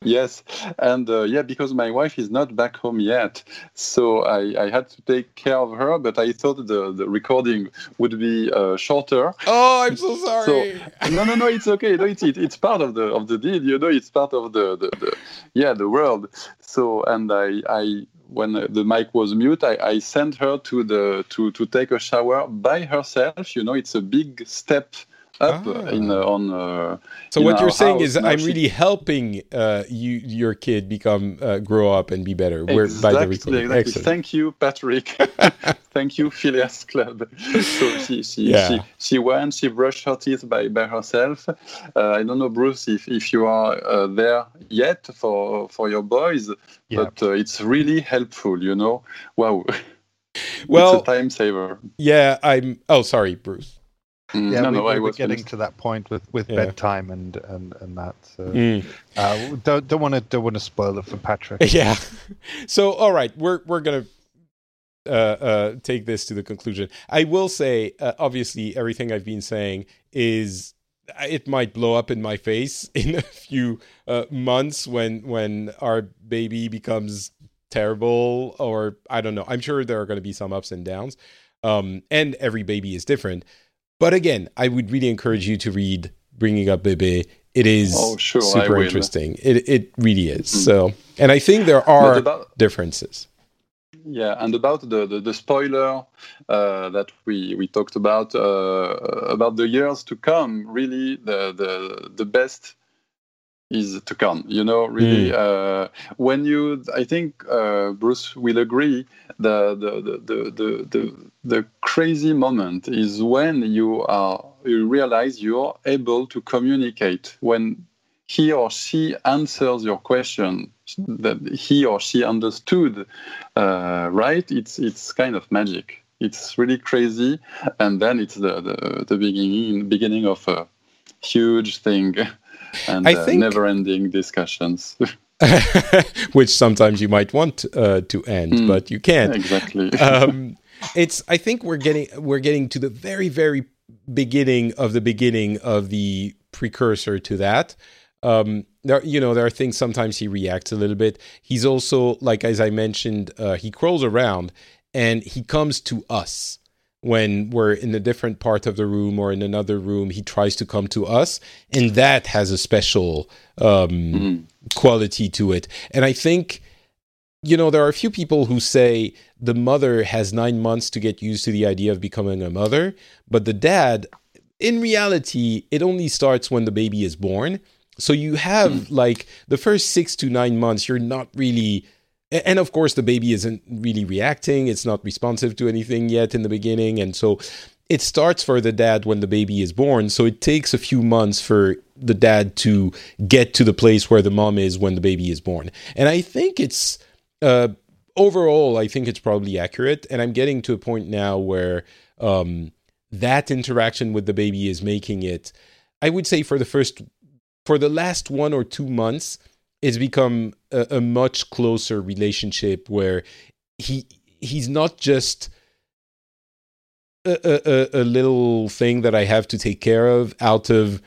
Yes, and uh, yeah, because my wife is not back home yet, so I, I had to take care of her. But I thought the, the recording would be uh, shorter. oh, I'm so sorry. no, no, no, it's okay. No, it's it, it's part of the of the deal. You know, it's part of the, the, the yeah the world. So and I I when the mic was mute, I, I sent her to the to to take a shower by herself. You know, it's a big step up Ah. in uh, on. Uh, so in what you're saying is, I'm she- really helping uh, you, your kid, become uh, grow up and be better. We're by the Exactly, exactly. Thank you, Patrick. Thank you, Phileas Club. So she she, Yeah. she she went. She brushed her teeth by by herself. Uh, I don't know, Bruce, if if you are uh, there yet for for your boys, Yeah. but uh, it's really helpful. You know, wow, Well, it's a time saver. yeah, I'm. Oh, sorry, Bruce. Mm, yeah no, we, no, we were getting finished. to that point with with Yeah. bedtime and and and that so Mm. uh, don't don't want to don't want to spoil it for patrick Yeah. So, all right, we're we're gonna uh, uh, take this to the conclusion. I will say, uh, obviously, everything I've been saying is it might blow up in my face in a few uh, months when when our baby becomes terrible, or I don't know. I'm sure there are going to be some ups and downs, um, and every baby is different. But again, I would really encourage you to read "Bringing Up Bebe." It is Oh, sure, super interesting. It it really is. Mhm. So, and I think there are about, differences. Yeah, and about the the, the spoiler uh, that we we talked about uh, about the years to come, really the the the best is to come. You know, really uh, when you, I think uh, Bruce will agree. The the, the the the the crazy moment is when you are you realize you're able to communicate when he or she answers your question that he or she understood uh, right? It's it's kind of magic. It's really crazy. And then it's the the, the beginning beginning of a huge thing and I uh, think- never ending discussions which sometimes you might want uh, to end, Mm. but you can't. exactly um, it's. I think we're getting we're getting to the very very beginning of the beginning of the precursor to that. Um, there, you know, there are things. Sometimes he reacts a little bit. He's also like, as I mentioned, uh, he crawls around and he comes to us. When we're in a different part of the room or in another room, he tries to come to us, and that has a special um, mm. quality to it. And I think, you know, there are a few people who say the mother has nine months to get used to the idea of becoming a mother, but the dad, in reality, it only starts when the baby is born. So you have mm. like the first six to nine months, you're not really and of course the baby isn't really reacting. It's not responsive to anything yet in the beginning. And so it starts for the dad when the baby is born. So it takes a few months for the dad to get to the place where the mom is when the baby is born. And i think it's uh, overall i think it's probably accurate. And i'm getting to a point now where um, that interaction with the baby is making it i would say for the first for the last one or two months it's become a, a much closer relationship where he he's not just a, a, a, little thing that I have to take care of out of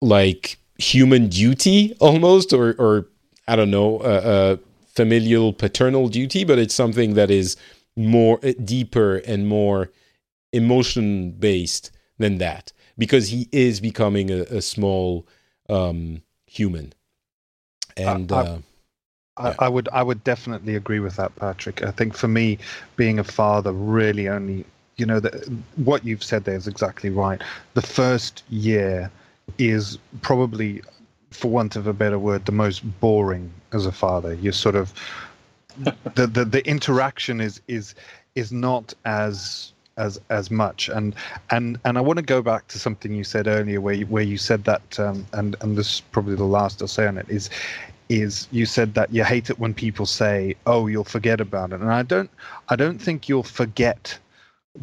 like human duty almost, or or I don't know, a, familial paternal duty, but it's something that is more uh, deeper and more emotion based than that because he is becoming a, a small um, human and I, uh, yeah. I, would I would definitely agree with that, Patrick. I think for me, being a father really only you know that what you've said there is exactly right. The first year is probably, for want of a better word, the most boring as a father. You're sort of the, the the interaction is is is not as as as much. And and and I want to go back to something you said earlier where you, where you said that um, and and this is probably the last I'll say on it is is you said that you hate it when people say oh you'll forget about it. And I don't I don't think you'll forget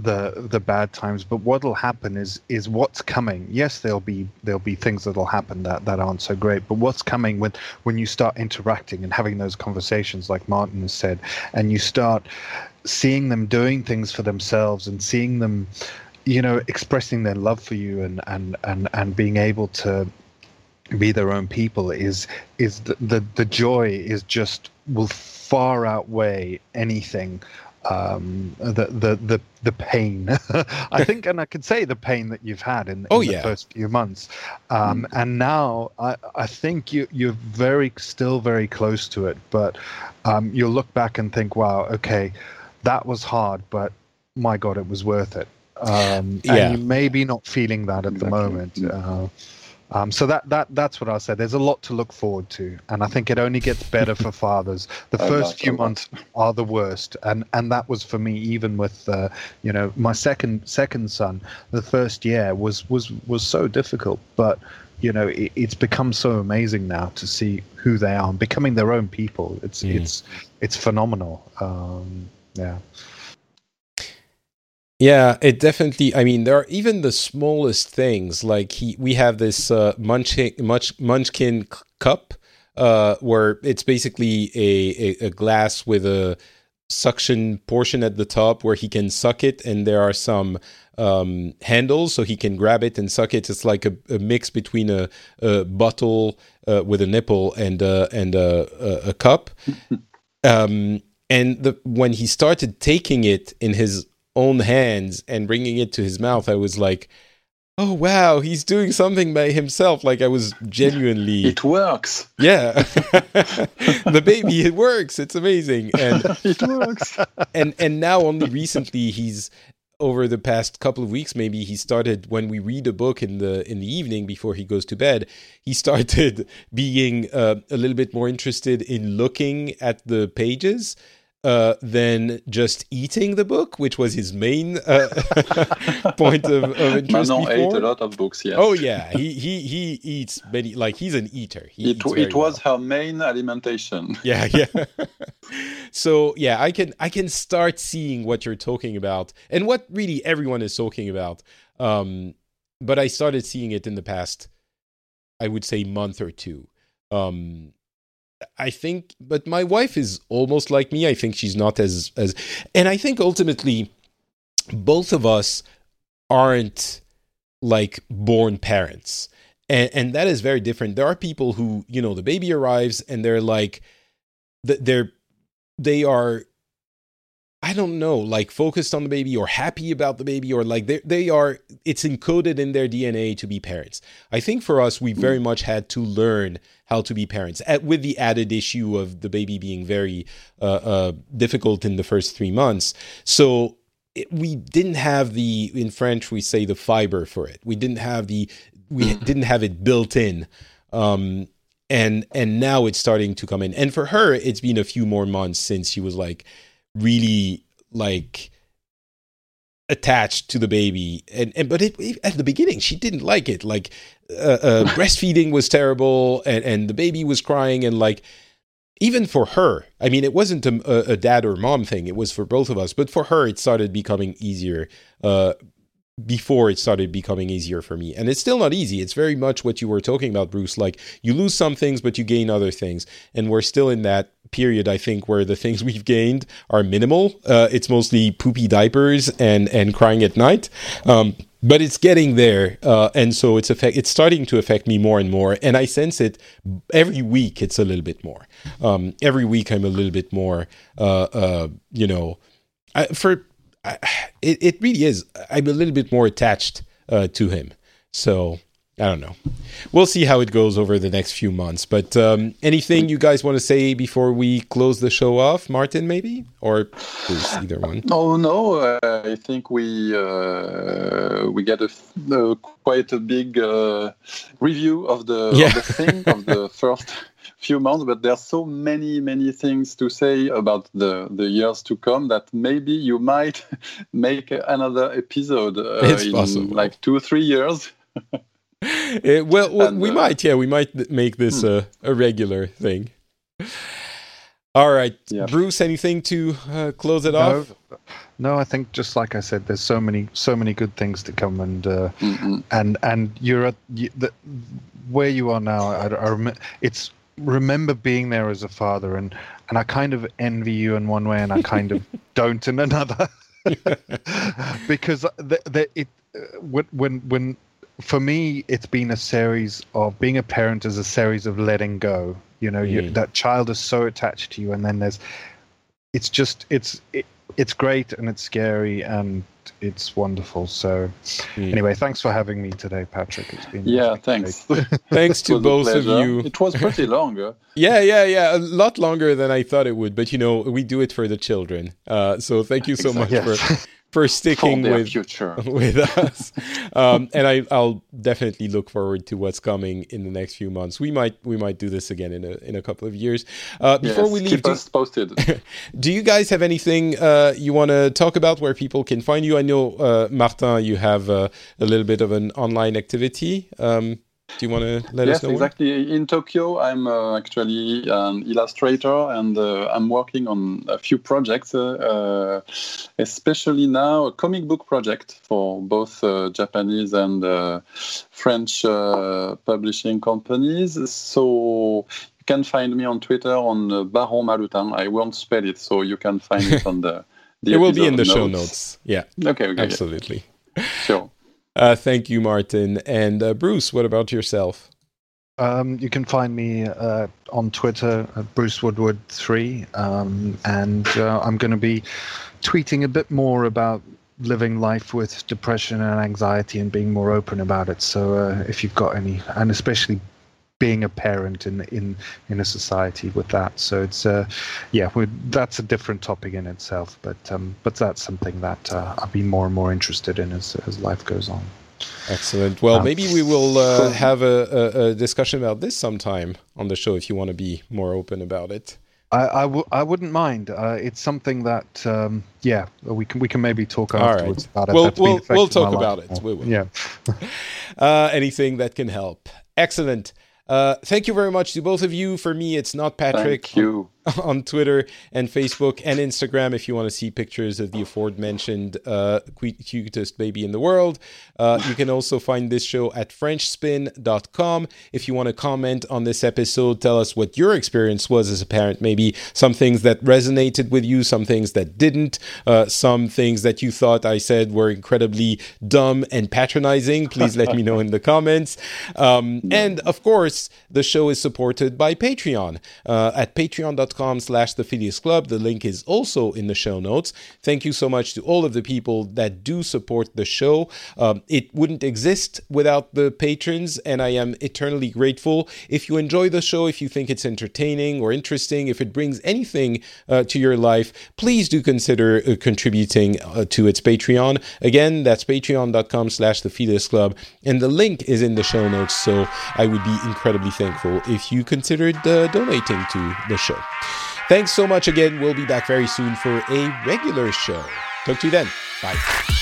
the the bad times but what'll happen is is what's coming. Yes there'll be there'll be things that'll happen that that aren't so great but what's coming when when you start interacting and having those conversations like martin has said and you start seeing them doing things for themselves and seeing them you know expressing their love for you and and and and being able to be their own people is is the the, the joy is just will far outweigh anything um, the the the the pain. I think, and I could say the pain that you've had in, in oh, the yeah. first few months, um, mm. and now I I think you you're very still very close to it, but um, you'll look back and think, wow, okay, that was hard, but my God, it was worth it. Um, yeah. And you may be not feeling that at exactly. the moment. Uh, um, so that that that's what I said. There's a lot to look forward to, and I think it only gets better for fathers. The first few months are the worst, and and that was for me. Even with uh, you know my second second son, the first year was was was so difficult, but you know it, it's become so amazing now to see who they are, and becoming their own people. It's mm. it's it's phenomenal. Um, yeah. Yeah, it definitely. I mean, there are even the smallest things. Like he, we have this uh, Munchkin, Munch, Munchkin cup, uh, where it's basically a, a, a glass with a suction portion at the top where he can suck it, and there are some um, handles so he can grab it and suck it. It's like a, a mix between a, a bottle uh, with a nipple and uh, and a, a, cup. um, and the, when he started taking it in his own hands and bringing it to his mouth, I was like, oh wow, he's doing something by himself. Like I was genuinely. It works. Yeah, the baby, it works. It's amazing, and it works. And and now only recently he's over the past couple of weeks maybe he started when we read a book in the in the evening before he goes to bed he started being uh, a little bit more interested in looking at the pages uh, than just eating the book, which was his main uh, point of, of interest. Manon before. ate a lot of books. Yes. Oh yeah, he he he eats many. Like he's an eater. He it it was well. her main alimentation. Yeah, yeah. so yeah, I can I can start seeing what you're talking about and what really everyone is talking about. Um, but I started seeing it in the past, I would say, month or two. Um, I think, but my wife is almost like me. I think she's not as as, and I think ultimately, both of us aren't like born parents, and and that is very different. There are people who you know the baby arrives and they're like, they're they are I don't know, like focused on the baby or happy about the baby or like they they are it's encoded in their DNA to be parents. I think for us we very much had to learn how to be parents at, with the added issue of the baby being very uh, uh, difficult in the first 3 months. So it, we didn't have the in French we say the fiber for it. We didn't have the we didn't have it built in. Um, and and now it's starting to come in. And for her it's been a few more months since she was like really like attached to the baby and, and but it, at the beginning she didn't like it like uh, uh, breastfeeding was terrible and and the baby was crying and like even for her i mean it wasn't a, a, dad or mom thing it was for both of us but for her it started becoming easier uh, before it started becoming easier for me. And it's still not easy. It's very much what you were talking about, Bruce. Like you lose some things, but you gain other things. And we're still in that period, I think, where the things we've gained are minimal. Uh, it's mostly poopy diapers and, and crying at night. Um, but it's getting there, uh, and so it's affect. It's starting to affect me more and more, and I sense it every week. It's a little bit more. Um, every week, I'm a little bit more. Uh, uh you know, I, for I, it, it really is. I'm a little bit more attached uh, to him. So I don't know. We'll see how it goes over the next few months. But um, anything you guys want to say before we close the show off, Martin, maybe or Bruce, either one? Oh no, uh, I think we uh, we get a, uh, quite a big uh, review of the, yeah. of the thing of the first few months, but there's so many, many things to say about the, the years to come that maybe you might make another episode uh, in possible. like two, three years. it, well, well and, we uh, might, yeah, we might make this hmm. a regular thing. All right, yeah. Bruce. Anything to uh, close it no, off? No, I think just like I said, there's so many, so many good things to come, and uh, mm-hmm. and and you're at you, the, where you are now. I, I remember it's remember being there as a father, and and I kind of envy you in one way, and I kind of don't in another, because the, the, it uh, when when for me it's been a series of being a parent is a series of letting go. You know, mm. you, that child is so attached to you, and then there's it's just it's it, it's great and it's scary and it's wonderful. So, mm. anyway, thanks for having me today, Patrick. It's been yeah, thanks. thanks to both of you. It was pretty long. yeah, yeah, yeah, a lot longer than I thought it would. But you know, we do it for the children. Uh, so thank you so exactly. much for for sticking with future. with us. Um, and I, will definitely look forward to what's coming in the next few months. We might we might do this again in a in a couple of years. Uh, before yes, we leave, keep do, us posted. do you guys have anything uh, you want to talk about where people can find you? I know uh, Martin, you have uh, a little bit of an online activity. Um, do you want to let yes, us know? Yes, exactly. In Tokyo, I'm uh, actually an illustrator and uh, I'm working on a few projects, uh, uh especially now a comic book project for both uh, Japanese and uh, French publishing companies. So you can find me on Twitter on Baron Marutan. I won't spell it, so you can find it on the. the it will be in the notes. show notes. Yeah. Okay. okay Absolutely. Sure. Uh, thank you, Martin. And uh, Bruce, what about yourself? Um, you can find me uh, on Twitter, Bruce Woodward three, um, and uh, I'm going to be tweeting a bit more about living life with depression and anxiety and being more open about it. So uh, if you've got any, and especially being a parent in in in a society with that. So it's uh, yeah, that's a different topic in itself. But um, but that's something that uh, I'll be more and more interested in as as life goes on. Excellent. Well, um, maybe we will uh, have a, a, a, discussion about this sometime on the show if you want to be more open about it. I I, w- I wouldn't mind. Uh, it's something that um, yeah we can we can maybe talk afterwards right. about it. We'll we'll, we'll talk about it. We will. Yeah. uh, anything that can help. Excellent. Uh, thank you very much to both of you. For me, it's not Patrick. Thank you. on Twitter and Facebook and Instagram if you want to see pictures of the aforementioned uh, cutest baby in the world. Uh, you can also find this show at FrenchSpin.com. If you want to comment on this episode, tell us what your experience was as a parent. Maybe some things that resonated with you, some things that didn't, uh, some things that you thought I said were incredibly dumb and patronizing. Please let me know in the comments. Um, and of course, the show is supported by Patreon uh, at patreon.com patreon.com slash the Phileas Club. The link is also in the show notes. Thank you so much to all of the people that do support the show. Um, it wouldn't exist without the patrons, and I am eternally grateful. If you enjoy the show, if you think it's entertaining or interesting, if it brings anything uh, to your life, please do consider uh, contributing uh, to its Patreon. Again, that's patreon.com slash the Phileas Club, and the link is in the show notes, so I would be incredibly thankful if you considered uh, donating to the show. Thanks so much again. We'll be back very soon for a regular show. Talk to you then. Bye.